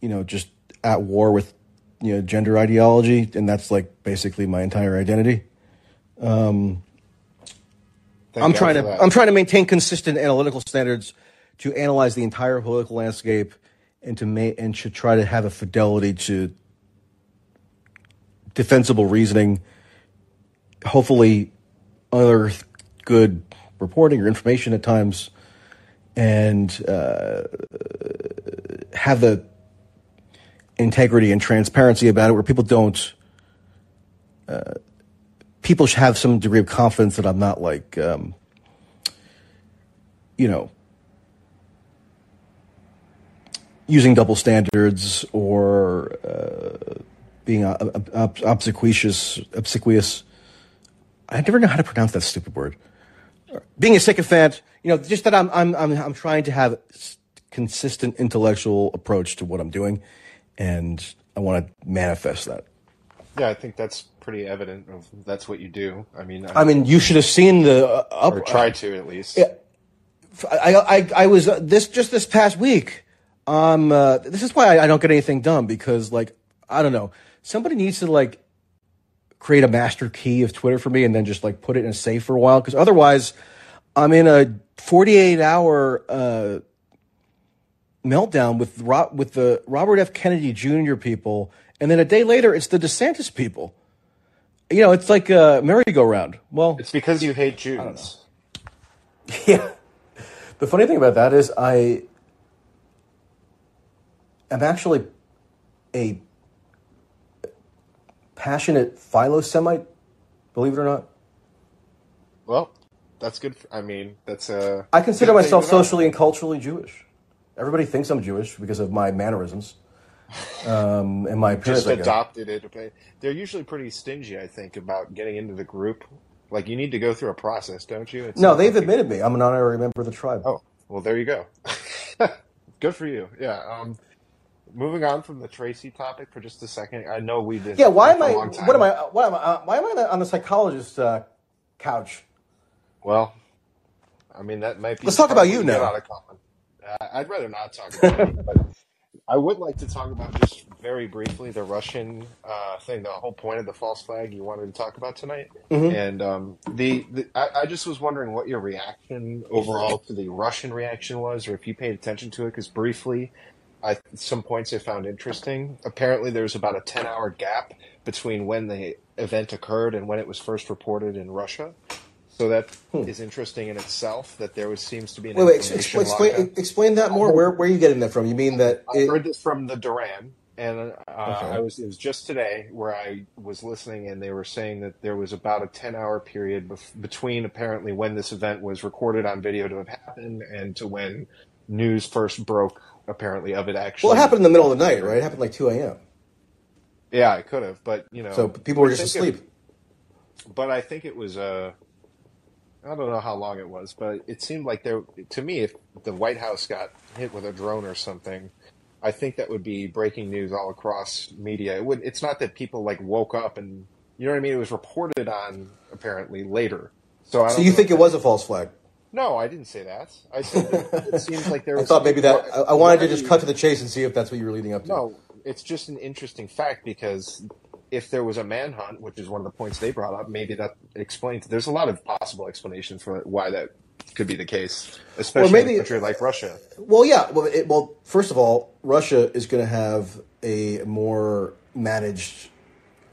you know, just at war with you know gender ideology, and that's like basically my entire identity. Um, I'm God trying to that. I'm trying to maintain consistent analytical standards to analyze the entire political landscape and to and to try to have a fidelity to defensible reasoning. Hopefully, unearth good reporting or information at times, and uh, have the integrity and transparency about it, where people don't. Uh, people should have some degree of confidence that I'm not like, um, you know, using double standards or uh, being ob- ob- obsequious. Obsequious. I never know how to pronounce that stupid word. Being a sycophant, you know, just that I'm I'm I'm, I'm trying to have consistent intellectual approach to what I'm doing, and I want to manifest that. Yeah, I think that's pretty evident. Of that's what you do. I mean, I mean, you should have seen the uh, up. or try to at least. Yeah. I, I, I was uh, this just this past week. Um, uh, this is why I, I don't get anything done because, like, I don't know. Somebody needs to like create a master key of Twitter for me and then just like put it in a safe for a while because otherwise, I'm in a 48 hour uh, meltdown with Ro- with the Robert F. Kennedy Jr. people, and then a day later, it's the DeSantis people. You know, it's like a merry-go-round. Well, It's because you hate Jews. (laughs) Yeah. The funny thing about that is I am actually a passionate philo-semite, believe it or not. Well, that's good. For, I mean, that's a. I consider myself socially and culturally Jewish. Everybody thinks I'm Jewish because of my mannerisms um, and my appearance. just adopted it. okay. They're usually pretty stingy, I think, about getting into the group. Like you need to go through a process, don't you? It's No, they've like- admitted me. I'm an honorary member of the tribe. Oh, well, there you go. (laughs) Good for you. Yeah. Um, moving on from the Tracy topic for just a second. I know we did. Yeah, why am I? What am I? Why am I? uh, Why am I on the psychologist uh, couch? Well, I mean that might be. Let's talk about you now. out of common. Uh, I'd rather not talk about it, but I would like to talk about just very briefly the Russian uh, thing, the whole point of the false flag you wanted to talk about tonight. Mm-hmm. And um, the, the I, I just was wondering what your reaction overall to the Russian reaction was, or if you paid attention to it, because briefly, I some points I found interesting. Apparently, there's about a ten hour gap between when the event occurred and when it was first reported in Russia. So that is interesting in itself. That there was seems to be an Hmm. Wait, wait. Explain, explain, explain that more. Where, where are you getting that from? You mean that? I heard this from the Duran, and uh, Okay. I was it was just today where I was listening, and they were saying that there was about a ten hour period bef- between apparently when this event was recorded on video to have happened and to when news first broke apparently of it actually. well, it happened in the middle of the night, right? It happened like 2 a.m. Yeah, it could have, but you know, So people were I just think it- asleep. but I think it was uh I don't know how long it was, but it seemed like there to me if the White House got hit with a drone or something, I think that would be breaking news all across media. It would it's not that people like woke up and you know what I mean, it was reported on apparently later. So I So you think it was a false flag? No, I didn't say that. I said that it seems like there (laughs) I was thought maybe that. I, I wanted to just cut to the chase and see if that's what you were leading up to. no, it's just an interesting fact because if there was a manhunt, which is one of the points they brought up, maybe that explains. There's a lot of possible explanations for why that could be the case, especially maybe- in a country like Russia. Well, yeah. Well, it, well, first of all, Russia is going to have a more managed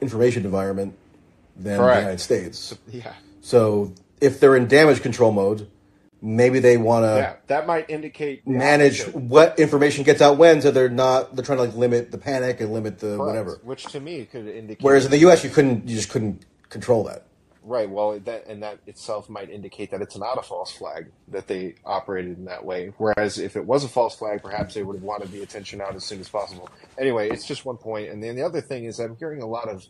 information environment than Correct. the United States. Yeah, So if they're in damage control mode, maybe they want to yeah, that might indicate manage opposite. what information gets out when, so they're not they're trying to like limit the panic and limit the Correct. whatever. Which to me could indicate. Whereas in the U.S., you couldn't, you just couldn't control that. Right. Well, that and that itself might indicate that it's not a false flag that they operated in that way. Whereas if it was a false flag, perhaps they would have wanted the attention out as soon as possible. Anyway, it's just one point. And then the other thing is, I'm hearing a lot of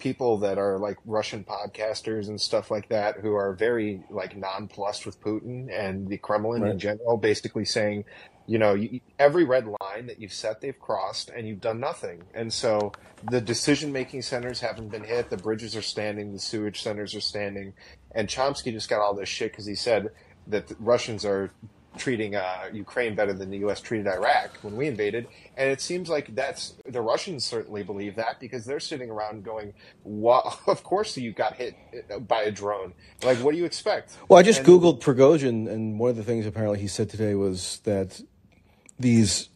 people that are like Russian podcasters and stuff like that who are very like nonplussed with Putin and the Kremlin Right. in general, basically saying, you know, you, every red line that you've set, they've crossed, and you've done nothing. And so the decision making centers haven't been hit. The bridges are standing. The sewage centers are standing. And Chomsky just got all this shit because he said that the Russians are treating uh, Ukraine better than the U.S. treated Iraq when we invaded. And it seems like that's the Russians certainly believe that because they're sitting around going, "Well, (laughs) of course you got hit uh, by a drone. Like, what do you expect?" Well, I just And- googled Prigozhin, and one of the things apparently he said today was that these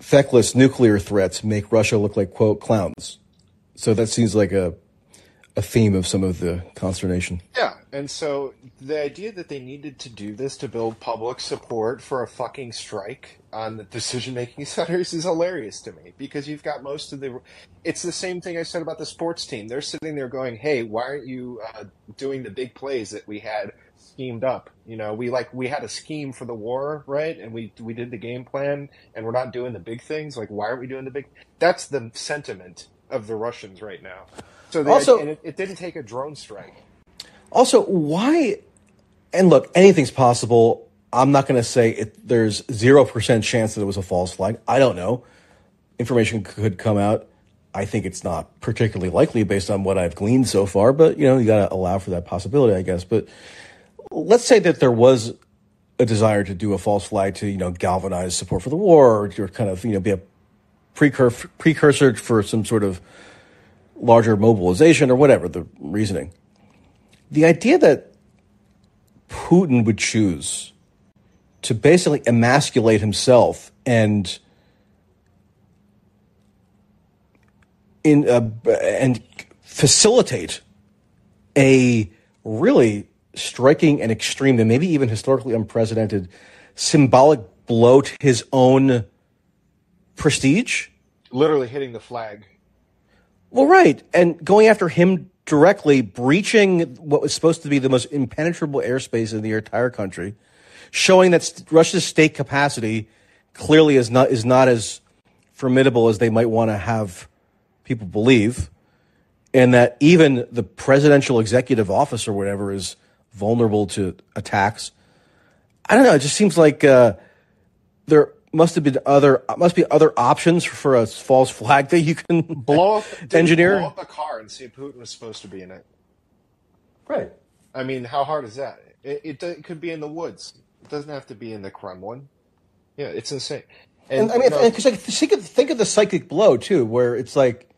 feckless nuclear threats make Russia look like quote clowns. So that seems like a a theme of some of the consternation. Yeah, and so the idea that they needed to do this to build public support for a fucking strike on the decision making (laughs) centers is hilarious to me because you've got most of the. It's the same thing I said about the sports team. They're sitting there going, "Hey, why aren't you uh, doing the big plays that we had schemed up? You know, we like we had a scheme for the war, right? And we we did the game plan, and we're not doing the big things. Like, why aren't we doing the big? That's the sentiment of the Russians right now. So the, Also- it, it didn't take a drone strike. Also, why? And look, anything's possible. I'm not going to say it, there's zero percent chance that it was a false flag. I don't know. Information could come out. I think it's not particularly likely based on what I've gleaned so far, but you know, you got to allow for that possibility, I guess. But let's say that there was a desire to do a false flag to, you know, galvanize support for the war or to kind of, you know, be a precur- precursor for some sort of larger mobilization or whatever the reasoning. The idea that Putin would choose to basically emasculate himself and in uh, and facilitate a really striking and extreme and maybe even historically unprecedented symbolic blow to his own prestige literally hitting the flag. Well, right. And going after him directly, breaching what was supposed to be the most impenetrable airspace in the entire country, showing that Russia's state capacity clearly is not is not as formidable as they might want to have people believe, and that even the presidential executive office or whatever is vulnerable to attacks. I don't know. It just seems like uh, there must have been other must be other options for a false flag that you can Blow up, (laughs) Engineer? blow up a car and see if Putin was supposed to be in it. Right. I mean, how hard is that? It, it, it could be in the woods. It doesn't have to be in the Kremlin. Yeah, it's insane. And, I mean, because like, think of think of the psychic blow too, where it's like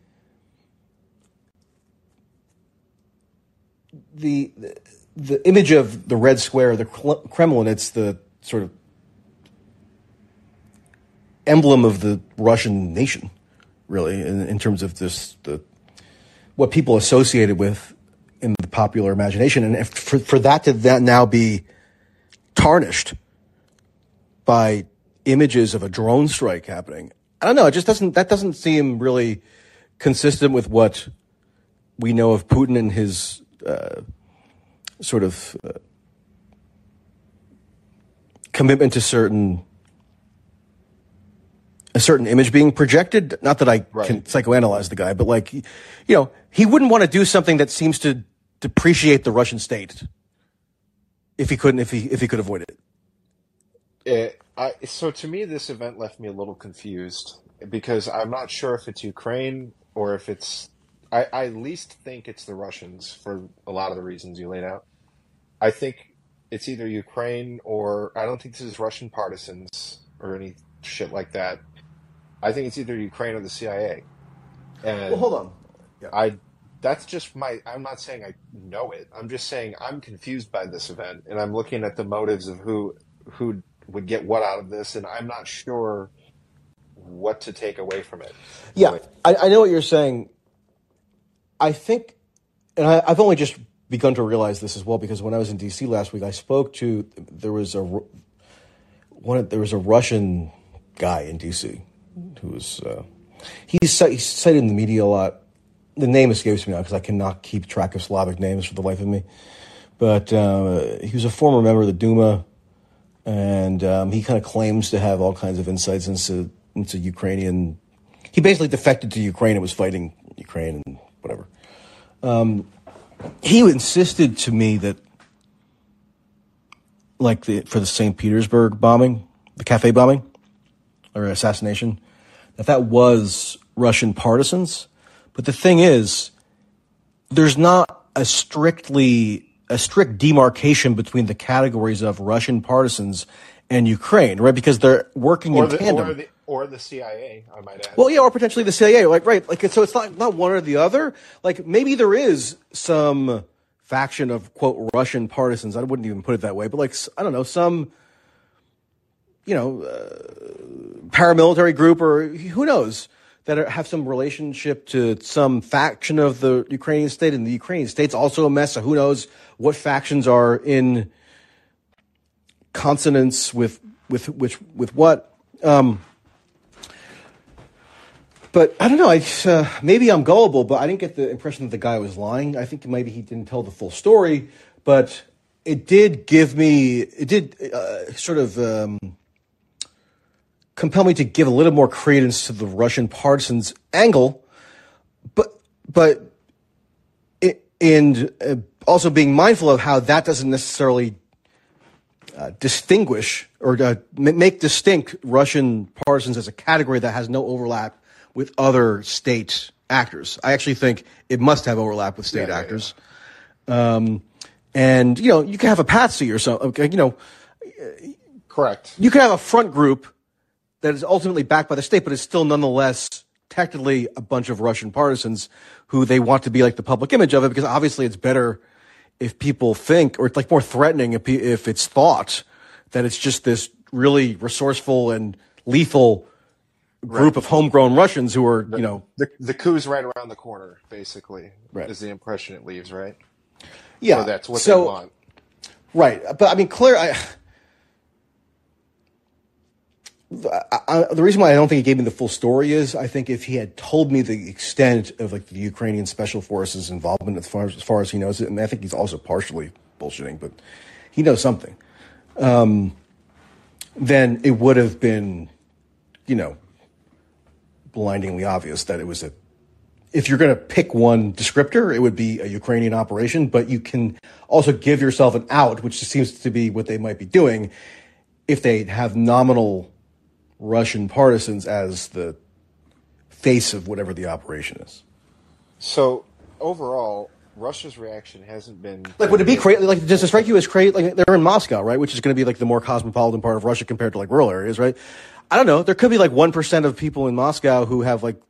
the the, the image of the red square, the Kremlin. It's the sort of emblem of the Russian nation, really, in, in terms of this the what people associated with in the popular imagination, and if, for for that to that now be tarnished by images of a drone strike happening. I don't know. It just doesn't. That doesn't seem really consistent with what we know of Putin and his uh, sort of uh, commitment to certain a certain image being projected. Not that I can psychoanalyze the guy, but like, you know, he wouldn't want to do something that seems to depreciate the Russian state if he couldn't. If he if he could avoid it. It, I, so to me, this event left me a little confused because I'm not sure if it's Ukraine or if it's. I, I at least think it's the Russians for a lot of the reasons you laid out. I think it's either Ukraine or I don't think this is Russian partisans or any shit like that. I think it's either Ukraine or the CIA. And well, hold on. I that's just my. I'm not saying I know it. I'm just saying I'm confused by this event, and I'm looking at the motives of who who would get what out of this, and I'm not sure what to take away from it. Yeah, Like, I, I know what you're saying. I think, and I, I've only just begun to realize this as well because when I was in D.C. last week, I spoke to there was a one there was a Russian guy in D.C. who was uh, he's, he's cited in the media a lot. The name escapes me now because I cannot keep track of Slavic names for the life of me. But uh, he was a former member of the Duma, and um, he kind of claims to have all kinds of insights into into Ukrainian. He basically defected to Ukraine and was fighting Ukraine and whatever. Um, he insisted to me that, like the for the St. Petersburg bombing, the cafe bombing or assassination, that that was Russian partisans. But the thing is, there's not a strictly a strict demarcation between the categories of Russian partisans and Ukraine, right? Because they're working or in the tandem. or the or the CIA, I might add. Well, yeah, or potentially the CIA, like right, like so it's not not one or the other. Like maybe there is some faction of quote Russian partisans. I wouldn't even put it that way, but like I don't know some, you know, uh, paramilitary group or who knows that are, have some relationship to some faction of the Ukrainian state, and the Ukrainian state's also a mess. So who knows what factions are in consonance with with which with what. Um, but I don't know. I uh, maybe I'm gullible, but I didn't get the impression that the guy was lying. I think maybe he didn't tell the full story, but it did give me it did uh, sort of um, compel me to give a little more credence to the Russian partisans angle, but but it, and uh, also being mindful of how that doesn't necessarily uh, distinguish or uh, make distinct Russian partisans as a category that has no overlap with other state actors. I actually think it must have overlap with state Yeah, yeah, actors. Um, and you know, you can have a patsy or something. You know, Correct. you can have a front group that is ultimately backed by the state, but is still nonetheless technically a bunch of Russian partisans who they want to be like the public image of it because obviously it's better if people think, or it's like more threatening if, if it's thought that it's just this really resourceful and lethal group of homegrown Russians who are, you know, The the coup's right around the corner, basically. Right. Is the impression it leaves, right? yeah, Or that's what so, they want. Right, but I mean, Claire, I, I, I, the reason why I don't think he gave me the full story is I think if he had told me the extent of like the Ukrainian special forces involvement as far as, as far as he knows it, and I think he's also partially bullshitting, but he knows something. Um, then it would have been, you know, blindingly obvious that it was a if you're going to pick one descriptor, it would be a Ukrainian operation, but you can also give yourself an out, which seems to be what they might be doing if they have nominal Russian partisans as the face of whatever the operation is. So overall, Russia's reaction hasn't been Like, would it be crazy? Like, does it strike you as crazy? Like, they're in Moscow, right? Which is going to be like the more cosmopolitan part of Russia compared to like rural areas, right? I don't know. There could be like 1% of people in Moscow who have like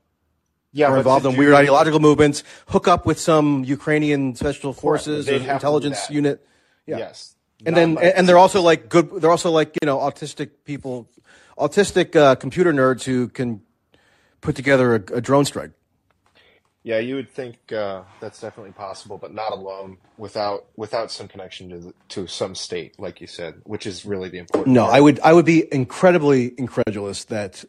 yeah, are involved in do- weird ideological movements, hook up with some Ukrainian special forces or have to do intelligence unit. Yeah. Yes. And then and they're also like good they're also like, you know, autistic people autistic uh, computer nerds who can put together a, a drone strike. Yeah, you would think uh, that's definitely possible, but not alone without without some connection to the, to some state, like you said, which is really the important. No, part. I would I would be incredibly incredulous that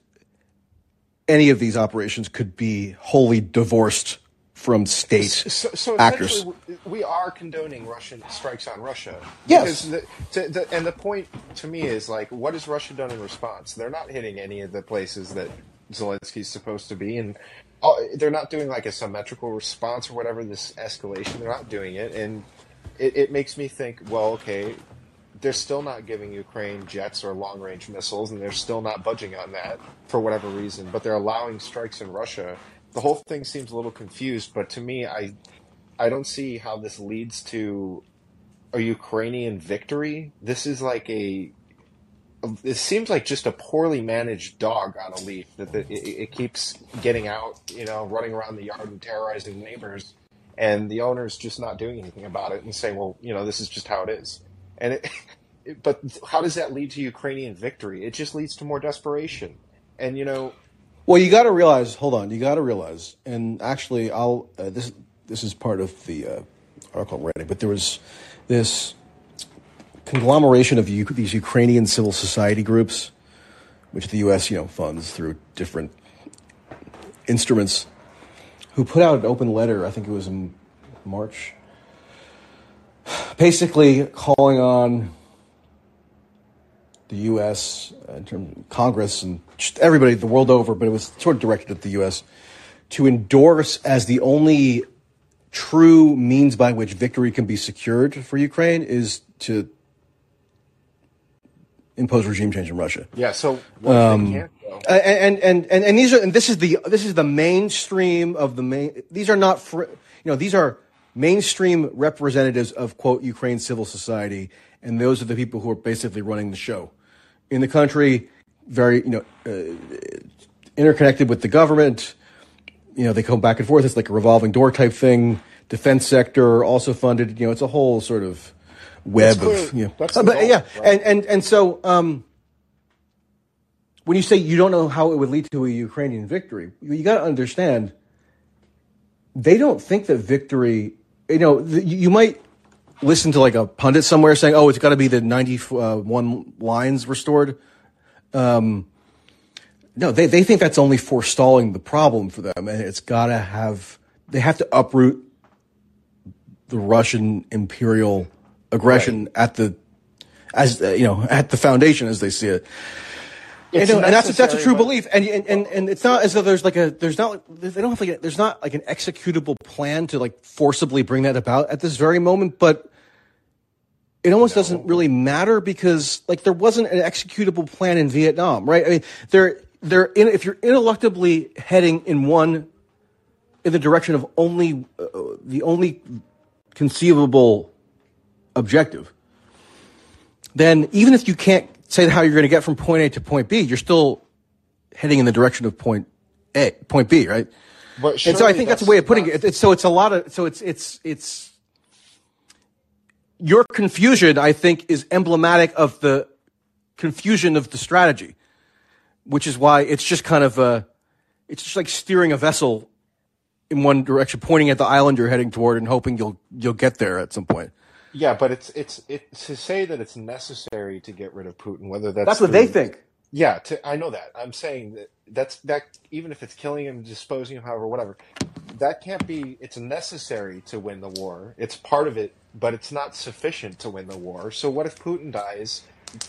any of these operations could be wholly divorced from state So, so actors. we are condoning Russian strikes on Russia. Yes. The, to, the, and the point to me is like, what has Russia done in response? They're not hitting any of the places that Zelensky's supposed to be, and uh, they're not doing like a symmetrical response or whatever. This escalation, they're not doing it, and it, it makes me think, well, okay, they're still not giving Ukraine jets or long range missiles, and they're still not budging on that for whatever reason. But they're allowing strikes in Russia. The whole thing seems a little confused, but to me, I I don't see how this leads to a Ukrainian victory. This is like a. It seems like just a poorly managed dog on a leash that the, it, it keeps getting out, you know, running around the yard and terrorizing neighbors, and the owner's just not doing anything about it and saying, well, you know, this is just how it is. And it, (laughs) it but how does that lead to Ukrainian victory? It just leads to more desperation. And you know, well, you got to realize. Hold on, you got to realize. And actually, I'll uh, this this is part of the uh, article I'm writing, but there was this conglomeration of U- these Ukrainian civil society groups, which the U.S. you know funds through different instruments, who put out an open letter. I think it was in March, basically calling on the U.S. Uh, in terms of Congress and everybody the world over, but it was sort of directed at the U.S. to endorse as the only true means by which victory can be secured for Ukraine is to impose regime change in Russia. Yeah. So um, and, and and and these are and this is the this is the mainstream of the main. These are not fr- you know these are mainstream representatives of quote Ukraine civil society, and those are the people who are basically running the show in the country. Very you know uh, interconnected with the government. You know they come back and forth. It's like a revolving door type thing. Defense sector also funded. You know it's a whole sort of web of you know, but goal, yeah, right? and and and so um, when you say you don't know how it would lead to a Ukrainian victory, you, you got to understand they don't think that victory. You know, the, you might listen to like a pundit somewhere saying, "Oh, it's got to be the ninety-one lines restored." Um, no, they they think that's only forestalling the problem for them, and it's got to have. They have to uproot the Russian imperial aggression right. at the as uh, you know at the foundation as they see it. And, and, that's a, that's a true belief, and, and and and it's not as though there's like a there's not they don't have like a, there's not like an executable plan to like forcibly bring that about at this very moment, but it almost no. doesn't really matter because like there wasn't an executable plan in Vietnam, right? I mean, they're they're in, if you're ineluctably heading in one in the direction of only uh, the only conceivable objective, then even if you can't say how you're going to get from point A to point B, you're still heading in the direction of point A, point B, right? But and so I think that's, that's a way of putting it. It's, so it's a lot of so it's it's it's your confusion. I think is emblematic of the confusion of the strategy, which is why it's just kind of a it's just like steering a vessel in one direction, pointing at the island you're heading toward, and hoping you'll you'll get there at some point. Yeah, but it's it's it's to say that it's necessary to get rid of Putin, whether that's that's what through, they think. Yeah, to, I know that. I'm saying that that's that even if it's killing him, disposing him, however, whatever, that can't be. It's necessary to win the war. It's part of it, but it's not sufficient to win the war. So what if Putin dies?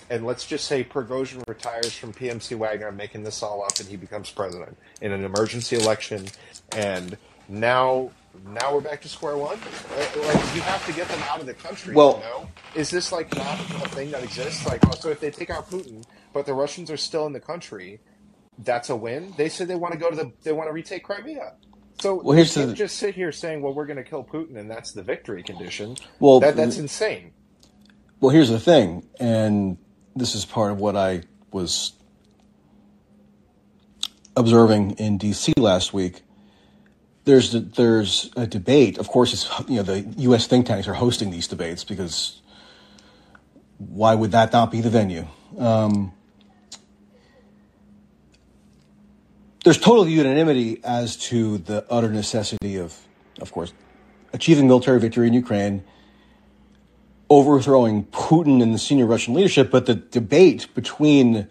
And let's just say Prigozhin retires from PMC Wagner. I'm making this all up, and he becomes president in an emergency election. And now now we're back to square one. Like you have to get them out of the country. Well, you know? is this like not a thing that exists? Like, oh, so if they take out Putin, but the Russians are still in the country, that's a win. They said they want to go to the, they want to retake Crimea. So well, here's you can't the, just sit here saying, "Well, we're going to kill Putin," and that's the victory condition. Well, that, that's insane. Well, here's the thing, and this is part of what I was observing in D.C. last week there's there's a debate. Of course, it's you know the U.S. think tanks are hosting these debates because why would that not be the venue? Um, there's total unanimity as to the utter necessity of, of course, achieving military victory in Ukraine, overthrowing Putin and the senior Russian leadership. But the debate between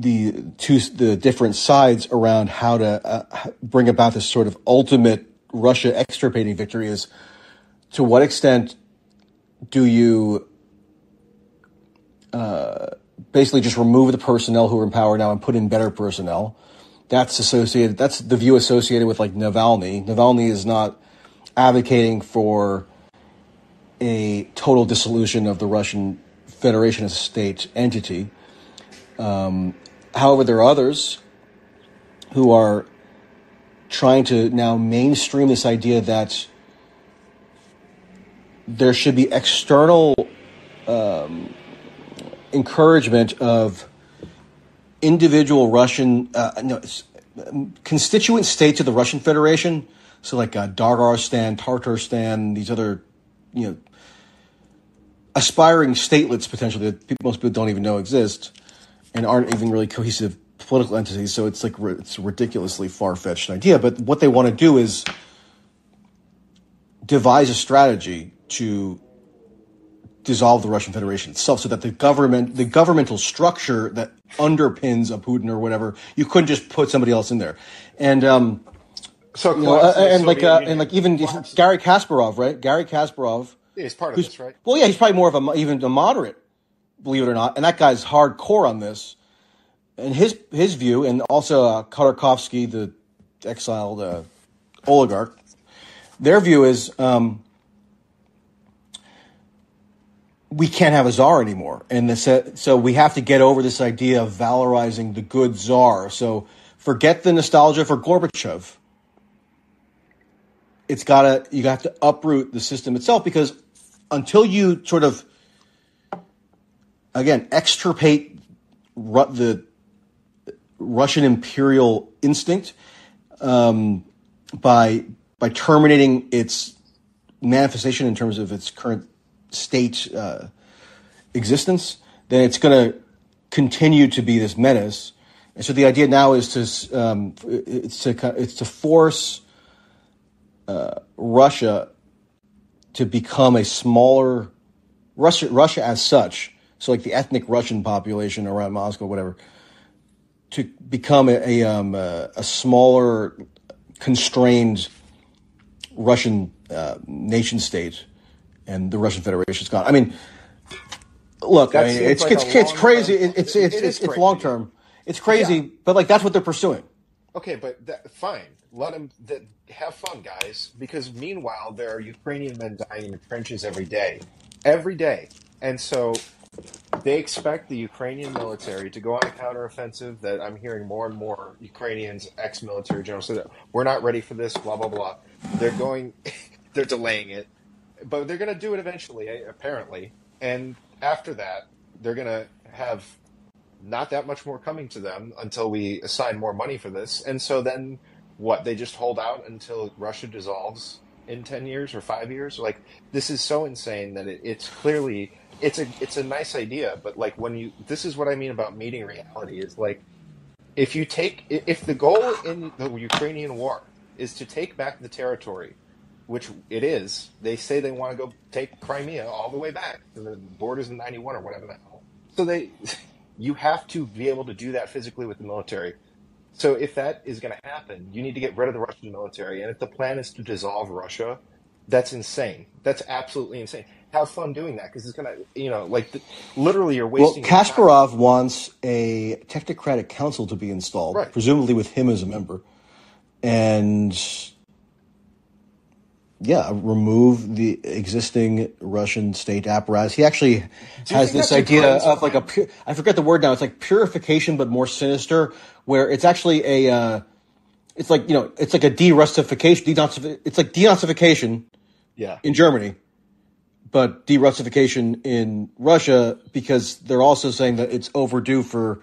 the two the different sides around how to uh, bring about this sort of ultimate Russia extirpating victory is to what extent do you uh, basically just remove the personnel who are in power now and put in better personnel? That's associated. That's the view associated with like Navalny. Navalny is not advocating for a total dissolution of the Russian Federation as a state entity. Um, However, there are others who are trying to now mainstream this idea that there should be external um, encouragement of individual Russian uh, no, constituent states of the Russian Federation. So like uh, Dargarstan, Tartarstan, these other, you know, aspiring statelets potentially that people, most people don't even know exist and aren't even really cohesive political entities. So it's like it's a ridiculously far fetched idea. But what they want to do is devise a strategy to dissolve the Russian Federation itself, so that the government, the governmental structure that underpins a Putin or whatever, you couldn't just put somebody else in there. And um, So you know, uh, collapse of the and like uh, and like even Gary Kasparov, right? Gary Kasparov. is part of this, right? Well, yeah, he's probably more of a even a moderate, believe it or not. And that guy's hardcore on this. And his his view, and also uh, Khodorkovsky, the exiled uh, oligarch, their view is um, we can't have a czar anymore, and this, uh, so we have to get over this idea of valorizing the good czar. So forget the nostalgia for Gorbachev. It's gotta you have to uproot the system itself because until you sort of again extirpate Ru- the Russian imperial instinct um, by by terminating its manifestation in terms of its current state uh, existence, then it's going to continue to be this menace. And so the idea now is to um, it's to it's to force uh, Russia to become a smaller Russia Russia as such. So like the ethnic Russian population around Moscow, whatever, to become a a, um, a, a smaller, constrained Russian uh, nation state, and the Russian Federation is gone. I mean, look, I mean, it's like it's, it's crazy. It, it's it it's it's, it's long term. It's crazy, Yeah. but like that's what they're pursuing. Okay, but that, fine. Let them th- have fun, guys. Because meanwhile, there are Ukrainian men dying in the trenches every day, every day, and so they expect the Ukrainian military to go on a counteroffensive. That I'm hearing more and more Ukrainians, ex-military generals, say that we're not ready for this. Blah blah blah. They're going, (laughs) they're delaying it, but they're going to do it eventually, eh, apparently. And after that, they're going to have not that much more coming to them until we assign more money for this. And so then what? They just hold out until Russia dissolves in 10 years or 5 years? Like this is so insane that it, it's clearly it's a it's a nice idea, but like when you this is what I mean about meeting reality is like if you take if the goal in the Ukrainian war is to take back the territory which it is. They say they want to go take Crimea all the way back to the borders in '91 or whatever the hell. So they, (laughs) you have to be able to do that physically with the military. So if that is going to happen, you need to get rid of the Russian military. And if the plan is to dissolve Russia, that's insane. That's absolutely insane. Have fun doing that because it's going to, you know, like the, literally you're Well, wasting. time. Kasparov wants a technocratic council to be installed, Right. presumably with him as a member, and yeah, remove the existing Russian state apparatus. He actually has this idea of like a pu- I forget the word now. It's like purification, but more sinister, where it's actually a uh, it's like you know it's like a de-Russification, denazifi- It's like denazification Yeah. in Germany, but de-Russification in Russia because they're also saying that it's overdue for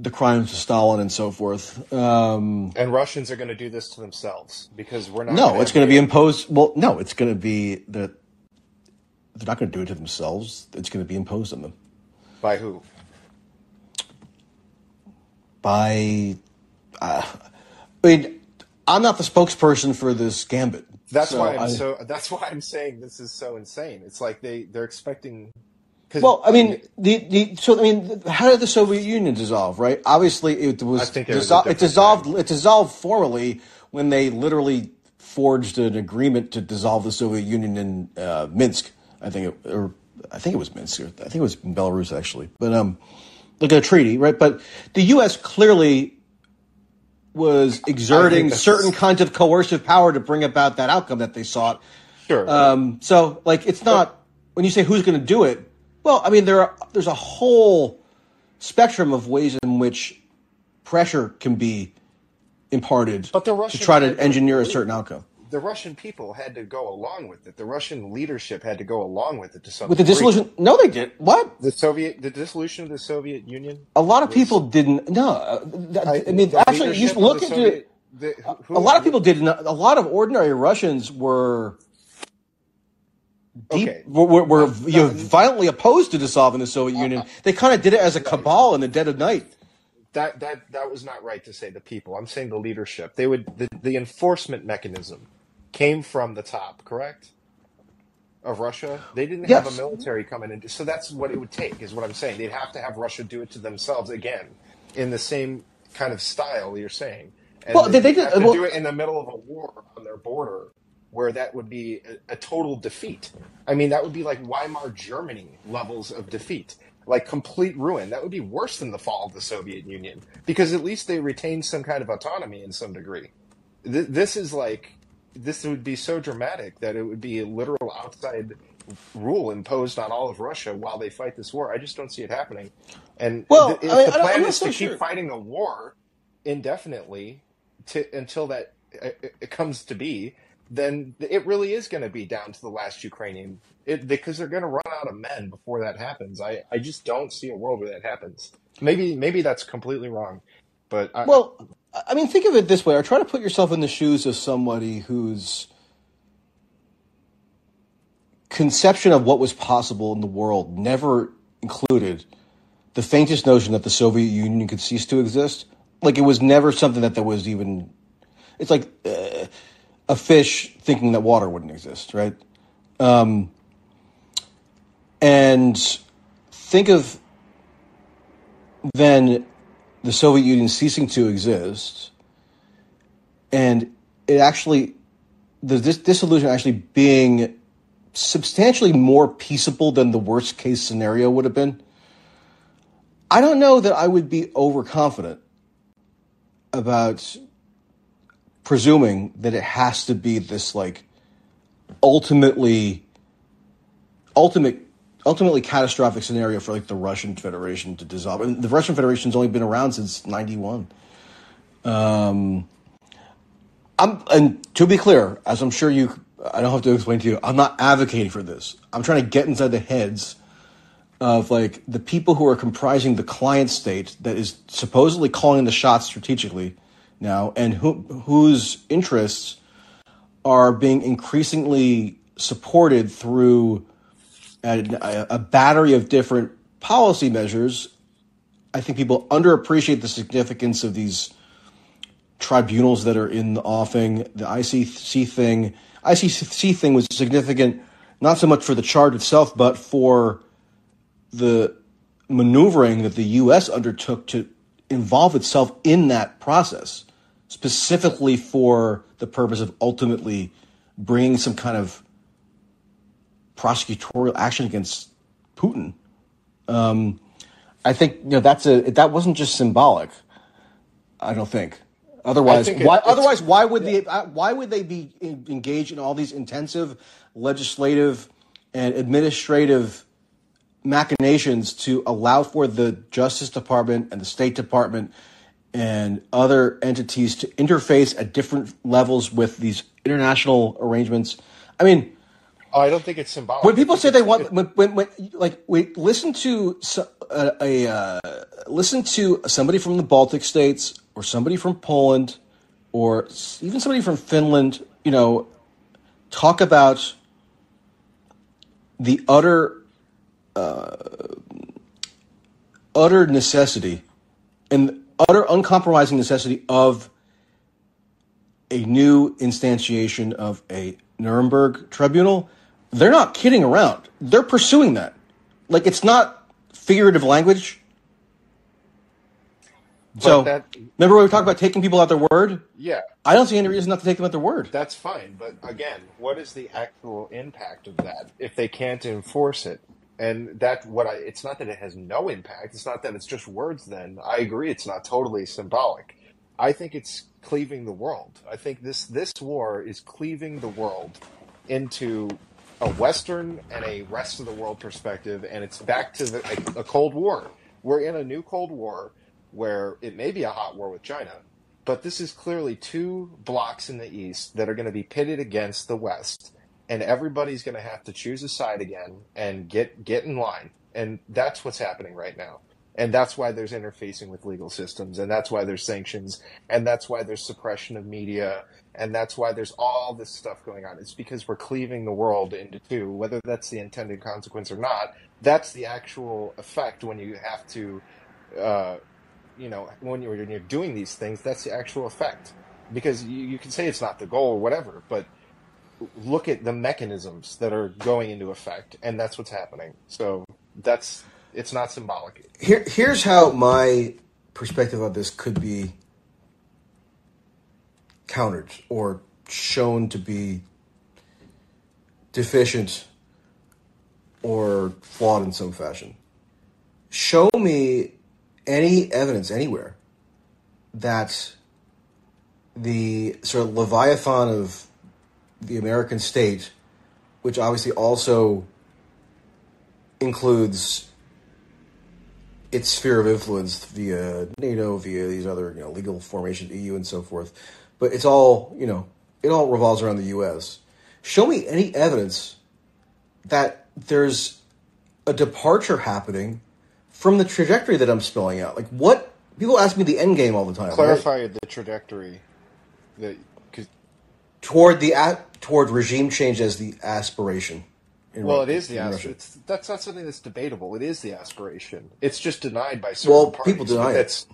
the crimes of Stalin and so forth. Um, And Russians are going to do this to themselves because we're not. no, it's going to be imposed. Well, no, it's going to be that they're not going to do it to themselves. It's going to be imposed on them by who? by. Uh, I mean, I'm not the spokesperson for this gambit. That's so why I'm I- so. That's why I'm saying this is so insane. It's like they they're expecting. Well, I mean, the, the so I mean, how did the Soviet Union dissolve? Right? Obviously, it was it was it dissolved. It dissolved formally when they literally forged an agreement to dissolve the Soviet Union in uh, Minsk. I think, it, or I think it was Minsk. Or I think it was Belarus actually. But um, like a treaty, right? But the U.S. clearly was exerting certain kinds of coercive power to bring about that outcome that they sought. sure. Um, so, like, it's not when you say who's going to do it. Well, I mean, there are there's a whole spectrum of ways in which pressure can be imparted But the to try to engineer a certain outcome. The Russian people had to go along with it. The Russian leadership had to go along with it to some With the degree. dissolution, no, they did. What? The Soviet, the dissolution of the Soviet Union. A lot of people didn't. No, uh, that, I, I- mean, actually, you should look into Soviet- The, who, a lot of people did. Not, a lot of ordinary Russians were deep, Okay. were, were, No, you know, no. violently opposed to dissolving the Soviet Union. They kind of did it as a cabal in the dead of night. that that that was not right to say the people. I'm saying the leadership. They would the, the enforcement mechanism came from the top, correct? Of Russia, they didn't have Yes. a military coming in, so that's what it would take. Is what I'm saying. They'd have to have Russia do it to themselves again, in the same kind of style you're saying. And Well, they- they did- have to well- do it in the middle of a war on their border, where that would be a, a total defeat. I mean, that would be like Weimar Germany levels of defeat, like complete ruin. That would be worse than the fall of the Soviet Union because at least they retained some kind of autonomy in some degree. Th- this is like this would be so dramatic that it would be a literal outside rule imposed on all of Russia while they fight this war. I just don't see it happening. And Well, th- if I mean, the I I'm plan is so to sure. keep fighting the war indefinitely to until that it, it comes to be, then it really is going to be down to the last Ukrainian. It, because they're going to run out of men before that happens. I, I just don't see a world where that happens. Maybe maybe that's completely wrong, but I, Well, I mean, think of it this way: or try to put yourself in the shoes of somebody whose conception of what was possible in the world never included the faintest notion that the Soviet Union could cease to exist. Like it was never something that there was even. It's like uh, a fish thinking that water wouldn't exist, right? Um, and think of then the Soviet Union ceasing to exist, and it actually the dis- dissolution actually being substantially more peaceable than the worst case scenario would have been. I don't know that I would be overconfident about presuming that it has to be this like ultimately ultimate ultimately catastrophic scenario for like the Russian Federation to dissolve. And the Russian Federation's only been around since '91. Um, I'm and to be clear, as I'm sure you, I don't have to explain to you, I'm not advocating for this. I'm trying to get inside the heads of like the people who are comprising the client state that is supposedly calling the shots strategically now, and who whose interests are being increasingly supported through a, a battery of different policy measures. I think people underappreciate the significance of these tribunals that are in the offing. The ICC thing, ICC thing was significant not so much for the charge itself, but for the maneuvering that the U.S. undertook to involve itself in that process, specifically for the purpose of ultimately bringing some kind of prosecutorial action against Putin. Um, I think you know that's a that wasn't just symbolic. I don't think. Otherwise, think why? it's- Otherwise, why would they? uh, Why would they be en- engaged in all these intensive legislative and administrative machinations to allow for the Justice Department and the State Department and other entities to interface at different levels with these international arrangements? I mean, Oh, I don't think it's symbolic. when people say they want, when, when, when like, we listen to a, a uh, listen to somebody from the Baltic states or somebody from Poland or even somebody from Finland, you know, talk about the utter, uh, utter necessity and utter uncompromising necessity of a new instantiation of a Nuremberg tribunal, they're not kidding around. They're pursuing that. Like it's not figurative language. so that- remember when we talked about taking people at their word? yeah, I don't see any reason not to take them at their word. that's fine. But again, what is the actual impact of that if they can't enforce it? And that what I it's not that it has no impact. It's not that it's just words. Then I agree, it's not totally symbolic. I think it's cleaving the world. I think this this war is cleaving the world into a Western and a rest of the world perspective, and it's back to the, a, a Cold War. We're in a new Cold War where it may be a hot war with China, but this is clearly two blocks in the East that are going to be pitted against the West, and everybody's going to have to choose a side again and get get in line, and that's what's happening right now. And that's why there's interfacing with legal systems, and that's why there's sanctions, and that's why there's suppression of media, and that's why there's all this stuff going on. It's because we're cleaving the world into two, whether that's the intended consequence or not. That's the actual effect when you have to, uh, you know, when you're, when you're doing these things, that's the actual effect. Because you, you can say it's not the goal or whatever, but look at the mechanisms that are going into effect, and that's what's happening. So that's it's not symbolic. Here, here's how my perspective on this could be countered or shown to be deficient or flawed in some fashion. Show me any evidence anywhere that the sort of leviathan of the American state, which obviously also includes its sphere of influence via NATO, via these other you know legal formations, EU, and so forth. But it's all you know, it all revolves around the U.S. Show me any evidence that there's a departure happening from the trajectory that I'm spelling out. Like what people ask me the end game all the time. right? Clarify the trajectory that toward the a- toward regime change as the aspiration. in well, it is the aspiration. it's that's not something that's debatable. It is the aspiration. It's just denied by certain Well, parties. people deny it.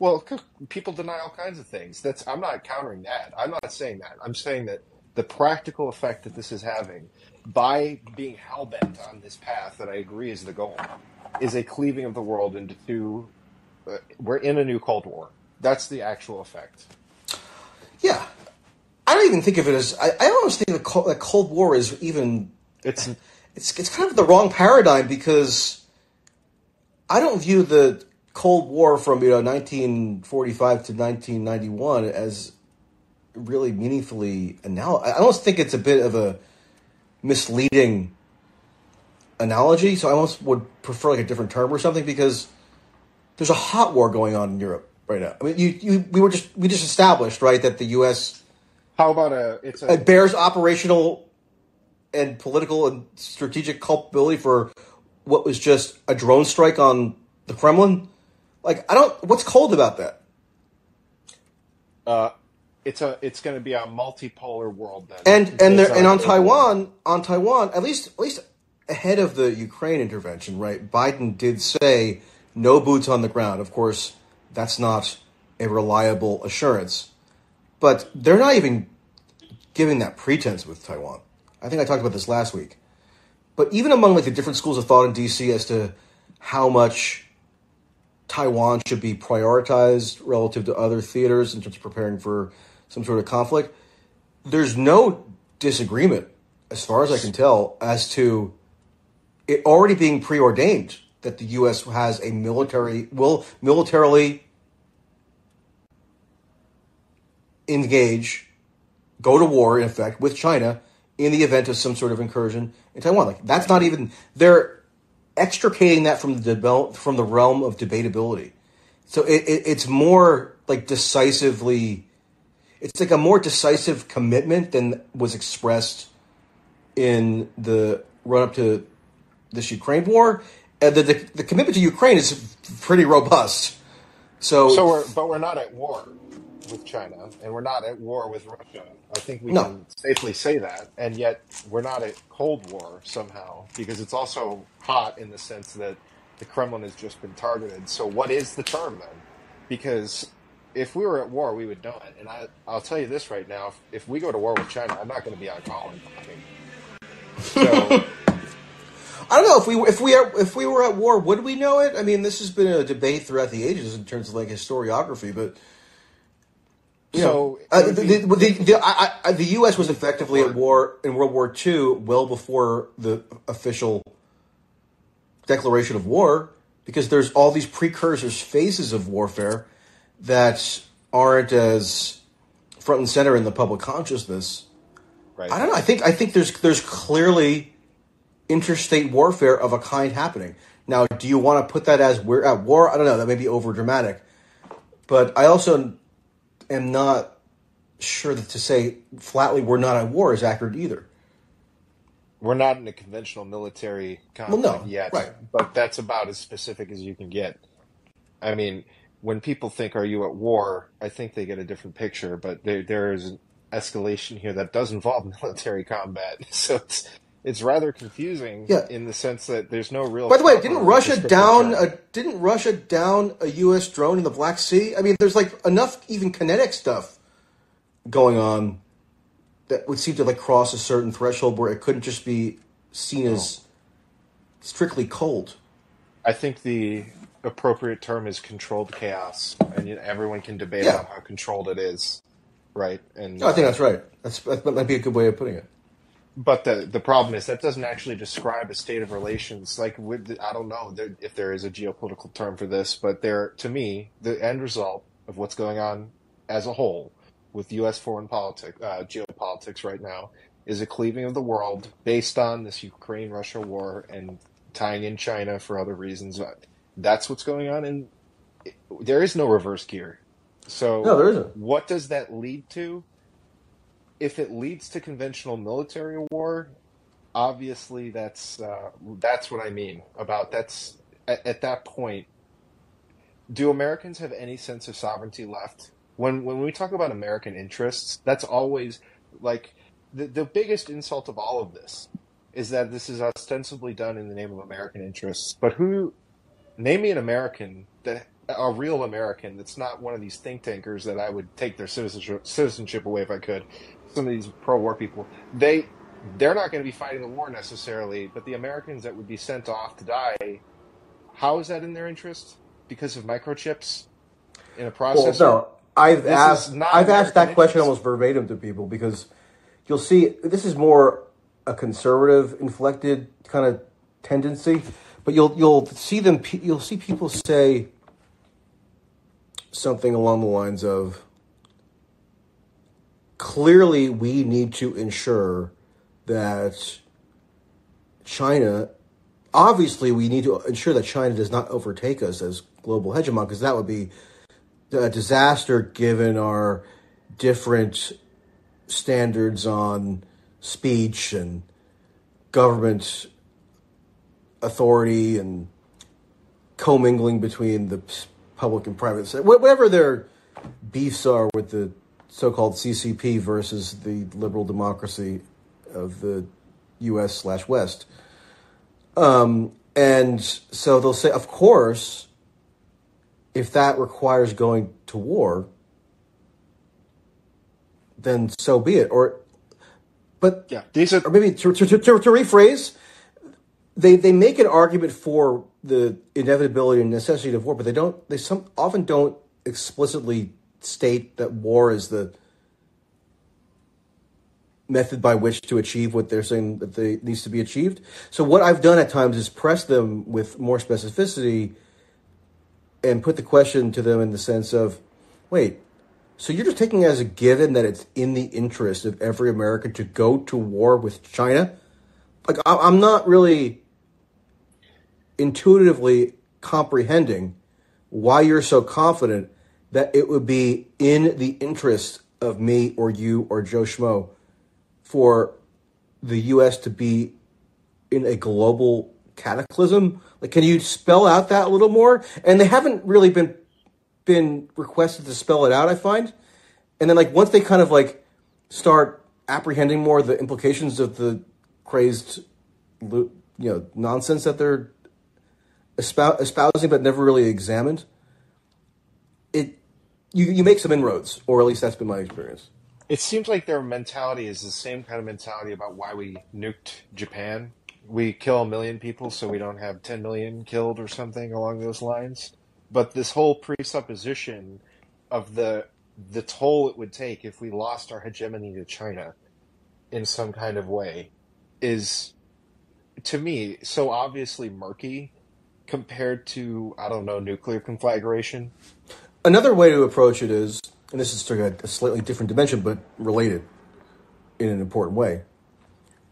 Well, people deny all kinds of things. That's I'm not countering that. I'm not saying that. I'm saying that the practical effect that this is having by being hell bent on this path that I agree is the goal is a cleaving of the world into two. Uh, we're in a new Cold War. That's the actual effect. Yeah, I don't even think of it as. I, I almost think the Cold, the Cold War is even. It's It's it's kind of the wrong paradigm because I don't view the Cold War from you know 1945 to 1991 as really meaningfully anal. I almost think it's a bit of a misleading analogy. So I almost would prefer like a different term or something because there's a hot war going on in Europe right now. I mean, you, you we were just we just established right that the U.S. how about a it's a it bears operational and political and strategic culpability for what was just a drone strike on the Kremlin. Like I don't. What's cold about that? uh, it's a it's going to be a multipolar world then. And and there, and on Taiwan, on Taiwan, at least at least ahead of the Ukraine intervention, right? Biden did say no boots on the ground. Of course, that's not a reliable assurance, but they're not even giving that pretense with Taiwan. I think I talked about this last week. But even among like the different schools of thought in DC as to how much Taiwan should be prioritized relative to other theaters in terms of preparing for some sort of conflict, there's no disagreement, as far as I can tell, as to it already being preordained that the U.S. has a military will militarily engage, go to war in effect with China in the event of some sort of incursion in Taiwan. Like that's not even they're extricating that from the from the realm of debatability. So it, it, it's more like decisively, it's like a more decisive commitment than was expressed in the run up to this Ukraine war. And the, the, the commitment to Ukraine is pretty robust. So, So we're but we're not at war with China, and we're not at war with Russia. I think we No. can safely say that, and yet we're not at Cold War somehow because it's also hot in the sense that the Kremlin has just been targeted. So what is the term then? Because if we were at war, we would know it. And I, I'll tell you this right now: if, if we go to war with China, I'm not going to be on talking. So (laughs) I don't know if we if we are, if we were at war, would we know it? I mean, this has been a debate throughout the ages in terms of like historiography, but you know, So, uh, the, be- the, the, the, I, I, the U.S. was effectively at war in World War II well before the official declaration of war, because there's all these precursors, phases of warfare that aren't as front and center in the public consciousness. right. I don't know. I think I think there's there's clearly interstate warfare of a kind happening. Now, do you want to put that as we're at war? I don't know. That may be over dramatic, but I also am not sure that to say flatly we're not at war is accurate either. We're not in a conventional military conflict no, yet, right. but that's about as specific as you can get. I mean, when people think, "Are you at war?" I think they get a different picture. But there there is an escalation here that does involve (laughs) military combat, (laughs) so it's it's rather confusing Yeah. in the sense that there's no real. By the way, didn't Russia down a didn't Russia down a U.S. drone in the Black Sea? I mean, there's like enough even kinetic stuff going on that would seem to like cross a certain threshold where it couldn't just be seen as strictly cold. I think the appropriate term is controlled chaos, and you know, everyone can debate Yeah. about how controlled it is, right? And No, I think that's right. That's that might be a good way of putting it. But the the problem is that doesn't actually describe a state of relations. Like with the, I don't know there, if there is a geopolitical term for this, but there to me the end result of what's going on as a whole with U.S. foreign politics, uh, geopolitics right now, is a cleaving of the world based on this Ukraine-Russia war and tying in China for other reasons. That's what's going on, and there is no reverse gear. So No, there isn't. what does that lead to? If it leads to conventional military war, obviously that's uh, that's what I mean about that's at, at that point. Do Americans have any sense of sovereignty left? When when we talk about American interests, that's always like the the biggest insult of all of this is that this is ostensibly done in the name of American interests. But who name me an American that a real American that's not one of these think tankers that I would take their citizenship citizenship away if I could. Some of these pro-war people, they they're not going to be fighting the war necessarily, but the Americans that would be sent off to die, how is that in their interest? Because of microchips in a Well, processor? no, I've This asked I've asked that American question almost verbatim to people because you'll see this is more a conservative inflected kind of tendency, but you'll you'll see them you'll see people say something along the lines of clearly we need to ensure that China obviously we need to ensure that China does not overtake us as global hegemon because that would be a disaster given our different standards on speech and government authority and commingling between the public and private se- wh- whatever their beefs are with the so-called CCP versus the liberal democracy of the U.S. slash West. Um, and so they'll say, of course, if that requires going to war, then so be it. Or, but Yeah, these are or maybe to, to, to, to, to rephrase, they they make an argument for the inevitability and necessity of war, but they don't. They some often don't explicitly state that war is the method by which to achieve what they're saying that they needs to be achieved. So what I've done at times is press them with more specificity and put the question to them in the sense of, wait, so you're just taking it as a given that it's in the interest of every American to go to war with China? Like I'm not really intuitively comprehending why you're so confident that it would be in the interest of me or you or Joe Schmo for the U.S. to be in a global cataclysm? Like, can you spell out that a little more? And they haven't really been been requested to spell it out. I find, and then like once they kind of like start apprehending more the implications of the crazed, you know, nonsense that they're espou- espousing but never really examined, you you make some inroads, or at least that's been my experience. It seems like their mentality is the same kind of mentality about why we nuked Japan. We kill a million people so we don't have 10 million killed or something along those lines. But this whole presupposition of the the toll it would take if we lost our hegemony to China in some kind of way is to me so obviously murky compared to I don't know nuclear conflagration. Another way to approach it is, and this is of a slightly different dimension, but related in an important way.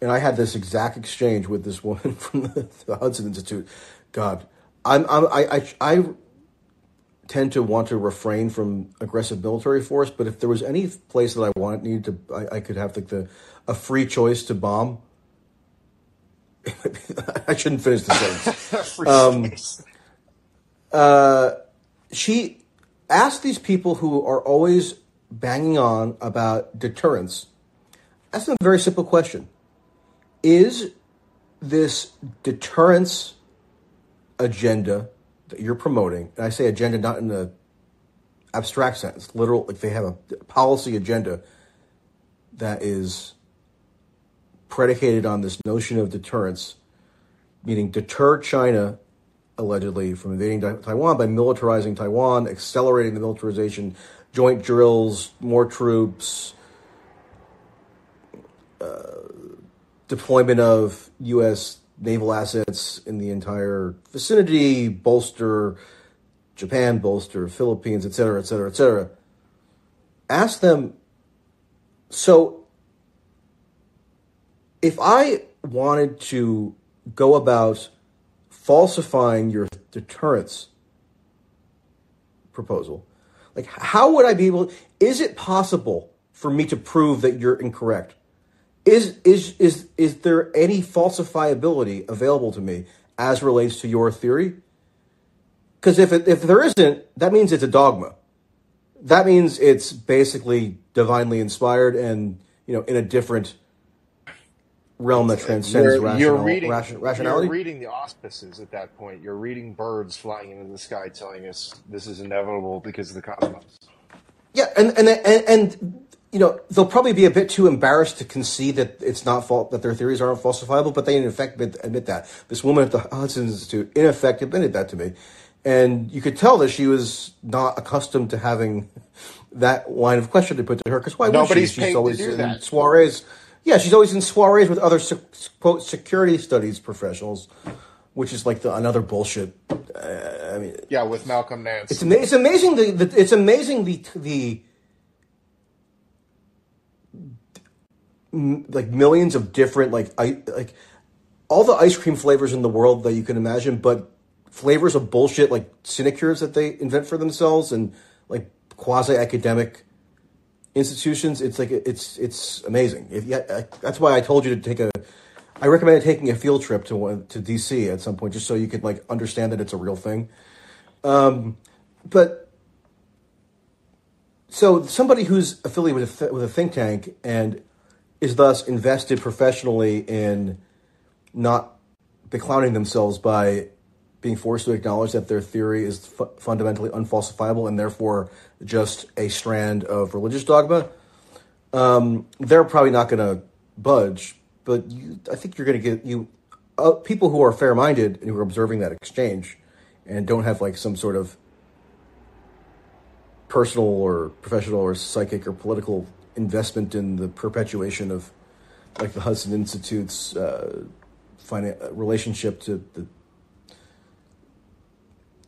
And I had this exact exchange with this woman (laughs) from the, the Hudson Institute. God, I'm, I'm I, I I tend to want to refrain from aggressive military force, but if there was any place that I wanted needed to, I, I could have like the a free choice to bomb. (laughs) I shouldn't finish the sentence. (laughs) Free space. Um, uh, she asked these people who are always banging on about deterrence. Ask them a very simple question: Is this deterrence agenda that you're promoting, and I say agenda not in the abstract sense, literal, like they have a policy agenda that is predicated on this notion of deterrence, meaning deter China allegedly from invading Taiwan by militarizing Taiwan, accelerating the militarization, joint drills, more troops, uh, deployment of U.S. naval assets in the entire vicinity, bolster Japan, bolster Philippines, et cetera, et cetera, et cetera. Ask them. So, if I wanted to go about falsifying your deterrence proposal, like how would I be able? Is it possible for me to prove that you're incorrect? Is is is is there any falsifiability available to me as relates to your theory? Because if it, if there isn't, that means it's a dogma. That means it's basically divinely inspired and you know in a different realm that transcends You're, rational, you're reading. ration- rationality. You're reading the auspices at that point. You're reading birds flying into the sky, telling us this is inevitable because of the cosmos. Yeah, and and and, and you know they'll probably be a bit too embarrassed to concede that it's not fault that their theories aren't falsifiable, but they in effect admit, admit that. This woman at the Hudson Institute in effect admitted that to me, and you could tell that she was not accustomed to having that line of question to put to her because why would she? She's always in that. soirees. Yeah, she's always in soirees with other quote security studies professionals, which is like the, another bullshit. Uh, I mean, Yeah, with Malcolm Nance. it's, ama- it's amazing the, the it's amazing the the m- like millions of different like I like all the ice cream flavors in the world that you can imagine, but flavors of bullshit like sinecures that they invent for themselves and like quasi academic institutions. It's like it's it's amazing. If yeah, I- that's why I told you to take a. I recommend taking a field trip to to DC at some point, just so you could like understand that it's a real thing. Um, but so somebody who's affiliated with a, th- with a think tank and is thus invested professionally in not beclowning themselves by being forced to acknowledge that their theory is fu- fundamentally unfalsifiable and therefore just a strand of religious dogma, um, they're probably not going to budge. But you, I think you're going to get you uh, people who are fair minded and who are observing that exchange and don't have like some sort of personal or professional or psychic or political investment in the perpetuation of like the Hudson Institute's uh, finan- relationship to the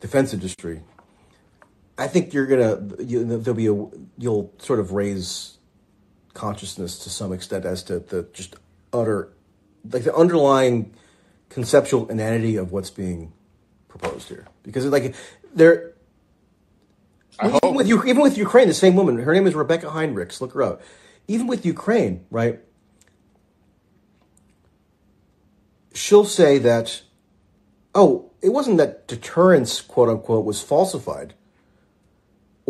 defense industry. I think you're gonna you, there'll be a you'll sort of raise consciousness to some extent as to the just utter like the underlying conceptual inanity of what's being proposed here because like there I even with you, even with Ukraine, the same woman, her name is Rebecca Heinrichs. Look her up. Even with Ukraine, right? She'll say that, oh, it wasn't that deterrence, quote unquote, was falsified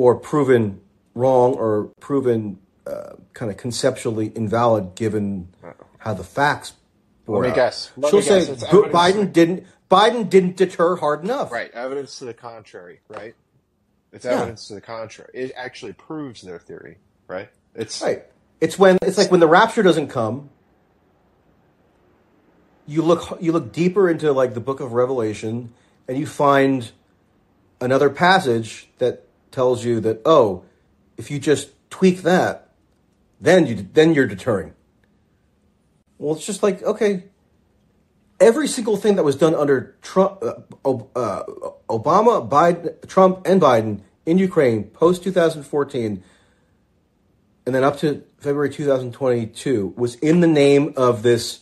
or proven wrong or proven uh, kind of conceptually invalid given how the facts. bore me out. guess. Let She'll me say guess. It's "Bu- evidence." Biden didn't. Biden didn't deter hard enough. Right. Evidence to the contrary. Right. It's Yeah. evidence to the contrary. It actually proves their theory. Right. It's Right. It's when it's like when the rapture doesn't come. You look you look deeper into like the book of Revelation and you find another passage that tells you that oh, if you just tweak that, then you then you're deterring. Well, it's just like okay, every single thing that was done under Trump, uh, uh, Obama, Biden, Trump, and Biden in Ukraine post 2014 and then up to February 2022 was in the name of this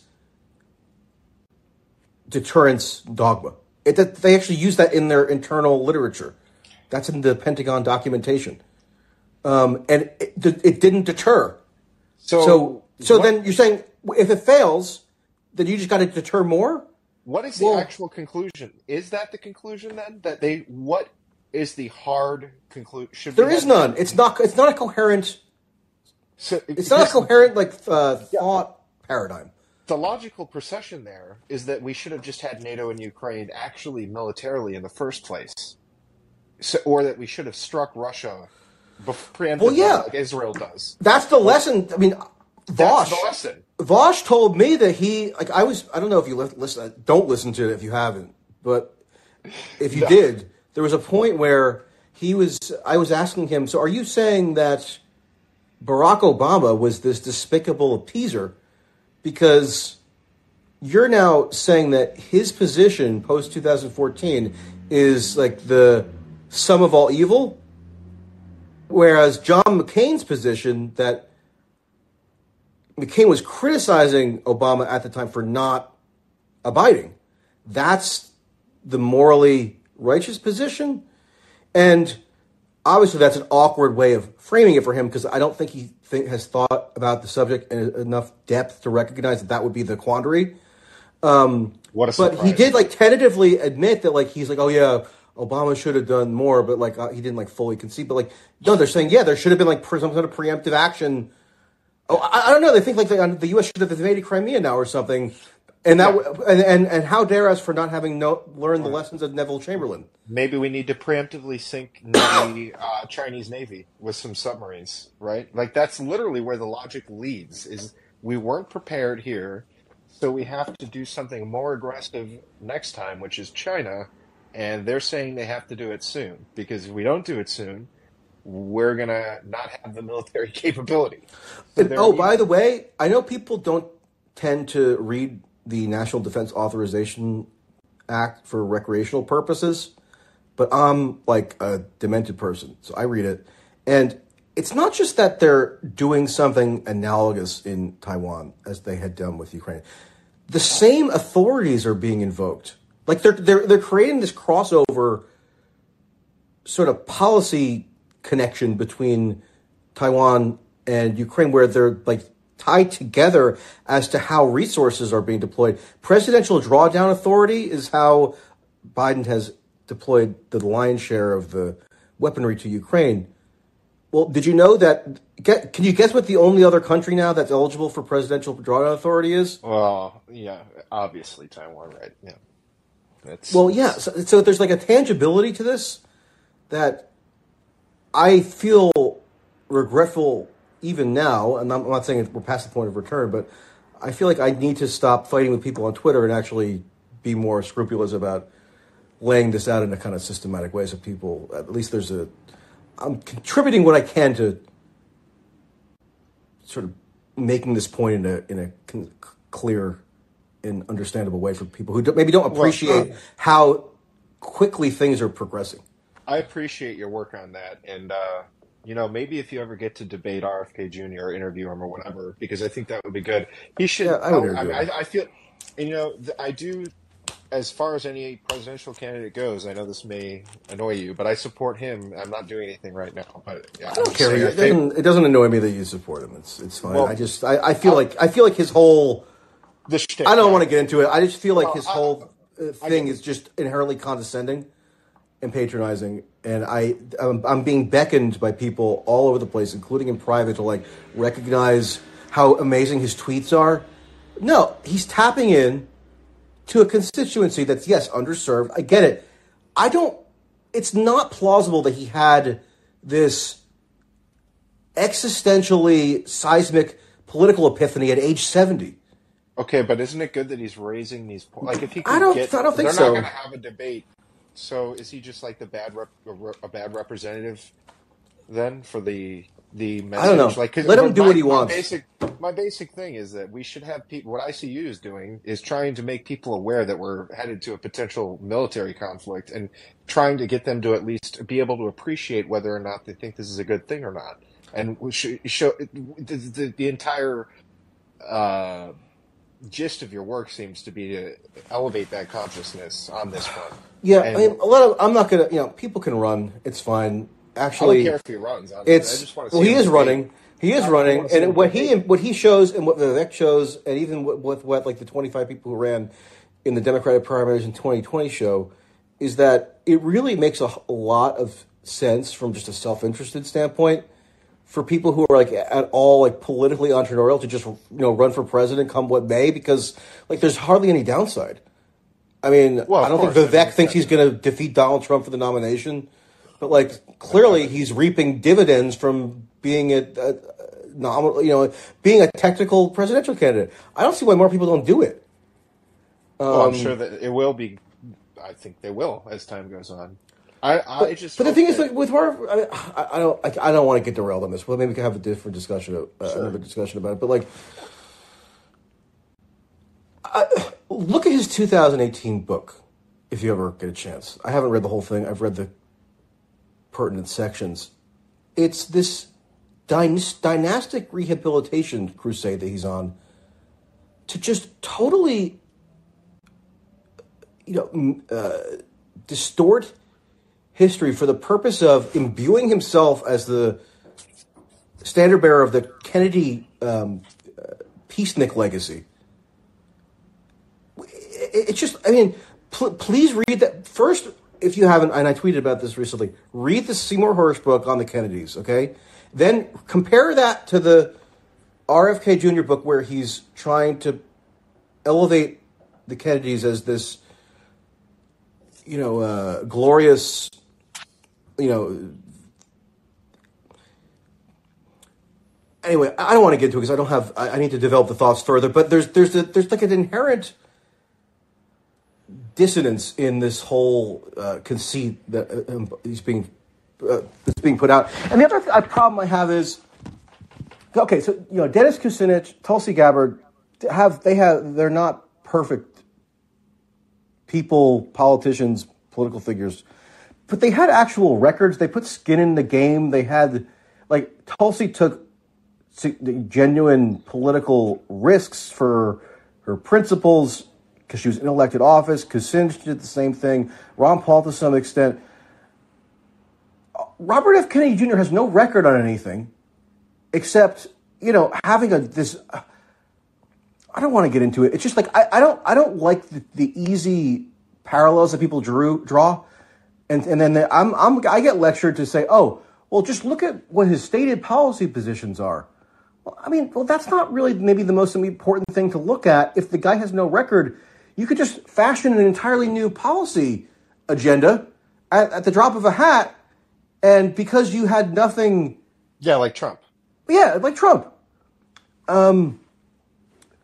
deterrence dogma. It, they actually use that in their internal literature. That's in the Pentagon documentation, um, and it, it didn't deter. so. So, so what- then you're saying if it fails, then you just got to deter more. What is the Well- actual conclusion? Is that the conclusion then? That they what is the hard conclusion. Should There is none. It's not. It's not a coherent. So, It's not a coherent like uh, thought paradigm. the logical procession there is that we should have just had NATO and Ukraine actually militarily in the first place, so, or that we should have struck Russia preemptively Well, yeah. like Israel does. That's the lesson. I mean, That's Vaush. the lesson. Vaush told me that he like I was. I don't know if you li- listen. Uh, don't listen to it if you haven't. But if you did, there was a point where he was. I was asking him. So, are you saying that Barack Obama was this despicable appeaser because you're now saying that his position post 2014 is like the sum of all evil, whereas John McCain's position that McCain was criticizing Obama at the time for not abiding. That's the morally righteous position. And obviously, that's an awkward way of framing it for him because I don't think he think, has thought about the subject in enough depth to recognize that that would be the quandary. Um, what a But surprise! he did like tentatively admit that like he's like, oh yeah, Obama should have done more, but like uh, he didn't like fully concede. But like no, they're saying yeah, there should have been like some sort of preemptive action. Oh, I, I don't know. They think like the, the U.S. should have invaded Crimea now or something. And that and, and and how dare us for not having no, learned the lessons of Neville Chamberlain? Maybe we need to preemptively sink the (coughs) uh, Chinese Navy with some submarines, right? Like that's literally where the logic leads. Is we weren't prepared here, so we have to do something more aggressive next time, which is China, and they're saying they have to do it soon because if we don't do it soon, we're gonna not have the military (laughs) capability. So And, oh, by the way, I know people don't tend to read the National Defense Authorization Act for recreational purposes, but I'm like a demented person, so I read it. And it's not just that they're doing something analogous in Taiwan as they had done with Ukraine. The same authorities are being invoked. Like they're they're they're creating this crossover sort of policy connection between Taiwan and Ukraine where they're like tied together as to how resources are being deployed. Presidential drawdown authority is how Biden has deployed the lion's share of the weaponry to Ukraine. Well, did you know that? Get, can you guess what the only other country now that's eligible for presidential drawdown authority is? well, yeah, obviously Taiwan, right? Yeah, Well, yeah. So, so there's like a tangibility to this that I feel regretful even now. And I'm not saying we're past the point of return, but I feel like I need to stop fighting with people on Twitter and actually be more scrupulous about laying this out in a kind of systematic way so people, at least there's a, I'm contributing what I can to sort of making this point in a, in a clear and understandable way for people who don't, maybe don't appreciate how quickly things are progressing. I appreciate your work on that, and uh, you know, maybe if you ever get to debate RFK Jr. or interview him or whatever, because I think that would be good. He should. Yeah, I would I, I. I feel, and you know, I do. As far as any presidential candidate goes, I know this may annoy you, but I support him. I'm not doing anything right now, but yeah, I don't care. It doesn't, it doesn't annoy me that you support him. It's it's fine. Well, I just I, I feel like I feel like his whole. The shtick, I don't want to get into it. I just feel like Well, his I- whole uh, thing is just inherently condescending and patronizing, and I I'm, I'm being beckoned by people all over the place, including in private, to like recognize how amazing his tweets are. No, he's tapping in to a constituency that's yes underserved. I get it. I don't. It's not plausible that he had this existentially seismic political epiphany at age seventy. Okay, but isn't it good that he's raising these points? Like, if he I can don't- get, I don't think they're so. not going to have a debate. So, is he just like the bad rep, a bad representative then for the the message? I don't know. Like, Let him my- do what he my wants. Basic, my basic thing is that we should have people. What ICU is doing is trying to make people aware that we're headed to a potential military conflict, and trying to get them to at least be able to appreciate whether or not they think this is a good thing or not. And we should show the, the, the entire uh, gist of your work seems to be to elevate that consciousness on this front. Yeah, And I mean, a lot of. I'm not gonna. You know, people can run. It's fine. I don't Actually, care if he runs. honestly. it's I just want to well, he is running. He is I- running, wanna see him and what he debate. what he shows and what Vivek shows, and even what, what what like the 25 people who ran in the Democratic primaries in 2020 show, is that it really makes a lot of sense from just a self-interested standpoint for people who are like at all like politically entrepreneurial to just you know run for president come what may because like there's hardly any downside. I mean, Well, I don't think course, I Vivek thinks he's going to defeat Donald Trump for the nomination, but like clearly he's reaping dividends from being a, a, nominal, you know, being a technical presidential candidate. I don't see why more people don't do it. well, Um, I'm sure that it will be. I think they will as time goes on. I, I just. But the thing is, like with Harvard, I, I, I don't, I, I don't want to get derailed on this. Well, maybe we can have a different discussion, uh, another discussion about it. But like, I, look at his 2018 book, if you ever get a chance. I haven't read the whole thing. I've read the pertinent sections. It's this dyn- dynastic rehabilitation crusade that he's on to just totally, you know, uh, distort history for the purpose of imbuing himself as the standard bearer of the Kennedy um, uh, peacenik legacy. It- It's just, I mean, pl- please read that first. If you haven't, and I tweeted about this recently, read the Seymour Hersh book on the Kennedys, okay? Then compare that to the RFK Jr. book where he's trying to elevate the Kennedys as this, you know, uh, glorious, you know. Anyway, I don't want to get into it because I don't have. I, I need to develop the thoughts further. But there's there's a, there's like an inherent dissonance in this whole uh, conceit that uh, um, is being uh, that's being put out. And the other th- uh, problem I have is okay. So you know, Dennis Kucinich, Tulsi Gabbard have they have they're not perfect people, politicians, political figures, but they had actual records. They put skin in the game. They had like Tulsi took genuine political risks for her principles because she was in elected office. Kucinich did the same thing. Ron Paul to some extent. Uh, Robert F. Kennedy Jr. has no record on anything except you know having a this. Uh, I don't want to get into it. It's just like I, I don't I don't like the, the easy parallels that people drew draw, and and then the, I'm I'm I get lectured to say, oh well, just look at what his stated policy positions are. Well, I mean, well, that's not really maybe the most important thing to look at. If the guy has no record, you could just fashion an entirely new policy agenda at, at the drop of a hat, and because you had nothing, yeah, like Trump. yeah, like Trump. Um,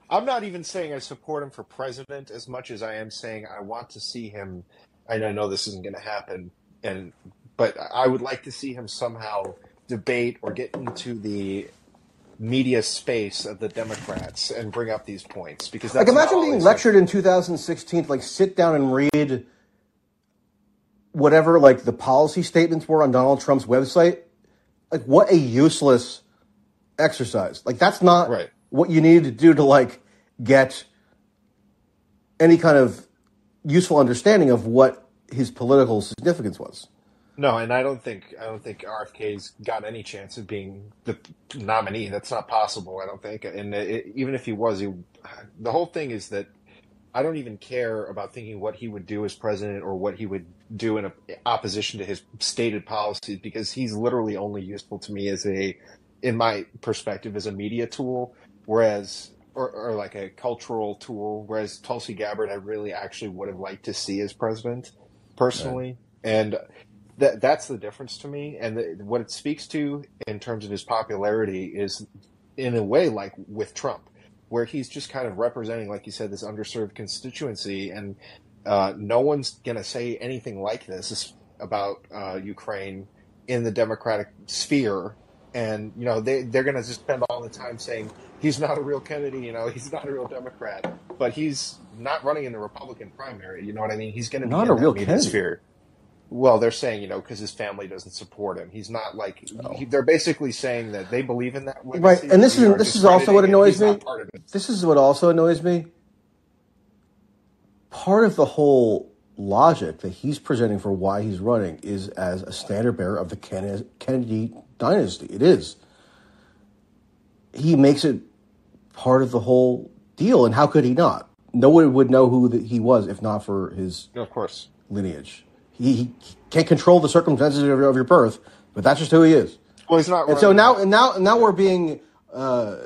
I'm not even saying I support him for president as much as I am saying I want to see him. And I know this isn't going to happen, and but I would like to see him somehow debate or get into the media space of the Democrats and bring up these points because that's Like imagine being lectured in 2016 to like sit down and read whatever like the policy statements were on Donald Trump's website. Like what a useless exercise. Like that's not Right. what you needed to do to like get any kind of useful understanding of what his political significance was. No, and I don't think I don't think RFK's got any chance of being the nominee. That's not possible. I don't think. And it, even if he was, he, the whole thing is that I don't even care about thinking what he would do as president or what he would do in a, opposition to his stated policies because he's literally only useful to me as a, in my perspective, as a media tool, whereas. Or, or like a cultural tool, whereas Tulsi Gabbard, I really actually would have liked to see as president, personally. And that that's the difference to me. And the, what it speaks to in terms of his popularity is in a way like with Trump where he's just kind of representing like you said this underserved constituency. And uh, no one's going to say anything like this about uh, Ukraine in the democratic sphere. And you know they they're going to just spend all the time saying he's not a real Kennedy you know he's not a real democrat but he's not running in the republican primary you know what i mean he's going to be Not in a real Kennedy. sphere well, they're saying, you know, because his family doesn't support him. He's not like he, they're basically saying that they believe in that. Right, and this is this is also what annoys me. not part of it. This is what also annoys me. Part of the whole logic that he's presenting for why he's running is as a standard bearer of the Kennedy dynasty. It is. He makes it part of the whole deal, and how could he not? No one would know who the, he was if not for his of course. lineage. He, he can't control the circumstances of your, of your birth, but that's just who he is. Well, he's not. And so now, and now, now we're being uh,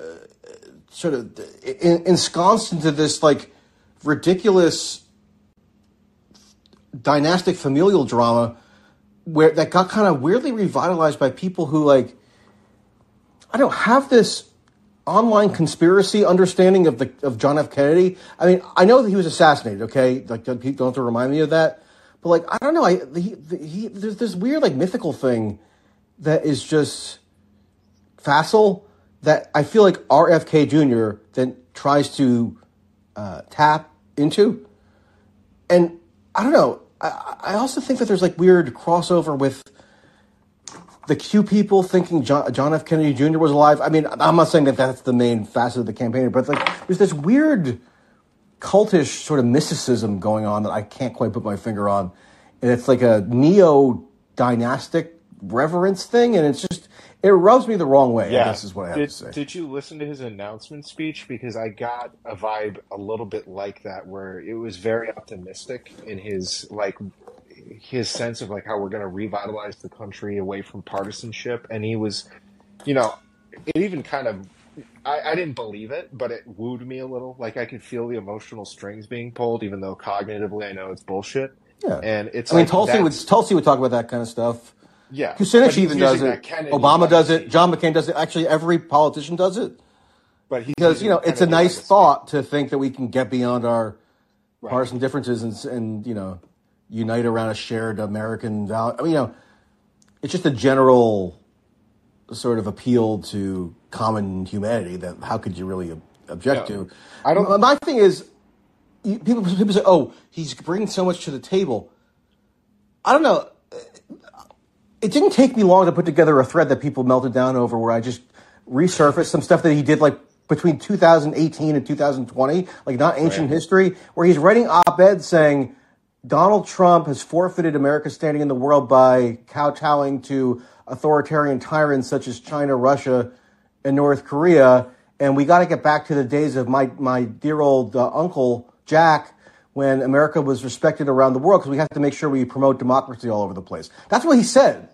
sort of en- ensconced into this like ridiculous dynastic familial drama where that got kind of weirdly revitalized by people who like I don't have this online conspiracy understanding of the of John F. Kennedy. I mean, I know that he was assassinated. Okay, like don't have to remind me of that. But like, I don't know. I he, he there's this weird like mythical thing that is just facile that I feel like RFK Jr. then tries to uh, tap into, and I don't know. I, I also think that there's like weird crossover with the Q people thinking John, John F. Kennedy Jr. was alive. I mean, I'm not saying that that's the main facet of the campaign, but like there's this weird cultish sort of mysticism going on that I can't quite put my finger on, and it's like a neo dynastic reverence thing, and it's just it rubs me the wrong way. Yeah. this is what I have did, to say. Did you listen to his announcement speech? Because I got a vibe a little bit like that, where it was very optimistic in his like his sense of like how we're going to revitalize the country away from partisanship, and he was, you know, it even kind of. I, I didn't believe it, but it wooed me a little. Like I could feel the emotional strings being pulled, even though cognitively I know it's bullshit. yeah, And it's I mean, like Tulsi would Tulsi would talk about that kind of stuff. yeah. Kucinich even does it. Obama does it. John McCain does it. Actually, every politician does it. But because you know it's a nice legacy. thought to think that we can get beyond our Right. partisan differences and, and you know unite around a shared American value. I mean, you know, it's just a general sort of appeal to common humanity. That how could you really ob- object Yeah. to? I don't- My- My thing is, people people say, "Oh, he's bringing so much to the table." I don't know. It didn't take me long to put together a thread that people melted down over, where I just resurfaced some stuff that he did like between 2018 and 2020, like not ancient Right. history, where he's writing op-eds saying Donald Trump has forfeited America's standing in the world by kowtowing to authoritarian tyrants such as China, Russia, and North Korea, and we got to get back to the days of my my dear old uh, uncle Jack when America was respected around the world because we have to make sure we promote democracy all over the place. That's what he said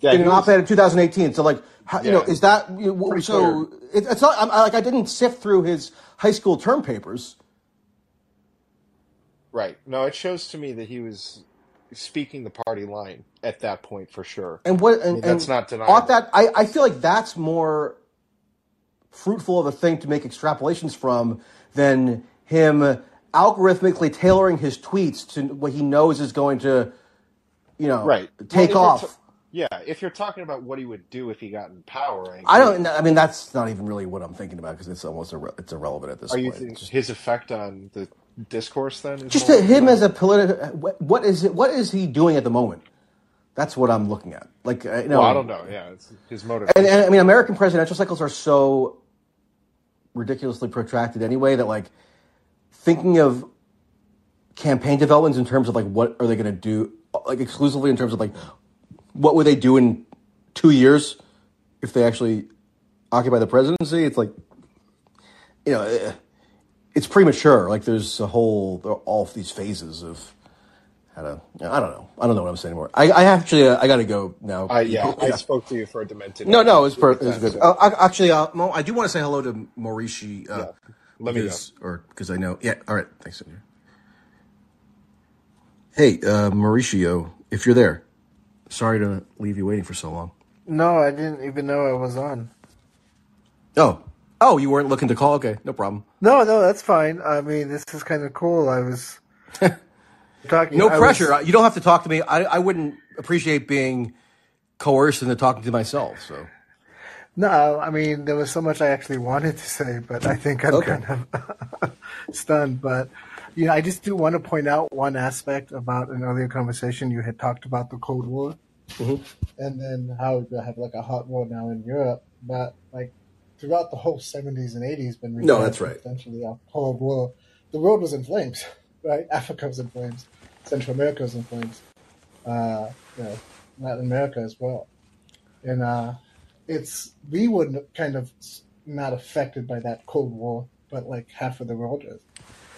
Yeah, in an op-ed in 2018. So, like, how, you know, is that you know, so? It, it's not I'm, I, like I didn't sift through his high school term papers. Right. No, it shows to me that he was speaking the party line at that point for sure. And what? And, mean, that's and not deniable. ought that I, I feel like that's more fruitful of a thing to make extrapolations from than him algorithmically tailoring his tweets to what he knows is going to, you know, Right. Take you're off. yeah, if you're talking about what he would do if he got in power, I agree. don't. I mean, that's not even really what I'm thinking about because it's almost irre- it's irrelevant at this Are point. just- his effect on the discourse then? Is just to him as a political what, what is it what is he doing at the moment that's what i'm looking at like uh, you know, Well, I don't know. Yeah, it's his motive. and, and i mean american presidential cycles are so ridiculously protracted anyway that like thinking of campaign developments in terms of like what are they going to do like exclusively in terms of like what would they do in two years if they actually occupy the presidency it's like you know eh, it's premature like there's a whole there are all of these phases of how to i don't know i don't know what i'm saying anymore i, I actually uh, i gotta go now I, yeah, (laughs) I spoke to you for a demented. no, no, it was, per- it was good. Uh, I, actually, uh, Mo, I do want to say hello to Mauricio. Uh, Yeah. Let me because, Or because I know. Yeah. All right. Thanks. Andrew. Hey, uh, Mauricio, if you're there, sorry to leave you waiting for so long. No, I didn't even know I was on. Oh, oh, you weren't looking to call. Okay, no problem. No, no, that's fine. I mean, this is kind of cool. I was (laughs) talking. No I was- pressure. You don't have to talk to me. I, I wouldn't appreciate being coerced into talking to myself. So. no, I mean, there was so much I actually wanted to say, but I think I'm Okay. kind of (laughs) stunned. But you know, I just do want to point out one aspect about an earlier conversation. You had talked about the Cold War, Mm-hmm. and then how we have like a hot war now in Europe. But like throughout the whole 70s and 80s, when we No, that's right. Essentially, a Cold War, the world was in flames. (laughs) Right, Africa was in flames, Central America was in flames. Uh, you know, Latin America as well. And uh, it's we were kind of not affected by that Cold War, but like half of the world is.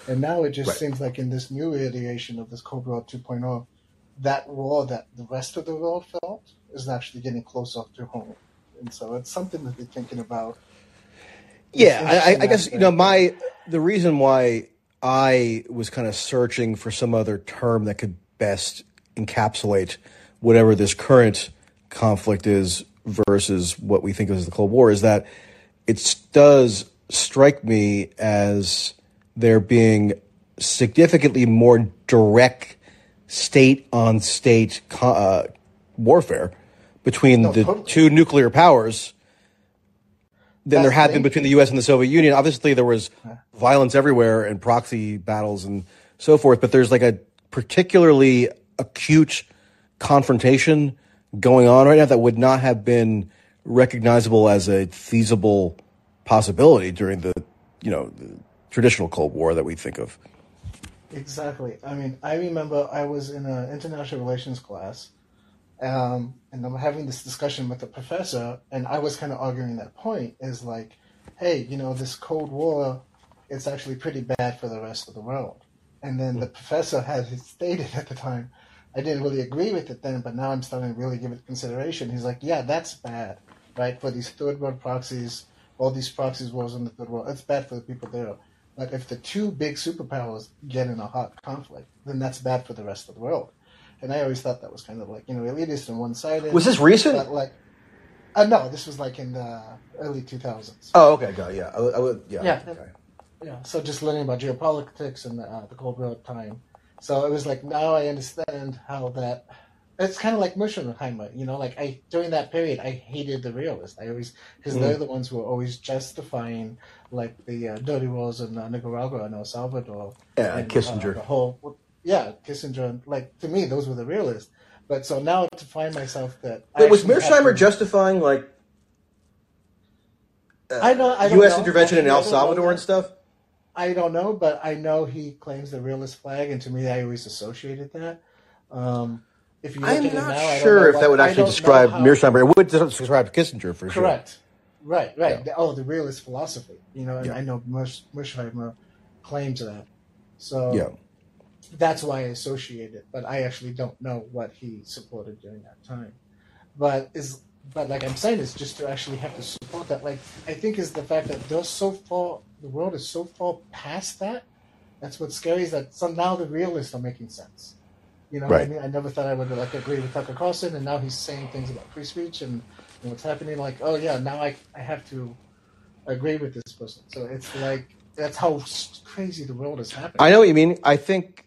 And now it just Right. seems like in this new iteration of this Cold War 2.0, that war that the rest of the world felt is actually getting closer to home. And so it's something to be thinking about. Yeah, I, I, guess you know my the reason why I was kind of searching for some other term that could best encapsulate whatever this current conflict is versus what we think of as the Cold War is that it does strike me as there being significantly more direct state on state uh, warfare between No, the totally. two nuclear powers than there had the been between the U.S. and the Soviet Union. Obviously, there was violence everywhere and proxy battles and so forth, but there's like a particularly acute confrontation going on right now that would not have been recognizable as a feasible possibility during the, you know, the traditional Cold War that we think of. Exactly. I mean, I remember I was in an international relations class, um, and I'm having this discussion with the professor, and I was kind of arguing that point is like, hey, you know, this Cold War, it's actually pretty bad for the rest of the world. And then the professor had stated at the time, I didn't really agree with it then, but now I'm starting to really give it consideration. He's like, yeah, that's bad, right? For these third world proxies, all these proxies wars in the third world, it's bad for the people there. But if the two big superpowers get in a hot conflict, then that's bad for the rest of the world. And I always thought that was kind of like, you know, elitist and one sided. Was this recent? But like, uh, no, this was like in the early 2000s. Oh, okay, got it. Yeah, I, I would. Yeah, Yeah. okay. Yeah, so just learning about geopolitics and uh, the Cold War time. So it was like now I understand how that. It's kind of like Mearsheimer, you know. Like I during that period, I hated the realists. I always because they're the ones who were always justifying like the uh, dirty wars in uh, Nicaragua and El Salvador. Yeah, and, Kissinger. Uh, the whole yeah, Kissinger. and, Like to me, those were the realists. But so now to find myself that I was Mearsheimer to- justifying like I don't, I don't U.S. know. intervention in El Salvador and stuff? I don't know, but I know he claims the realist flag, and to me, I always associated that. Um, if you I'm not now, sure if that would actually describe how- Mearsheimer. It would describe Kissinger for sure. Correct. Right, right. Yeah. Oh, the realist philosophy. You know, and Yeah. I know Mush, Mearsheimer claims that. So Yeah. That's why I associate it, but I actually don't know what he supported during that time. But is but like I'm saying, is just to actually have to support that. Like I think is the fact that they're so far, the world is so far past that. That's what's scary is that so now the realists are making sense. You know, what I mean, I never thought I would like agree with Tucker Carlson, and now he's saying things about free speech and, and what's happening. Like, oh yeah, now I I have to agree with this person. So it's like that's how crazy the world is happening. I know what you mean. I think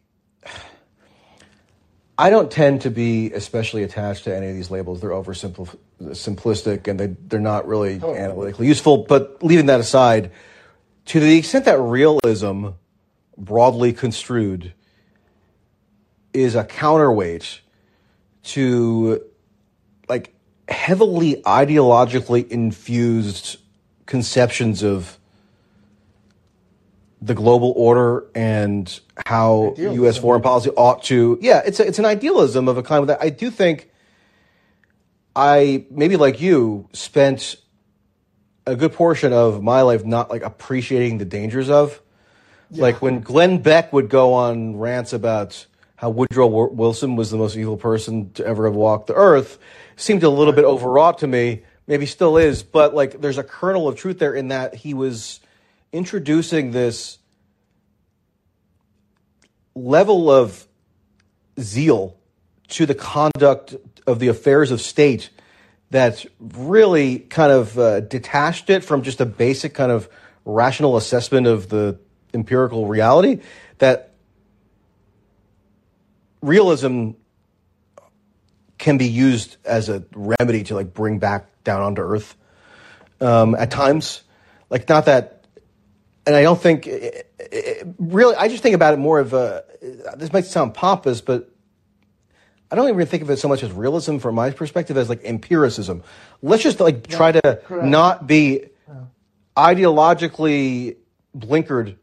I don't tend to be especially attached to any of these labels. They're oversimplistic simplistic and they, they're not really oh, Totally. analytically useful. But leaving that aside, to the extent that realism, broadly construed, is a counterweight to like heavily ideologically infused conceptions of the global order and how Idealism. U.S. foreign policy ought to. Yeah, it's a, it's an idealism of a kind that I do think. I maybe like you spent a good portion of my life not like appreciating the dangers of. Like when Glenn Beck would go on rants about how Woodrow Wilson was the most evil person to ever have walked the earth, seemed a little bit overwrought to me. Maybe still is, but like there's a kernel of truth there in that he was introducing this level of zeal to the conduct of the affairs of state that really kind of uh, detached it from just a basic kind of rational assessment of the empirical reality that realism can be used as a remedy to like bring back down onto earth. Um, at times like not that and i don't think it, it, really i just think about it more of a this might sound pompous but I don't even think of it so much as realism from my perspective as like empiricism. Let's just like try to correct. not be ideologically blinkered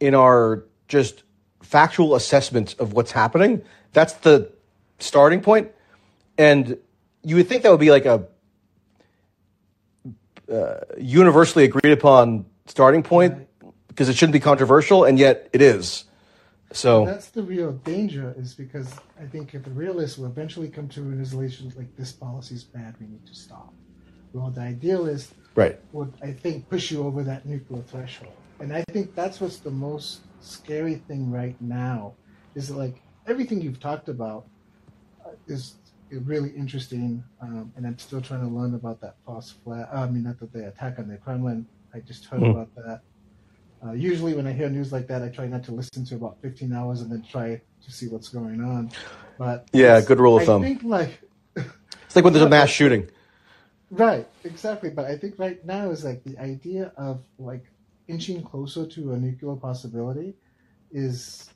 in our just factual assessment of what's happening. That's the starting point. And you would think that would be like a uh, universally agreed upon starting point because it shouldn't be controversial, and yet it is. So That's the real danger, is because I think if the realists will eventually come to a realization like this policy is bad, we need to stop. Well, the idealist right, would, I think, push you over that nuclear threshold. And I think that's what's the most scary thing right now is like everything you've talked about uh, is really interesting. Um, and I'm still trying to learn about that false flag. I mean, not that the attack on the Kremlin. I just heard Mhm. about that. Uh, usually, when I hear news like that, I try not to listen to about 15 hours and then try to see what's going on. But Yeah, good rule of I thumb. think like (laughs) it's like when there's a mass (laughs) shooting. Right, exactly. But I think right now is like the idea of like inching closer to a nuclear possibility is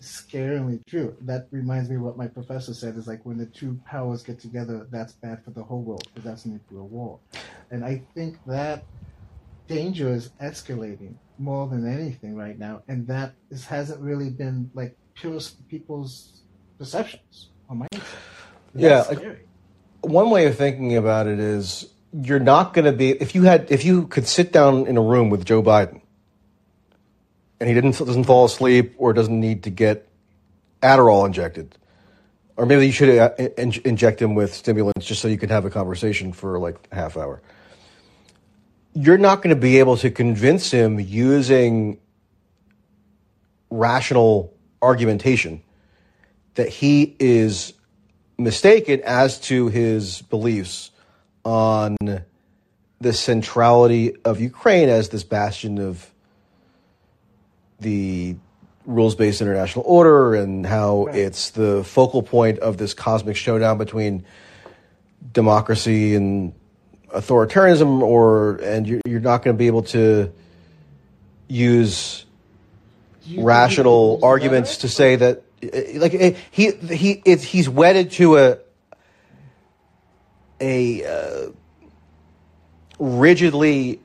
scarily true. That reminds me of what my professor said is like when the two powers get together, that's bad for the whole world because that's nuclear war. And I think that danger is escalating more than anything right now, and that is, hasn't really been like pure people's perceptions or mindset. Yeah, That's like- scary. one way of thinking about it is you're not going to be if you had if you could sit down in a room with Joe Biden and he didn't doesn't fall asleep or doesn't need to get Adderall injected or maybe you should uh, in, inject him with stimulants just so you could have a conversation for like a half hour you're not going to be able to convince him using rational argumentation that he is mistaken as to his beliefs on the centrality of Ukraine as this bastion of the rules based international order and how Right. it's the focal point of this cosmic showdown between democracy and authoritarianism or and you're, you're not going to be able to use you rational arguments to say that like uh, he he it's he's wedded to a a uh, rigidly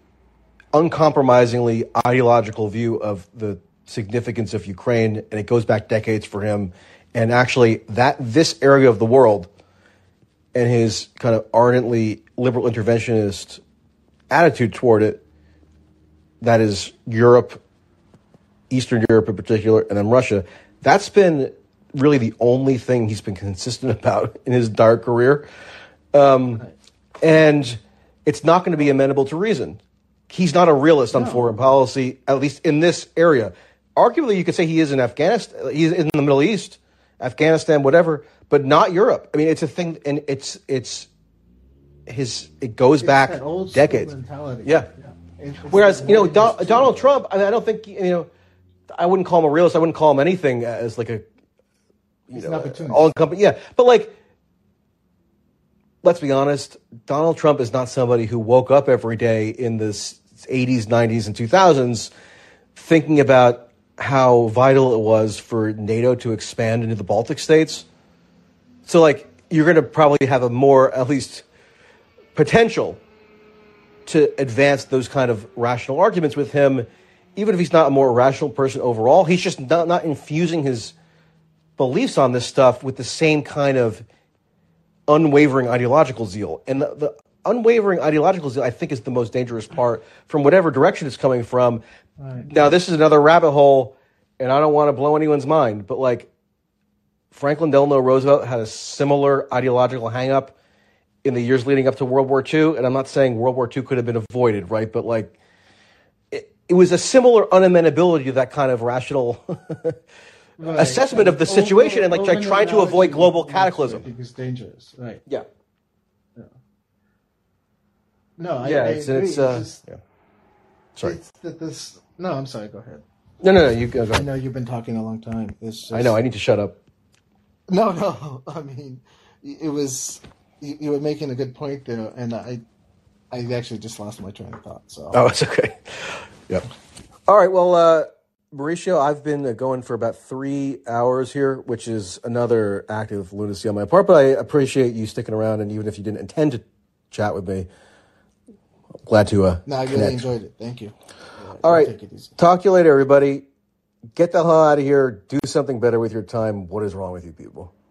uncompromisingly ideological view of the significance of Ukraine and it goes back decades for him. And actually that this area of the world and his kind of ardently liberal interventionist attitude toward it that is Europe Eastern Europe in particular, and then Russia. That's been really the only thing he's been consistent (laughs) about in his entire career. Um, and it's not going to be amenable to reason. He's not a realist on foreign policy, at least in this area. Arguably, you could say he is in Afghanistan. He's in the Middle East, Afghanistan, whatever, but not Europe. I mean, it's a thing, and it's it's his. It goes It's back decades. mentality. Yeah. It- Whereas you know is Donald. Trump, I, mean, I don't think you know. I wouldn't call him a realist. I wouldn't call him anything as like a all encompassing. Yeah, but like, let's be honest. Donald Trump is not somebody who woke up every day in the '80s, '90s, and 2000s thinking about how vital it was for NATO to expand into the Baltic states. So, like, you're going to probably have a more, at least, potential to advance those kind of rational arguments with him, even if he's not a more rational person overall. He's just not, not infusing his beliefs on this stuff with the same kind of unwavering ideological zeal. And the, the unwavering ideological zeal, I think, is the most dangerous part from whatever direction it's coming from. Now, this is another rabbit hole, and I don't want to blow anyone's mind, but like Franklin Delano Roosevelt had a similar ideological hangup in the years leading up to World War II. And I'm not saying World War II could have been avoided, right? But like, it, it was a similar unamenability to that kind of rational (laughs) Right. assessment of the Over- situation and like, like trying to avoid global I cataclysm. think is dangerous. Right. Yeah. No, I, Yeah, I it's, agree. it's, uh, just, yeah. Sorry. it's that this. No, I'm sorry. Go ahead. No, no, no. You go. go I know you've been talking a long time. It's just, I know. I need to shut up. No, no. (laughs) I mean, it was you, you were making a good point there, and I, I actually just lost my train of thought. So Oh, it's okay. Yep. All right. Well, uh, Mauricio, I've been uh, going for about three hours here, which is another act of lunacy on my part. But I appreciate you sticking around, and even if you didn't intend to chat with me, I'm glad to. Uh, no, I really connect. enjoyed it. Thank you. All right. Take it easy. Talk to you later, everybody. Get the hell out of here. Do something better with your time. What is wrong with you people?